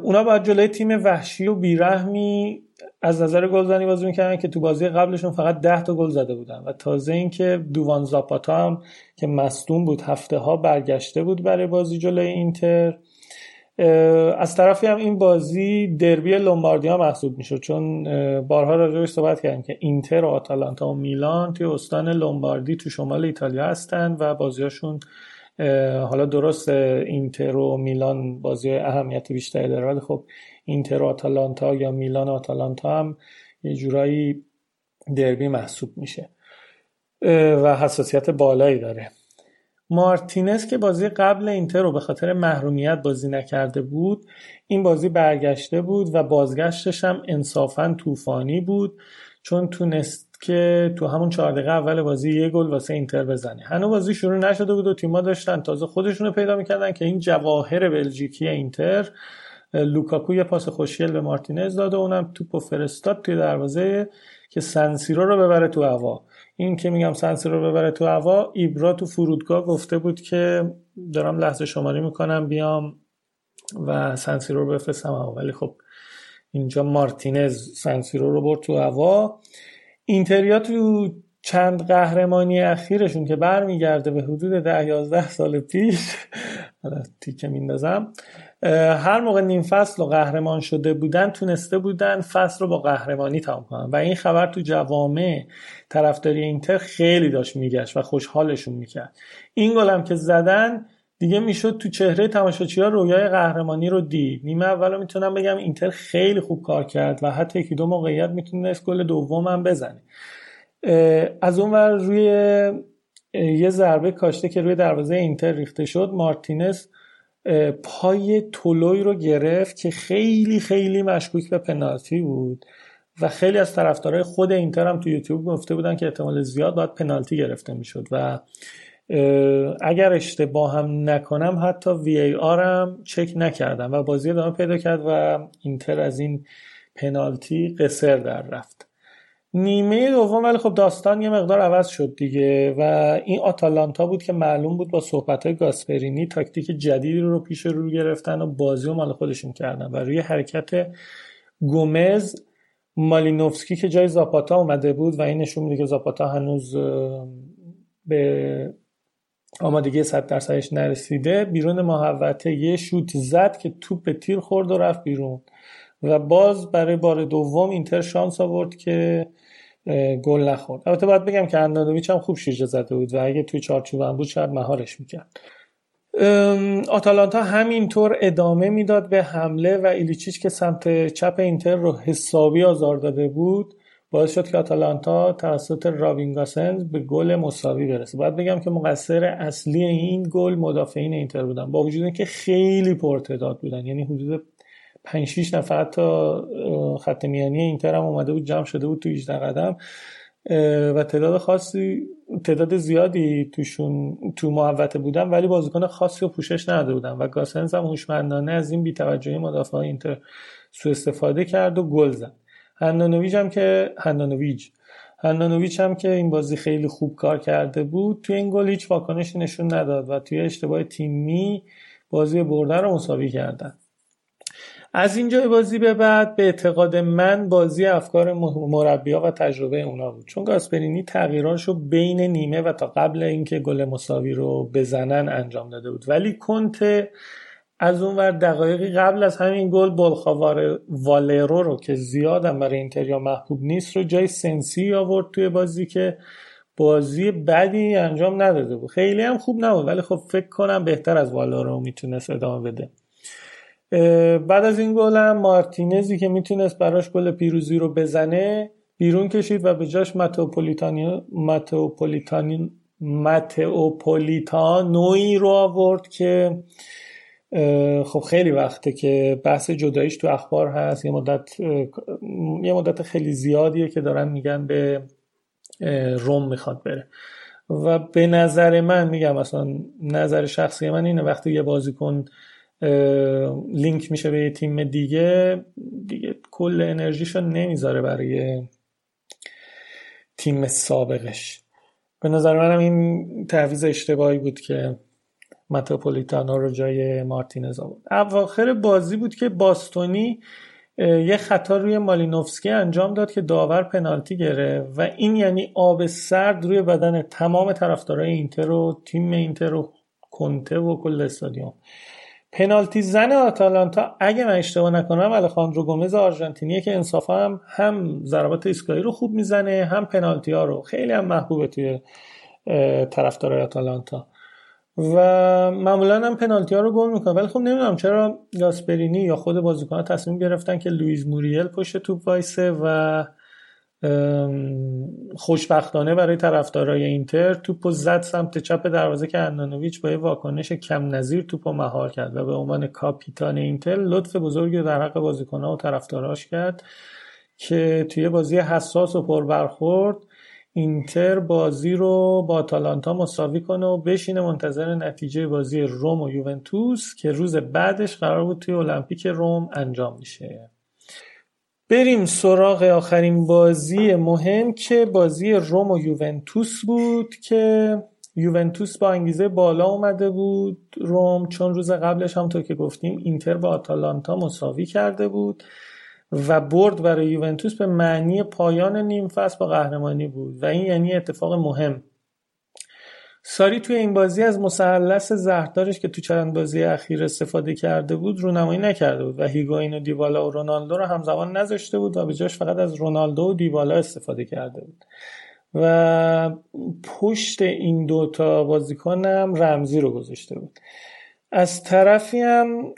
اونا باید جلوی تیم وحشی و بیرحمی از نظر گلزنی بازی می‌کردن که تو بازی قبلشون فقط ده تا گل زده بودن. و تازه اینکه دووان زاپاتا هم که مصدوم بود هفته ها برگشته بود برای بازی جلوی اینتر. از طرفی هم این بازی دربی لومباردیا محسوب می‌شد چون بارها راجعش صحبت کردیم که اینتر و آتالانتا و میلان توی استان لومباردی تو شمال ایتالیا هستن و بازیاشون حالا درست اینتر و میلان بازی اهمیت بیشتری داره ولی خب اینتر و آتالانتا یا میلان و آتالانتا هم یه جورایی دربی محسوب میشه و حساسیت بالایی داره. مارتینز که بازی قبل اینتر رو به خاطر محرومیت بازی نکرده بود این بازی برگشته بود و بازگشتش هم انصافا طوفانی بود چون تونست که تو همون چهار دقیقه اول بازی یه گل واسه اینتر بزنه. هنوز بازی شروع نشده بود و تیم‌ها داشتن تازه خودشون رو پیدا می‌کردن که این جواهر بلژیکی اینتر لوکاکو یه پاس خوشگل به مارتینز داد و اونم توپو فرستاد توی دروازه که سنسیرو رو ببره تو هوا. این که میگم سنسیرو رو ببره تو هوا ایبرا تو فرودگاه گفته بود که دارم لحظه شماری می‌کنم بیام و سنسیرو رو بفرستم ولی خب اینجا مارتینز سنسیرو رو برد تو هوا. اینتریا تو چند قهرمانی اخیرشون که برمیگرده به حدود ده یازده سال پیش تیکه میندازم. هر موقع نیم فصل و قهرمان شده بودن تونسته بودن فصل رو با قهرمانی تمام کنن. و این خبر تو جوامع طرفداری اینتر خیلی داشت میگشت و خوشحالشون می‌کرد. این گل هم که زدن دیگه می‌شد تو چهره تماشاچی ها رویای قهرمانی رو دید. نیمه اول می‌تونم بگم اینتر خیلی خوب کار کرد و حتی یکی دو موقعیت می‌تونست گل دوم هم بزنه. از اون ور روی یه ضربه کاشته که روی دروازه اینتر ریخته شد مارتینز پای تولوی رو گرفت که خیلی خیلی مشکوک به پنالتی بود و خیلی از طرفدارای خود اینتر هم تو یوتیوب گفته بودن که احتمال زیاد باید پنالتی گرفته می‌شد و اگر اشتباه هم نکنم حتی وی ای هم چک نکردم و بازی ادامه پیدا کرد و اینتر از این پنالتی قصر در رفت. نیمه دوم ولی خب داستان یه مقدار عوض شد دیگه و این آتالانتا بود که معلوم بود با صحبت گاسپرینی تاکتیک جدیدی رو پیش رو گرفتن و بازی رو مال خودشون کردن و روی حرکت گومز مالینوفسکی که جای زاپاتا اومده بود و این نشون میده که زاپاتا هنوز به آمادگی 100 درصدش نرسیده بیرون محوطه یه شوت زد که توپ به تیر خورد و رفت بیرون. و باز برای بار دوم اینتر شانس آورد که گل نخورد. البته باید بگم که اندانویچ هم خوب شیرجه زده بود و اگه توی چارچوب هم بود شاید مهارش می‌کرد. آتالانتا همینطور ادامه می‌داد به حمله و ایلیچیچ که سمت چپ اینتر رو حسابی آزار داده بود باعث شد که آتالانتا توسط راوینگاسنز به گل مساوی برسه. باید بگم که مقصر اصلی این گل مدافعین اینتر بودن با وجود اینکه خیلی پرتداد بودن یعنی حدود 5 6 نفر تا خط میانی اینتر هم اومده بود جمع شده بود تو 18 قدم. و تعداد خاصی تعداد زیادی توشون تو محوطه بودن ولی بازیکن خاصی رو پوشش نداده بودن. و گاسنز هم هوشمندانه از این بی‌توجهی مدافع اینتر سوء استفاده کرد و گل زد. هندانویچ هم که هندانویچ. هندانویچ هم که این بازی خیلی خوب کار کرده بود توی این گل هیچ واکنشی نشون نداد و توی اشتباه تیمی بازی برده رو مساوی کردن. از اینجا بازی به بعد به اعتقاد من بازی افکار مربیا و تجربه اونا بود. چون گاسپرینی تغییراش رو بین نیمه و تا قبل اینکه گل مساوی رو بزنن انجام داده بود. ولی کنته از اون ور دقایقی قبل از همین گل بلخاوار والرو رو که زیادم برای اینتریا محبوب نیست رو جای سنسی آورد توی بازی که بازی بدی انجام نداده بود. خیلی هم خوب نبود ولی خب فکر کنم بهتر از والرو می‌تونست ادامه بده. بعد از این گل هم مارتینزی که می‌تونست براش گل پیروزی رو بزنه بیرون کشید و به جاش متوپولیتانی متوپولیتانی متوپولیتانوی رو آورد که خب خیلی وقته که بحث جداییش تو اخبار هست. یه مدت یه مدت خیلی زیادیه که دارن میگن به روم می‌خواد بره. و به نظر من میگم اصلا نظر شخصی من اینه وقتی یه بازیکن لینک میشه به یه تیم دیگه. دیگه کل انرژیشو نمی‌ذاره برای تیم سابقش. به نظر منم این تعویض اشتباهی بود که متاپولیتانو رو جای مارتینز آورد. اواخر بازی بود که باستونی یه خطا روی مالینوفسکی انجام داد که داور پنالتی گرفت و این یعنی آب سرد روی بدن تمام طرفدارای اینتر و تیم اینتر و کنته و کل استادیوم. پنالتی زن آتالانتا اگه من اشتباه نکنم الخاندرو گومز آرژانتینیه که انصافا هم هم ضربات ایستگاهی رو خوب می‌زنه هم پنالتی ها رو خیلی هم محبوبه توی طرفدارای آتالانتا. و معمولا هم پنالتی ها رو گل می‌کنه. ولی خب نمی‌دونم چرا گاسپرینی یا خود بازیکن تصمیم گرفتن که لویز موریل پشت توپ وایسه و خوشبختانه برای طرفدارای اینتر توپو زد سمت چپ دروازه که اندانویچ با یه واکنش کم نظیر توپو مهار کرد و به عنوان کاپیتان اینتر لطف بزرگی در حق بازیکنها و طرفداراش کرد که توی بازی حساس و پربرخورد اینتر بازی رو با آتالانتا مساوی کنه و بشینه منتظر نتیجه بازی روم و یوونتوس که روز بعدش قرار بود توی المپیک روم انجام میشه. بریم سراغ آخرین بازی مهم که بازی روم و یوونتوس بود که یوونتوس با انگیزه بالا اومده بود. روم چون روز قبلش هم تو که گفتیم اینتر با آتالانتا مساوی کرده بود و برد برای یوونتوس به معنی پایان نیم فصل با قهرمانی بود. و این یعنی اتفاق مهم. ساری توی این بازی از مثلث زهردارش که تو چند بازی اخیر استفاده کرده بود رونمایی نکرده بود و هیگوین و دیوالا و رونالدو رو همزمان نذاشته بود و به جاش فقط از رونالدو و دیوالا استفاده کرده بود. و پشت این دوتا بازیکن هم رمزی رو گذاشته بود. از طرفی هم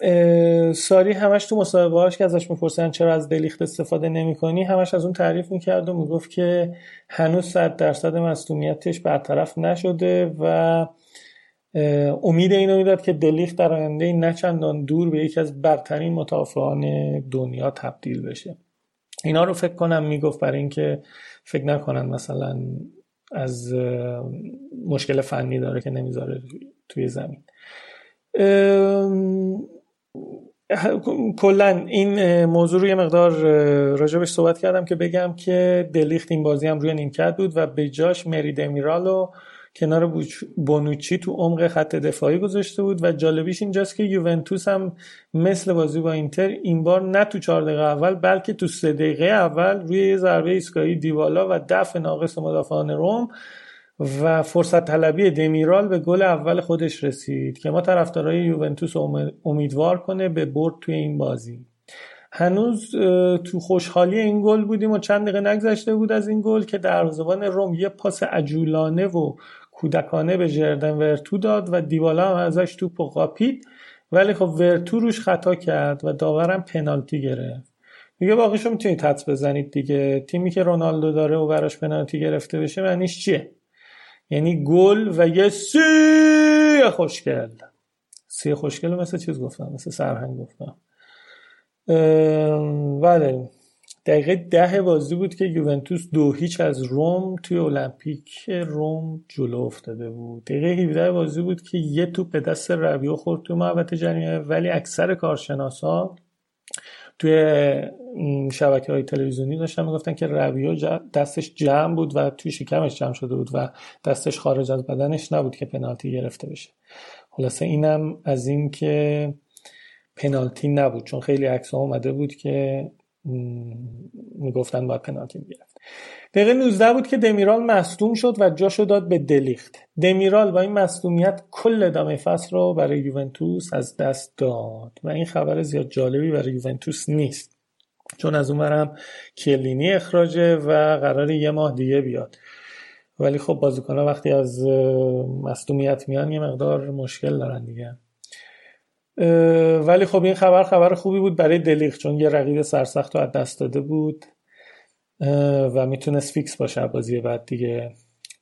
ساری همش تو مصاحبه هاش که ازش می‌پرسن چرا از دلیخت استفاده نمی کنی همش از اون تعریف می‌کرد و می‌گفت که هنوز صد درصد مصدومیتش برطرف نشده و امید اینو می‌داد که دلیخت در آینده نه چندان دور به یکی از برترین متافعان دنیا تبدیل بشه. اینا رو فکر کنم می‌گفت برای اینکه فکر نکنن مثلا از مشکل فنی داره که نمی‌ذاره توی زمین. کلا این موضوع رو یه مقدار راجبش صحبت کردم که بگم که دلیخت این بازی هم روی نیمکت بود و به جاش مری دمیرالو کنار بونوچی تو عمق خط دفاعی گذاشته بود و جالبیش اینجاست که یوونتوس هم مثل بازی با اینتر این بار نه تو چهار دقیقه اول بلکه تو سه دقیقه اول روی یه ضربه ایستگاهی دیوالا و دفع ناقص مدافعان روم و فرصت طلبی دمیرال به گل اول خودش رسید که ما طرفدارای یوونتوس امیدوار کنه به برد توی این بازی. هنوز تو خوشحالی این گل بودیم و چند دقیقه نگذشته بود از این گل که دروازه‌بان روم یه پاس عجولانه و کودکانه به جردن ورتو داد و دیوالا هم ازش توپ و قاپید. ولی خب ورتو روش خطا کرد و داورم پنالتی گرفت. دیگه باقیشو می‌تونید حدس بزنید دیگه. تیمی که رونالدو داره و براش پنالتی گرفته بشه معنیش چیه؟ یعنی گل و یه سی خوشگل. سی خوشگل مثل چیز گفتم؟ مثل سرهنگ گفتم. بله. دقیقه ده بازی بود که یوونتوس دو هیچ از روم توی المپیک روم جلو افتاده بود. دقیقه 17 بازی بود که یه توپ به دست رویو خورد تو محوطه جریمه ولی اکثر کارشناسا توی شبکه های تلویزیونی داشتن می‌گفتن که رویو دستش جمع بود و توی شکمش جمع شده بود و دستش خارج از بدنش نبود که پنالتی گرفته بشه. خلاصه اینم از این که پنالتی نبود چون خیلی عکس اومده بود که می‌گفتن باید پنالتی می‌گرفت. دقیقه 19 بود که دمیرال مصدوم شد و جاشو داد به دلیخت. دمیرال با این مصدومیت کل ادامه فصل رو برای یوونتوس از دست داد و این خبر زیاد جالبی برای یوونتوس نیست. چون از اونورم کلینی اخراجه و قرار یه ماه دیگه بیاد. ولی خب بازیکنها وقتی از مصدومیت میان یه مقدار مشکل دارن دیگه. ولی خب این خبر خبر خوبی بود برای دلیخ چون یه رقیب سرسخت رو از دست داده بود. و می‌تونست فیکس باشه بازی بعد دیگه.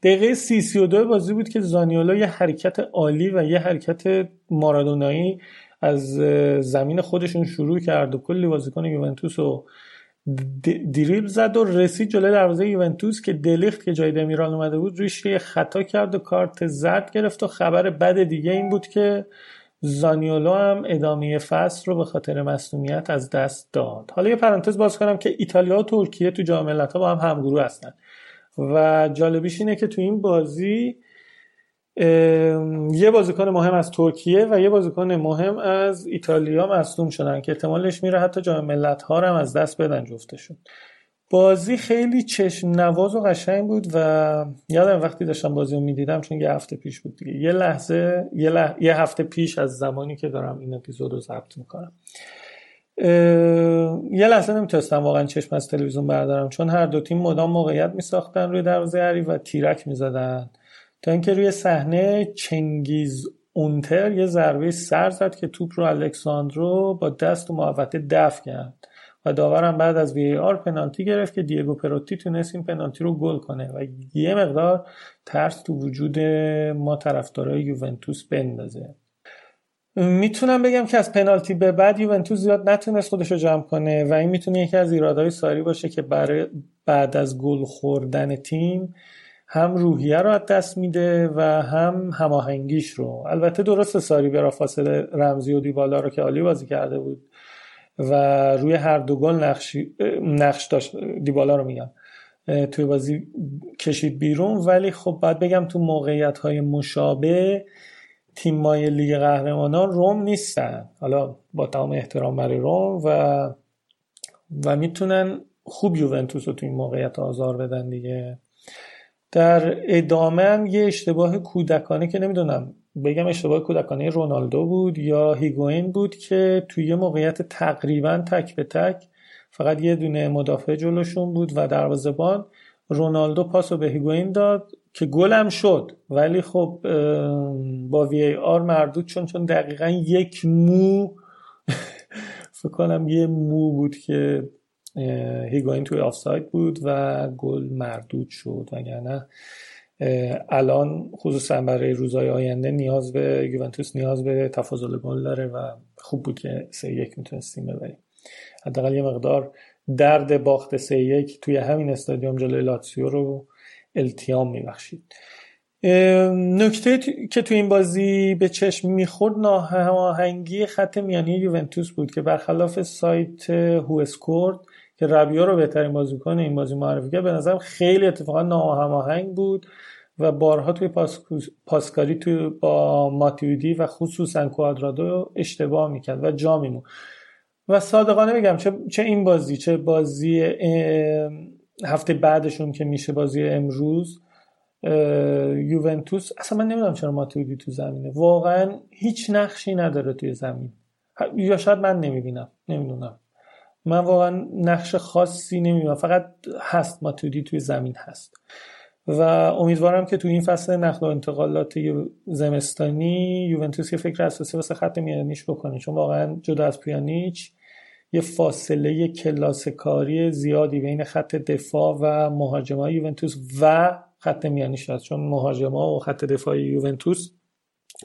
دقیقه سی سی و دو بازی بود که زانیولا یه حرکت عالی و یه حرکت مارادونایی از زمین خودشون شروع کرد و کلی بازیکن یوونتوس رو دریبل زد و رسید جلوی دروازه یوونتوس که دلیخت که جای دمیران اومده بود روش یه خطا کرد و کارت زرد گرفت و خبر بد دیگه این بود که زانیولو هم ادامه فصل رو به خاطر مصومیت از دست داد. حالا یه پرانتز باز کنم که ایتالیا و ترکیه تو جام ها با هم همگروه هستن. و جالبیش اینه که تو این بازی یه بازیکن مهم از ترکیه و یه بازیکن مهم از ایتالیا مصدوم شدن که احتمالش میره حتی جام ملت ها هم از دست بدن جفتشون. بازی خیلی چشم نواز و قشنگ بود و یادم وقتی داشتم بازی رو می‌دیدم چون یه هفته پیش بود دیگه. یه لحظه یه, یه هفته پیش از زمانی که دارم این اپیزود رو ضبط می‌کنم. یه لحظه نمی‌تونستم واقعا چشم از تلویزیون بردارم چون هر دو تیم مدام موقعیت میساختن روی دروازه حریف و تیرک می‌زدن. تا اینکه روی صحنه چنگیز اونتر یه ضربه سر زد که توپ رو الکساندرو با دست و محوطه دفع کرد. و داورم بعد از وی آر پنالتی گرفت که دیگو پروتی تونست این پنالتی رو گل کنه و یه مقدار ترس تو وجود ما طرفدارای یوونتوس بندازه. می‌تونم بگم که از پنالتی به بعد یوونتوس زیاد نتونست خودش رو جمع کنه و این می‌تونه یکی از ایرادهای ساری باشه که برای بعد از گل خوردن تیم هم روحیه رو از دست میده و هم هماهنگیش رو. البته درست ساری برا فاصله رمزی و دیبالا رو که عالی بازی کرده بود. و روی هر دو گل نقش نقش داشت دیبالا رو میگم توی بازی کشید بیرون. ولی خب باید بگم تو موقعیت های مشابه تیمای لیگ قهرمانان روم نیستن. حالا با تمام احترام برای روم و و می‌تونن خوب یوونتوس رو تو این موقعیت آزار بدن دیگه. در ادامه هم یه اشتباه کودکانه که نمی‌دونم بگم اشتباه کودکانه رونالدو بود یا هیگوین بود که توی یه موقعیت تقریبا تک به تک فقط یه دونه مدافع جلوشون بود و دروازه‌بان رونالدو پاس رو به هیگوین داد که گلم شد. ولی خب با وی آر مردود چون چون دقیقا یک مو فکر کنم یه مو بود که هیگوین توی آفساید بود و گل مردود شد. وگرنه الان خصوصا برای روزهای آینده نیاز به یوونتوس نیاز به تفاضل گل داره و خوب بود که سه یک می‌تونستیم ببریم. حداقل یه مقدار درد باخت سه یک توی همین استادیوم جلوی لاتسیو رو التیام میبخشید. نکته که تو این بازی به چشم می‌خورد ناهماهنگی خط میانی یوونتوس بود که برخلاف سایت هو اسکورد که ربیا رو بهترین بازیکن این بازی معرفی کرد به نظرم خیلی اتفاقا ناهماهنگ بود. و بارها توی پاسکاری توی با ماتیودی و خصوصا کوادرادو اشتباه می‌کرد و جا میمون و صادقانه بگم چه, چه این بازی چه بازی هفته بعدشون که میشه بازی امروز یوونتوس. اصلا من نمی‌دونم چرا ماتیودی تو زمینه. واقعا هیچ نقشی نداره توی زمین. یا شاید من نمی‌بینم. نمی‌دونم. من واقعا نقش خاصی نمی‌بینم. فقط هست ماتودی توی زمین هست. و امیدوارم که تو این فصل نقل و انتقالات زمستانی یوونتوس یه فکر اساسی واسه خط میانیش بکنه. چون واقعا جدا از پیانیچ یه فاصله کلاس کاری زیادی بین خط دفاع و مهاجمای یوونتوس و خط میانیش هست. چون مهاجما و خط دفاع یوونتوس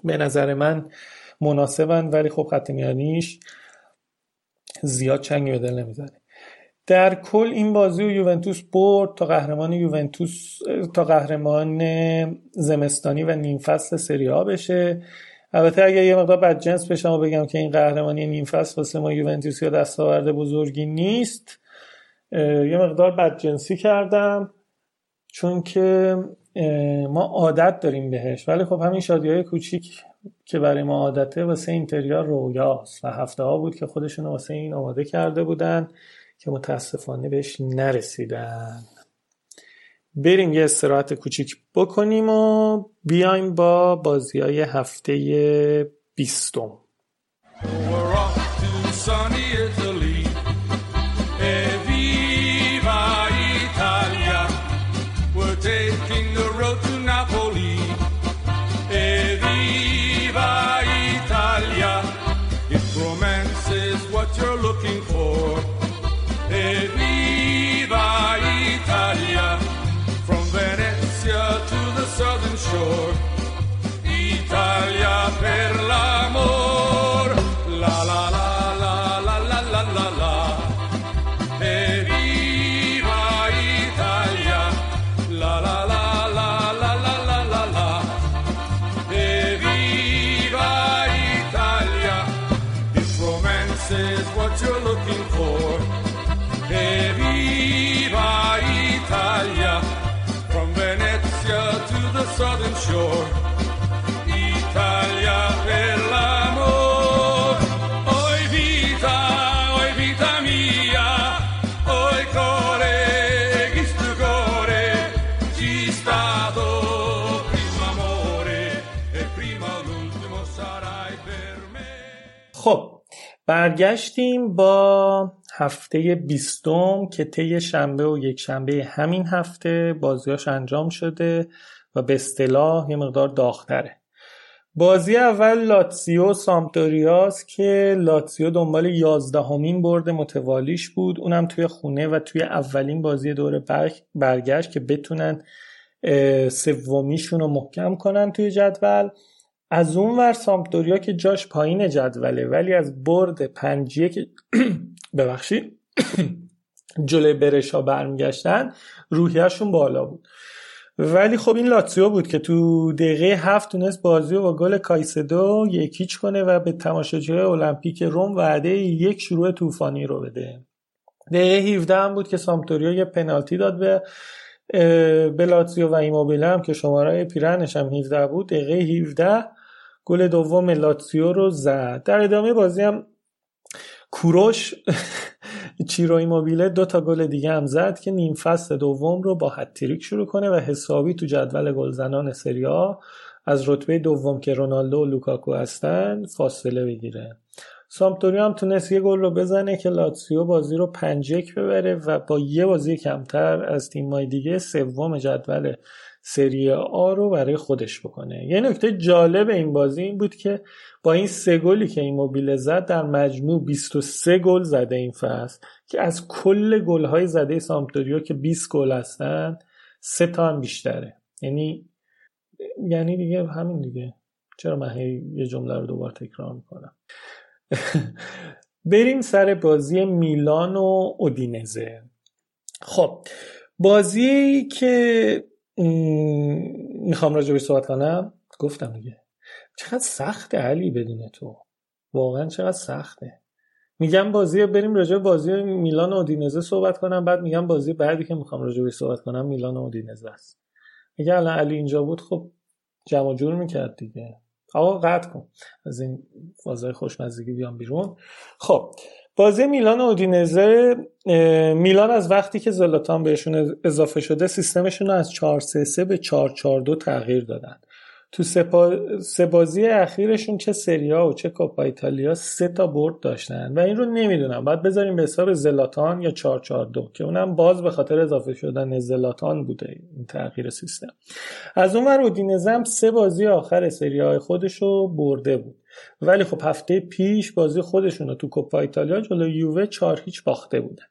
به نظر من مناسبن ولی خب خط میانیش زیاد چنگی به دل نمی‌زنه. در کل این بازی و یوونتوس برد تا قهرمان یوونتوس تا قهرمان زمستانی و نیم فصل سری ها بشه. البته اگر یه مقدار بد جنس بشم و بگم که این قهرمانی نیم فصل واسه ما یوونتوس یا دستاورد بزرگی نیست یه مقدار بد جنسی کردم چون که ما عادت داریم بهش. ولی خب همین شادی های کوچیک که برای ما عادته واسه اینتریا رویاست و هفته ها بود که خودشون واسه این آماده کرده بودن. که متاسفانه بهش نرسیدن. بریم یه استراحت کوچیک بکنیم و بیایم با بازی های هفته بیستم. برگشتیم با هفته بیستم که طی شنبه و یک شنبه همین هفته بازیاش انجام شده و به اصطلاح یه مقدار داغتره. بازی اول لاتسیو سامپدوریاس که لاتسیو دنبال یازدهمین برد متوالیش بود. اونم توی خونه و توی اولین بازی دور برگشت که بتونن سومیشون رو محکم کنن توی جدول. از اون ور سامپدوریا که جاش پایین جدوله ولی از برد پنجیه که ببخشید جلوی برشا برمیگشتن روحیهشون بالا بود. ولی خب این لاتسیو بود که تو دقیقه هفت تونست بازی رو با گل کایسدو یکیچ کنه و به تماشاچیهای المپیک روم وعده یک شروع طوفانی رو بده. دقیقه 17 هم بود که سامپدوریا یه پنالتی داد به به لاتسیو و ایموبیله هم که شماره پیرنش هم 17 بود. دقیقه 17 گل دوم لاتسیو رو زد. در ادامه بازی هم کوروش چیرو ایموبیله دو تا گل دیگه هم زد که نیم فصل دوم رو با هتریک شروع کنه و حسابی تو جدول گلزنان سریا از رتبه دوم که رونالدو و لوکاکو هستن فاصله بگیره. سامپدوریا هم تونست یه گل رو بزنه که لاتسیو بازی رو پنج یک ببره و با یه بازی کمتر از تیمای دیگه سوم جدول سری آ رو برای خودش بکنه. یه نکته جالب این بازی این بود که با این سه گلی که این موبیل زد در مجموع 23 گل زده این فصل که از کل گل‌های زده سامپدوریا که 20 گل هستن سه تا هم بیشتره. یعنی یعنی دیگه همین دیگه. چرا من یه جمله رو دوبار تکرار می‌کنم؟ بریم سر بازی میلان و اودینزه. خب بازی که می‌خوام راجع صحبت کنم؟ گفتم دیگه. چقدر سخته علی بدون تو. واقعا چقدر سخته. میگم بازی بریم راجع بازی میلان و اودینزه صحبت کنم بعد میگم بازی بعدی که می‌خوام راجع صحبت کنم میلان و اودینزه است. میگه الان علی اینجا بود خب جمع جور می‌کرد دیگه. آقا قطع کن. از این فازای خوشمزگی بیام بیرون. خب بازی میلان و اودینزه میلان از وقتی که زلاتان بهشون اضافه شده سیستمشون رو از 4 3 3 به 4 4 2 تغییر دادن. تو سه بازی اخیرشون چه سریا و چه کوپا ایتالیا سه تا برد داشتن. و این رو نمی‌دونم. باید بذاریم به حساب زلاتان یا 442 که اونم باز به خاطر اضافه شدن زلاتان بوده این تغییر سیستم. از اون ور اودینزه هم سه بازی آخر سری های خودش رو برده بود. ولی خب هفته پیش بازی خودشون رو تو کوپا ایتالیا جلو یووه 4 هیچ باخته بودن.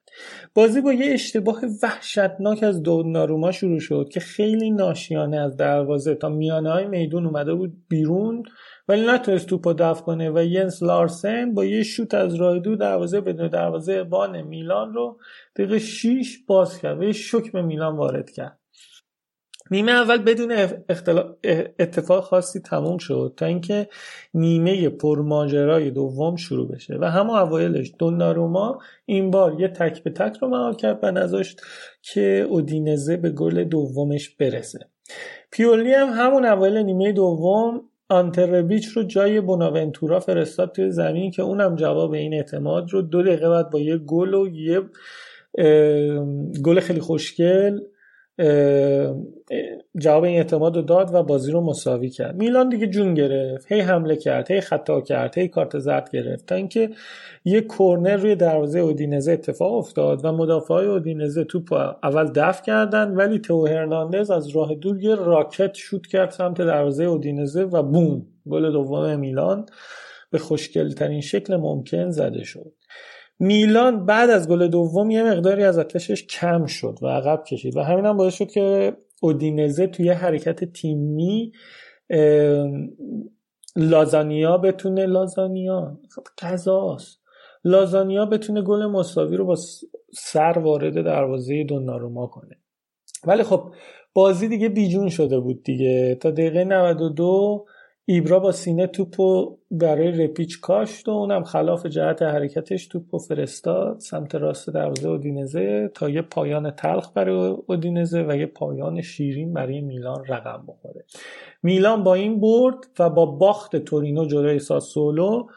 بازی با یه اشتباه وحشتناک از دوناروما شروع شد که خیلی ناشیانه از دروازه تا میانه های میدون اومده بود بیرون ولی نتونست توپو دفع کنه و ینس لارسن با یه شوت از راه دور دروازه بدون دروازه بان میلان رو دقیقه 6 باز کرد و یه شک به میلان وارد کرد. نیمه اول بدون اتفاق خاصی تموم شد تا اینکه نیمه پرماجرای دوم شروع بشه و همه اوایلش دوناروما این بار یه تک به تک رو مهار کرد و نذاشت که اودینزه به گل دومش برسه. پیولی هم همون اوایل نیمه دوم آنتربیچ رو جای بوناونتورا فرستاد توی زمین که اونم جواب این اعتماد رو دو دقیقه بعد با یه گل و یه گل خیلی خوشگل جواب این اعتماد رو داد و بازی رو مساوی کرد. میلان دیگه جون گرفت هی حمله کرد هی خطا کرد هی کارت زرد گرفت تا اینکه یه کورنر روی دروازه اودینزه اتفاق افتاد و مدافع های اودینزه توپ اول دفع کردن ولی تو هرناندز از راه دور یه راکت شوت کرد سمت دروازه اودینزه و بوم گل دوم میلان به خوشگل ترین شکل ممکن زده شد. میلان بعد از گل دوم یه مقداری از آتشش کم شد و عقب کشید و همین هم باعث شد که اودینزه توی حرکت تیمی لازانیا بتونه لازانیا قضاست. لازانیا بتونه گل مساوی رو با سر وارد دروازه دوناروما کنه. ولی خب بازی دیگه بیجون شده بود دیگه. تا دقیقه 92 ایبرا با سینه توپو برای رپیچ کاشت و اونم خلاف جهت حرکتش توپو فرستاد. سمت راست دروازه اودینزه تا یه پایان تلخ برای اودینزه و یه پایان شیرین برای میلان رقم بخوره. میلان با این برد و با باخت تورینو جلوی ساسولو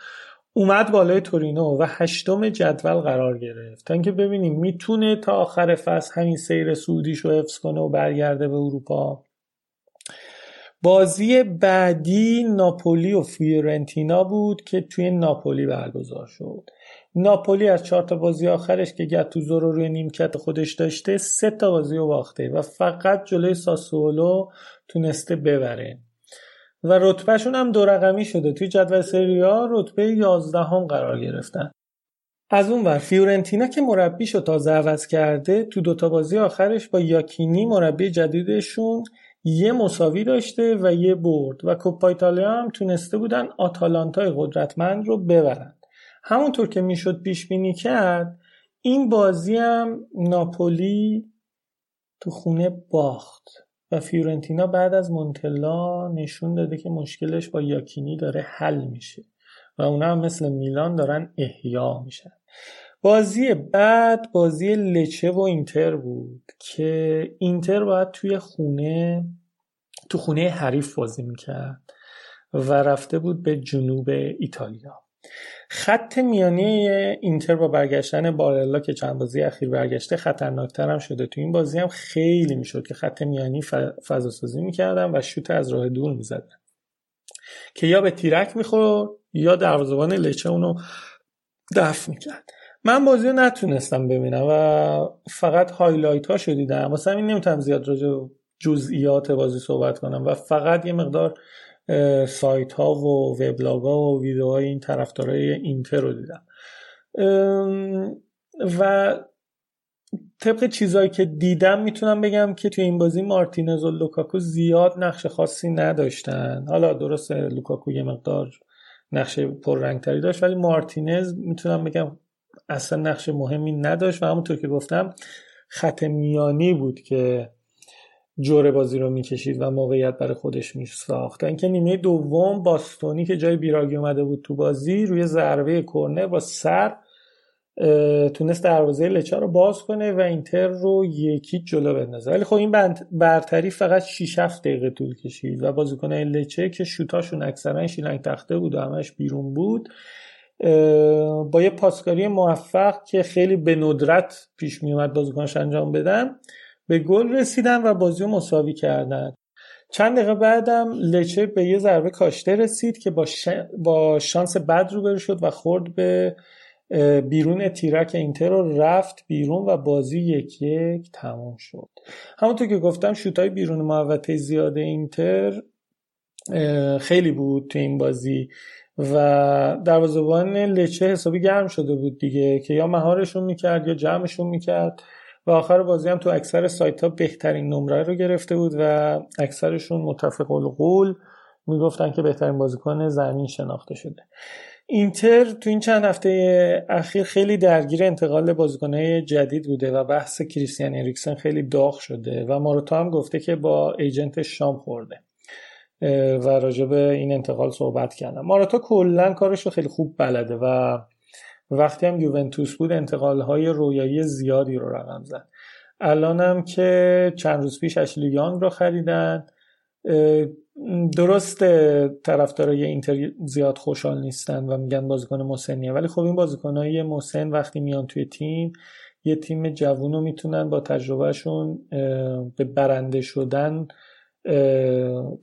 اومد بالای تورینو و هشتم جدول قرار گرفت. تا اینکه ببینیم می‌تونه تا آخر فصل همین سیر سعودیش رو حفظ کنه و برگرده به اروپا. بازی بعدی ناپولی و فیورنتینا بود که توی ناپولی برگزار شد. ناپولی از چهار تا بازی آخرش که گتوزو رو روی نیمکت خودش داشته سه تا بازی رو باخته و فقط جلوی ساسولو تونسته ببره. و رتبهشون هم دو رقمی شده. توی جدول سریا رتبه 11 هم قرار گرفتن. از اون ور فیورنتینا که مربیش رو تازه عوض کرده تو دوتا بازی آخرش با یاکینی مربی جدیدشون یه مساوی داشته و یه برد و کوپا ایتالیا هم تونسته بودن آتالانتای قدرتمند رو ببرن. همونطور که می‌شد پیش بینی کرد این بازی هم ناپولی تو خونه باخت و فیورنتینا بعد از مونتلا نشون داده که مشکلش با یاکینی داره حل میشه و اونا هم مثل میلان دارن احیا میشن. بازی بعد بازی لچه و اینتر بود که اینتر باید توی خونه تو خونه حریف بازی می‌کرد و رفته بود به جنوب ایتالیا. خط میانی اینتر با برگشتن بارلا که چند بازی اخیر برگشته خطرناکتر هم شده. تو این بازی هم خیلی می‌شد که خط میانی فضا سازی می‌کردن و شوت از راه دور می‌زدن. که یا به تیرک می‌خورد یا دروازه‌بان لچه اونو دفع می‌کرد. من بازی رو نتونستم ببینم و فقط highlight هاشو دیدم واسه همین نمی‌تونم زیاد راجع جزئیات بازی صحبت کنم و فقط یه مقدار سایت ها و وبلاگ ها و ویدیوهای این طرفدارای اینتر رو دیدم. و طبق چیزهایی که دیدم می‌تونم بگم که توی این بازی مارتینز و لوکاکو زیاد نقش خاصی نداشتن. حالا درست لوکاکو یه مقدار نقش پررنگتری داشت ولی مارتینز می‌تونم بگم اصلا نقش مهمی نداشت و همونطور که گفتم خط میانی بود که جور بازی رو می‌کشید و موقعیت برای خودش میساخت. اینکه نیمه دوم باستونی که جای بیراگی اومده بود تو بازی روی ضربه کرنر با سر تونست دروازه لچه رو باز کنه و اینتر رو یکی جلو بندازه. ولی خب این برتری فقط 6 7 دقیقه طول کشید و بازیکن لچه که شوتاشون اکثرا شیلنگ تخته بود و همش بیرون بود با یه پاسکاری موفق که خیلی به ندرت پیش می اومد بازیکنش انجام بدن به گل رسیدن و بازی رو مساوی کردن. چند دقیقه بعدم لچه به یه ضربه کاشته رسید که با, با شانس بد رو شد و خورد به بیرون تیرک اینتر رو رفت بیرون و بازی یک یک تمام شد. همونطور که گفتم شوتای بیرون محوطه زیاد اینتر خیلی بود تو این بازی. و دروازه‌بان لچه حسابی گرم شده بود دیگه که یا مهارشون می‌کرد یا جمعشون می‌کرد و آخر بازی هم تو اکثر سایت ها بهترین نمره رو گرفته بود و اکثرشون متفق القول می‌گفتن که بهترین بازیکن زمین شناخته شده. اینتر تو این چند هفته اخیر خیلی درگیر انتقال بازیکنهای جدید بوده و بحث کریستیان اریکسن خیلی داغ شده و ماروتا هم گفته که با ایجنت شام خورده. و راجع این انتقال صحبت کردم. ماراتا کلا کارش رو خیلی خوب بلده و وقتی هم یوونتوس بود انتقال های رویایی زیادی رو رقم زد. الانم که چند روز پیش اشلی یانگ رو خریدن درست طرفدارای اینتر زیاد خوشحال نیستن و میگن بازیکن مسنیه ولی خب این بازیکنهای مسن وقتی میان توی تیم یه تیم جوون رو می‌تونن با تجربهشون به برنده شدن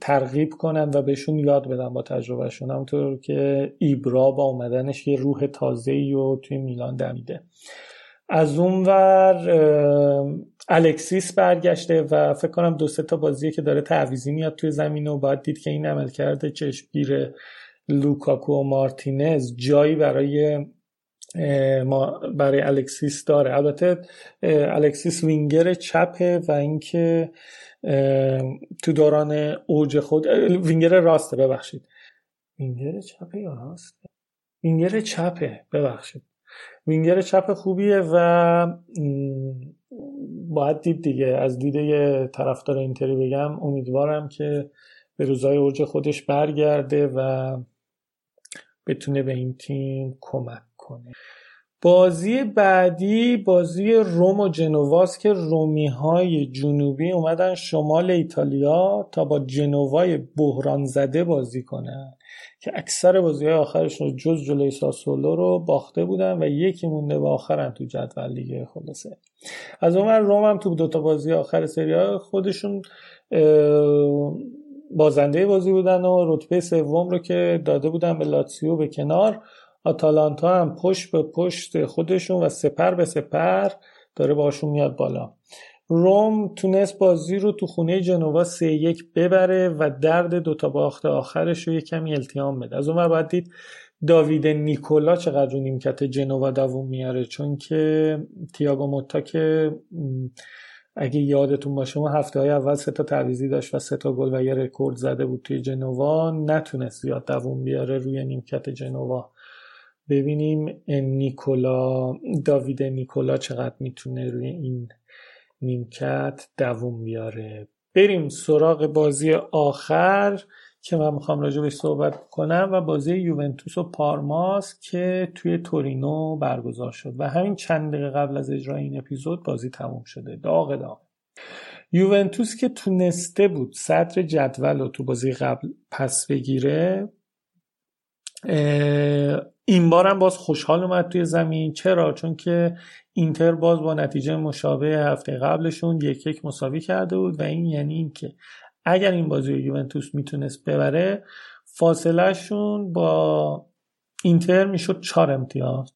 ترغیب کنن و بهشون یاد بدن با تجربهشون. همونطور که ایبرا با اومدنش یه روح تازه ای رو توی میلان دمیده. از اونور الکسیس برگشته و فکر کنم دو سه تا بازیه که داره تعویزی میاد توی زمین و باید دید که این عمل کرده چشمگیر لوکاکو و مارتینز جایی برای ما برای الکسیس داره. البته الکسیس وینگر چپه و اینکه تو دوران اوج خود وینگر راسته ببخشید. وینگر چپه یا راسته وینگر چپه ببخشید. وینگر چپ خوبیه و باید دید دیگه. از دید یه طرفدار اینتری بگم امیدوارم که به روزای اوج خودش برگرده و بتونه به این تیم کمک کنه. بازی بعدی بازی روم و جنواست که رومی های جنوبی اومدن شمال ایتالیا تا با جنوای بحران زده بازی کنن که اکثر بازی های آخرش رو جز جلوی ساسولو رو باخته بودن و یکی مونده به آخرن تو جدول لیگ خلاصه. از اون روم هم تو دوتا بازی آخر سری خودشون بازنده بازی بودن و رتبه سوم رو که داده بودن به لاتسیو به کنار. آتالانتا هم پشت به پشت خودشون و سپر به سپر داره باشون میاد بالا. روم تونست بازی رو تو خونه جنوا سه یک ببره و درد دوتا باخت آخرش رو یه کمی التیام بده. از اون باید دید داوید نیکولا چقدر رو نیمکت جنوا دووم میاره؟ چون که تیاگو موتا که اگه یادتون باشه ما هفته های اول سه تا تعویزی داشت و سه تا گل و یه رکورد زده بود توی جنوا نتونست زیاد دووم بیاره روی نیمکت جنوا. ببینیم نیکولا داوید نیکولا چقدر می‌تونه روی این نیمکت دووم بیاره. بریم سراغ بازی آخر که من می‌خوام راجع بهش صحبت کنم و بازی یوونتوس و پارماس که توی تورینو برگزار شد. و همین چند دقیقه قبل از اجرای این اپیزود بازی تموم شده. داغ داغ. یوونتوس که تونسته بود صدر جدول رو تو بازی قبل پس بگیره این بارم باز خوشحال اومد توی زمین. چرا؟ چون که اینتر باز با نتیجه مشابه هفته قبلشون یک یک مساوی کرده بود و این یعنی اینکه اگر این بازی یوونتوس می‌تونست ببره فاصلهشون با اینتر می‌شد چهار امتیاز.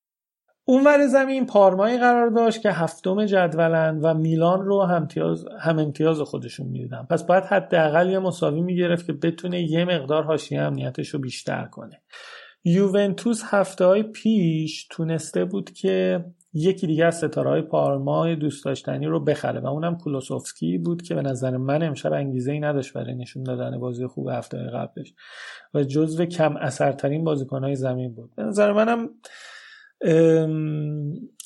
اونور زمین پارمایی قرار داشت که هفتم جدولن و میلان رو هم امتیاز, هم امتیاز خودشون می‌دیدن پس باید حداقل یه مساوی می‌گرفت که بتونه یه مقدار حاشیه امنیتش رو بیشتر کنه. یوونتوس هفته های پیش تونسته بود که یکی دیگه از ستاره های پارما دوست داشتنی رو بخره و اونم کولوسوفسکی بود که به نظر من امشب انگیزه ای نداشت برای نشون دادن بازی خوب هفته قبلش. و جزو کم اثرترین بازیکن های زمین بود. به نظر منم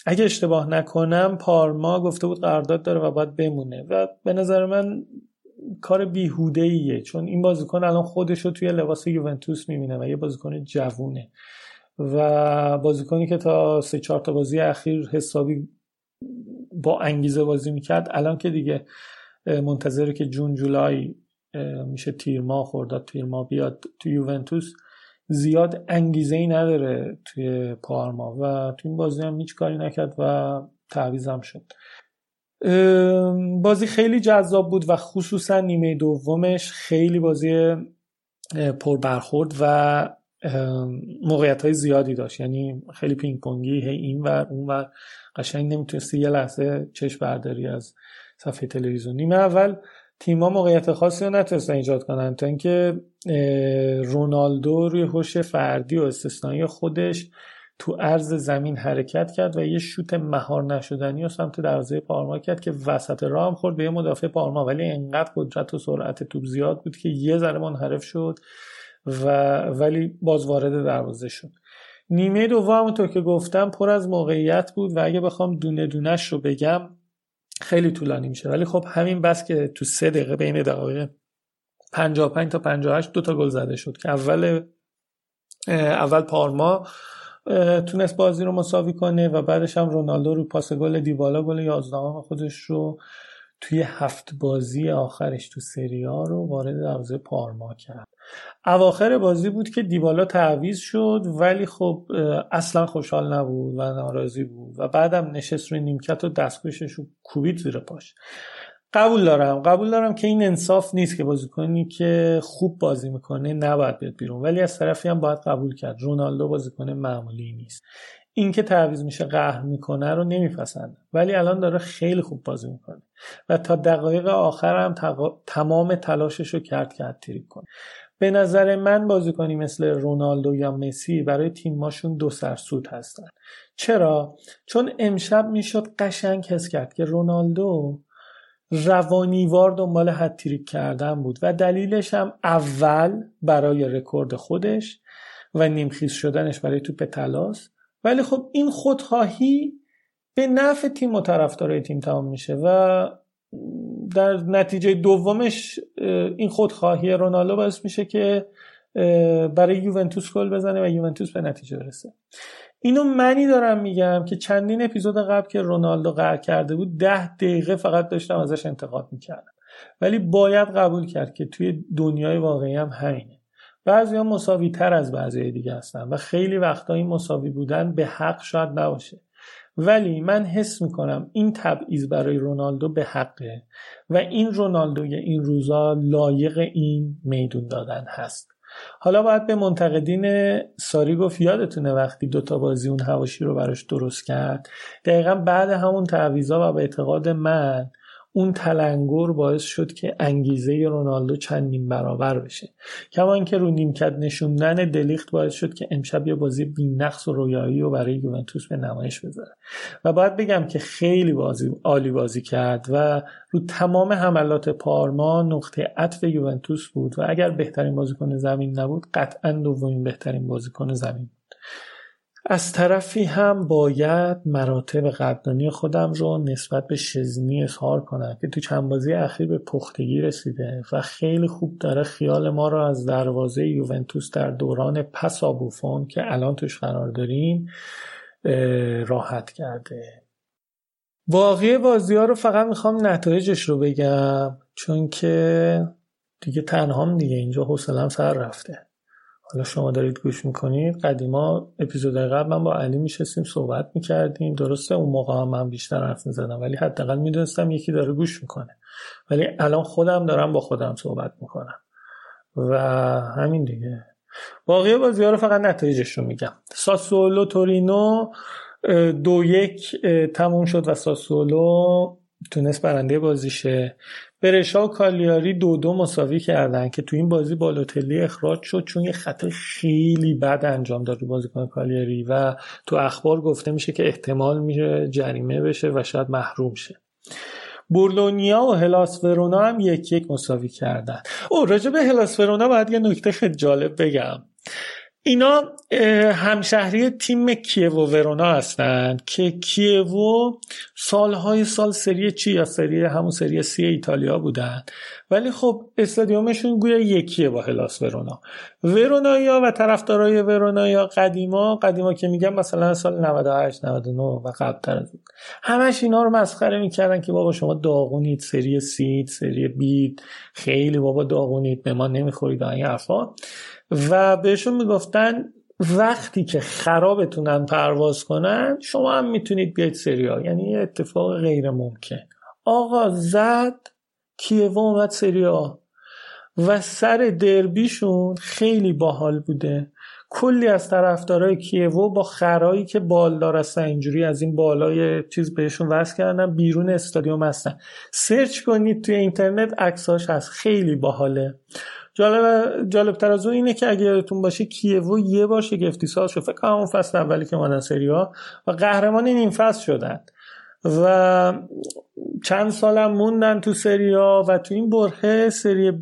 اگه اشتباه نکنم پارما گفته بود قرارداد داره و باید بمونه. و به نظر من کار بیهوده ایه چون این بازیکن الان خودش رو توی لباس یوونتوس می‌بینه و یه بازیکن جوونه. و بازیکنی که تا سه چهار تا بازی اخیر حسابی با انگیزه بازی می‌کرد الان که دیگه منتظره که جون جولای میشه تیرما خورداد تیرما بیاد تو یوونتوس زیاد انگیزه ای نداره توی پارما و تو این بازی هم هیچ کاری نکرد و تعویزم شد. بازی خیلی جذاب بود و خصوصا نیمه دومش خیلی بازی پر برخورد و موقعیت های زیادی داشت. یعنی خیلی پینگ پونگی هی این و اون و قشنگ نمی‌تونستی یه لحظه چشم برداری از صفحه تلویزیون. نیمه اول تیما موقعیت خاصی رو نتونستن ایجاد کنن تا اینکه رونالدو روی هوش فردی و استثنایی خودش تو عرض زمین حرکت کرد و یه شوت مهار نشدنی و سمت دروازه پارما کرد که وسط راه هم خورد به یه مدافع پارما. ولی انقدر قدرت و سرعت توپ زیاد بود که یه ذره منحرف شد و ولی باز وارد دروازه شد. نیمه دوم همونطور که گفتم پر از موقعیت بود و اگه بخوام دونه دونش رو بگم خیلی طولانی میشه. ولی خب همین بس که تو سه دقیقه بین دقایق 55 تا 58 دو تا گل زده شد که اول اول پارما تونست بازی رو مساوی کنه و بعدش هم رونالدو رو پاس گل دیوالا گل 11 خودش رو توی هفت بازی آخرش تو سریا رو وارد دروازه پارما کرد. اواخر بازی بود که دیبالا تعویز شد ولی خب اصلا خوشحال نبود و ناراضی بود و بعدم نشست روی نیمکت و دستکشش رو کوبید زیر پاش. قبول دارم قبول دارم که این انصاف نیست که بازیکنی که خوب بازی می‌کنه نباید بیاد بیرون. ولی از طرفی هم باید قبول کرد رونالدو بازیکن معمولی نیست. اینکه تعویض میشه قهر می‌کنه رو نمیپسنده. ولی الان داره خیلی خوب بازی می‌کنه. و تا دقایق آخر هم تمام تلاشش رو کرد که هتریک کنه. به نظر من بازیکنی مثل رونالدو یا مسی برای تیماشون دو سرسود هستن. چرا؟ چون امشب می‌شد قشنگ حس کرد که رونالدو روانیوار دنبال هتریک کردن بود و دلیلش هم اول برای رکورد خودش و نیمخیز شدنش برای توپ تلاس. ولی خب این خودخواهی به نفع تیم و طرفدارای تیم تمام میشه و در نتیجه دومش این خودخواهی رونالدو باعث میشه که برای یوونتوس گل بزنه و یوونتوس به نتیجه برسه. اینو منی دارم میگم که چندین اپیزود قبل که رونالدو قهر کرده بود ده دقیقه فقط داشتم ازش انتقاد می‌کردم. ولی باید قبول کرد که توی دنیای واقعی هم همینه. بعضی ها مساوی تر از بعضی دیگه هستن و خیلی وقتا این مساوی بودن به حق شاید نباشه. ولی من حس می‌کنم این تبعیض برای رونالدو به حقه و این رونالدوی این روزا لایق این میدون دادن هست. حالا باید به منتقدین ساری گفت یادتونه وقتی دوتا بازی اون هواشی رو براش درست کرد؟ دقیقا بعد همون تعویضا و به اعتقاد من اون تلنگر باعث شد که انگیزه رونالدو چندین برابر بشه. کما اینکه رو نیمکت نشوندن دلیخت باعث شد که امشب یه بازی بی‌نقص و رویایی رو برای یوونتوس به نمایش بذاره. و باید بگم که خیلی بازی عالی بازی کرد و رو تمام حملات پارما نقطه عطف یوونتوس بود و اگر بهترین بازیکن زمین نبود قطعا دومین بهترین بازیکن زمین از طرفی هم باید مراتب قدردانی خودم رو نسبت به شزنی اظهار کنم که تو چند بازی اخیر به پختگی رسیده و خیلی خوب داره خیال ما رو از دروازه یوونتوس در دوران پس آبوفون که الان توش قرار داریم راحت کرده. واقعی بازی ها رو فقط می‌خوام نتایجش رو بگم چون که دیگه تنهام دیگه اینجا حوصلم سر رفته. حالا شما دارید گوش می‌کنید قدیما اپیزود قبل من با علی میشستیم صحبت می‌کردیم. درسته اون موقع هم من بیشتر حرف می‌زدم ولی حداقل می‌دونستم یکی داره گوش می‌کنه. ولی الان خودم دارم با خودم صحبت می‌کنم. و همین دیگه. باقی بازی ها رو فقط نتایجش رو میگم. ساسولو تورینو دو یک تموم شد و ساسولو تونست برنده بازیشه. برشا و کالیاری دو دو مساوی کردن که تو این بازی بالوتلی اخراج شد چون یه خطای خیلی بد انجام داد رو بازیکن کالیاری و تو اخبار گفته میشه که احتمال میشه جریمه بشه و شاید محروم شه. بورلونیا و هلاس ورونا هم یک یک مساوی کردن. او راجع به هلاس ورونا باید یه نکته خیلی جالب بگم. اینا همشهری تیم کیو و ورونا هستند که کیوو سالهای سال سری چی یا سری همون سری سی ایتالیا بودن. ولی خب استادیومشون گویا یکیه با هلاس ورونا. ورونایا و طرفدارای ورونایا قدیما قدیما که میگم مثلا سال 98 99 و قبلتر از همش اینا رو مسخره می‌کردن که بابا شما داغونید سری سید سری بید. خیلی بابا داغونید به ما نمی‌خورید این حرفا. و بهشون می‌گفتن وقتی که خرابتونن پرواز کنن شما هم می‌تونید بیاید سریا یعنی یه اتفاق غیر ممکن. آقا زد کیوو اومد سریا و سر دربیشون خیلی باحال بوده. کلی از طرفدارای کیوو با خرایی که بالدار هستن اینجوری از این بالای چیز بهشون وصل کردن بیرون استادیوم هستن. سرچ کنید توی اینترنت عکساش هست. خیلی باحاله. جالب جالب تر از اون اینه که اگه یادتون باشه کیوو یه بار شگفتی ساز شد فکر کنم فصل اولی که مادن سریا و قهرمان این فصل شدن و چند سالم موندن تو سریا و تو این بره سری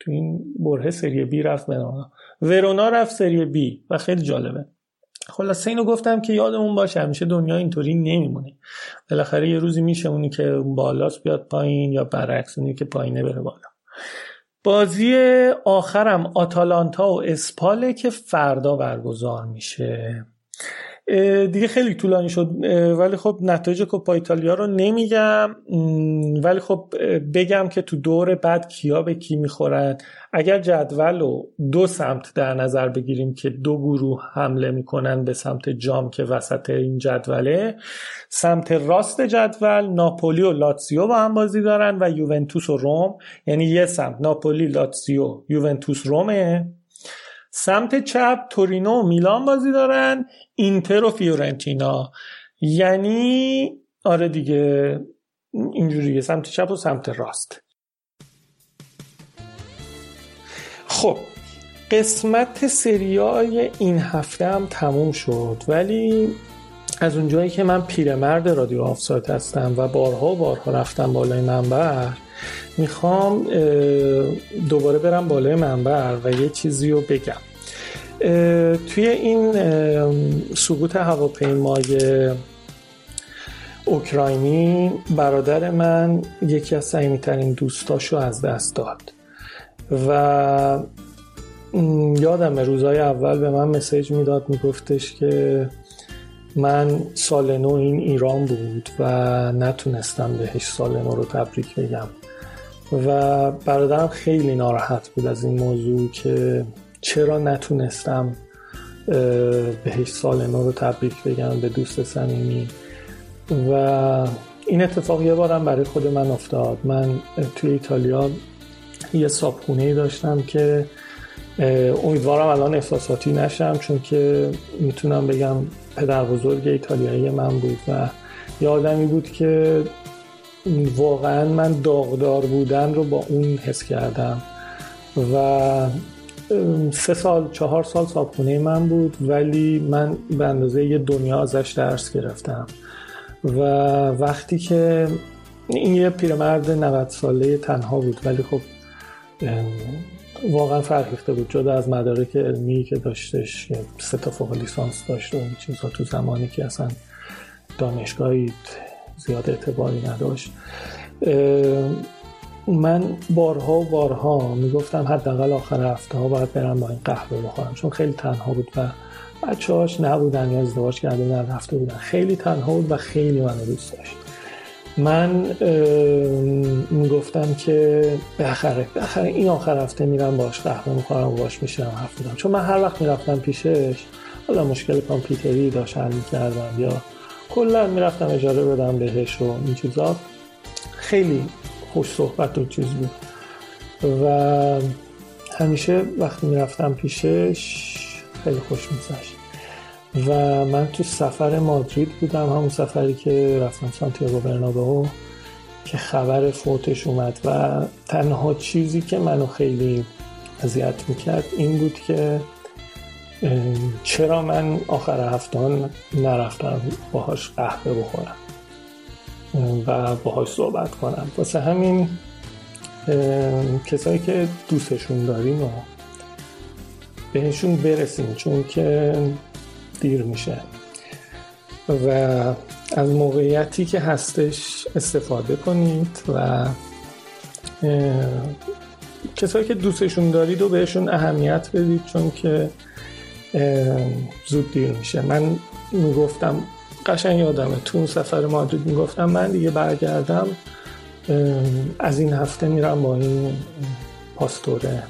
تو این بره سری بی رفت ورونا ورونا رفت سری بی و خیلی جالبه خلاصه اینو گفتم که یادمون باشه همیشه دنیا اینطوری نمیمونه بالاخره یه روزی میشه اونی که بالاست بیاد پایین یا برعکس اونی که پایینه بره بالا بازی آخرم آتالانتا و اسپاله که فردا برگزار میشه. دیگه خیلی طولانی شد ولی خب نتایج کوپا ایتالیا رو نمیگم. ولی خب بگم که تو دور بعد کیا به کی می‌خورن. اگر جدول رو دو سمت در نظر بگیریم که دو گروه حمله می‌کنن به سمت جام که وسط این جدوله سمت راست جدول ناپولی و لاتسیو با هم بازی دارن و یوونتوس و روم. یعنی یه سمت ناپولی لاتسیو یوونتوس رومه. سمت چپ تورینو و میلان بازی دارن اینتر و فیورنتینا. یعنی آره دیگه اینجوریه سمت چپ و سمت راست. خب قسمت سریای این هفته هم تموم شد. ولی از اونجایی که من پیرمرد رادیو آفسایت هستم و بارها و بارها رفتم بالای منبر می‌خوام دوباره برم بالای منبر و یه چیزی رو بگم. توی این سقوط هواپیمای اوکراینی برادر من یکی از صمیمیترین دوستاشو از دست داد و یادم روزهای اول به من مسیج می‌داد میگفتش که من سال نو این ایران بود و نتونستم بهش سال نو رو تبریک بگم. و برادرم خیلی ناراحت بود از این موضوع که چرا نتونستم بهش سال نو رو تبریک بگم به دوست صمیمی. و این اتفاق یه بارم برای خود من افتاد. من توی ایتالیا یه صابخونه داشتم که امیدوارم الان احساساتی نشم چون که می‌تونم بگم پدر بزرگ ایتالیایی من بود و یه آدمی بود که واقعا من داغدار بودن رو با اون حس کردم و سه سال چهار سال صابخونه من بود ولی من به اندازه یه دنیا ازش درس گرفتم و وقتی که این یه پیرمرد 90 ساله تنها بود ولی خب واقعا فرهیخته بود جدا از مدارک علمی که داشتش سه تا فوق لیسانس داشت و این چیزا تو زمانی که اصلا دانشگاهی زیاد اعتباری نداشت. من بارها و بارها می‌گفتم حداقل آخر هفته ها باید برم با این قهوه بخورم چون خیلی تنها بود و بچه نبودن یا ازدواج کرده بودن رفته بودن. خیلی تنها بود و خیلی منو دوست داشت. من می‌گفتم که بخره بخره این آخر هفته میرم باش قهوه می‌خورم و باش میشم حرف چون من هر وقت می‌رفتم پیشش حالا مشکل کامپیوتری داشت حل می‌کردم یا کلا می‌رفتم اجاره بدم بهش و این چیزا. خیلی خوش صحبت و چیز بود. و همیشه وقتی می‌رفتم پیشش خیلی خوش میگذشت. و من تو سفر مادرید بودم همون سفری که رفتم سانتیاگو برنابهو که خبر فوتش اومد و تنها چیزی که منو خیلی اذیت می‌کرد این بود که چرا من آخر هفته نرفتم باهاش قهوه بخورم و باهاش صحبت کنم؟ واسه همین کسایی که دوستشون داریم و بهشون برسیم چون که دیر میشه و از موقعیتی که هستش استفاده کنید و کسایی که دوستشون دارید و بهشون اهمیت بدید چون که زود دیر میشه. من می‌گفتم قشنگ یادمه تو اون سفر مادرید می‌گفتم من دیگه برگردم از این هفته میرم با این پاستوره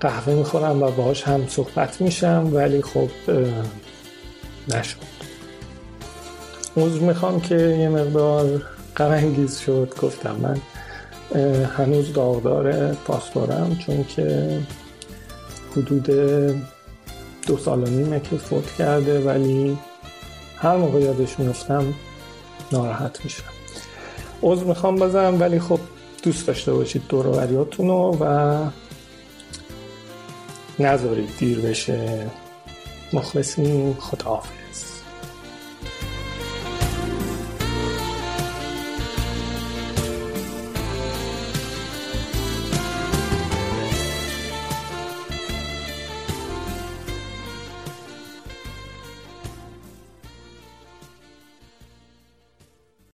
قهوه می‌خورم و باهاش هم صحبت میشم ولی خب نشد. عذر می‌خوام که یه مقدار غم شد گفتم من هنوز داغدار پاسپورم چون که حدود دو سال و نیمه که فوت کرده ولی هر موقع یادش میفتم ناراحت میشم. عذر می‌خوام بزنم ولی خب دوست داشته باشید دوروبریاتون رو و نذارید دیر بشه. مخلصیم. خداحافظ.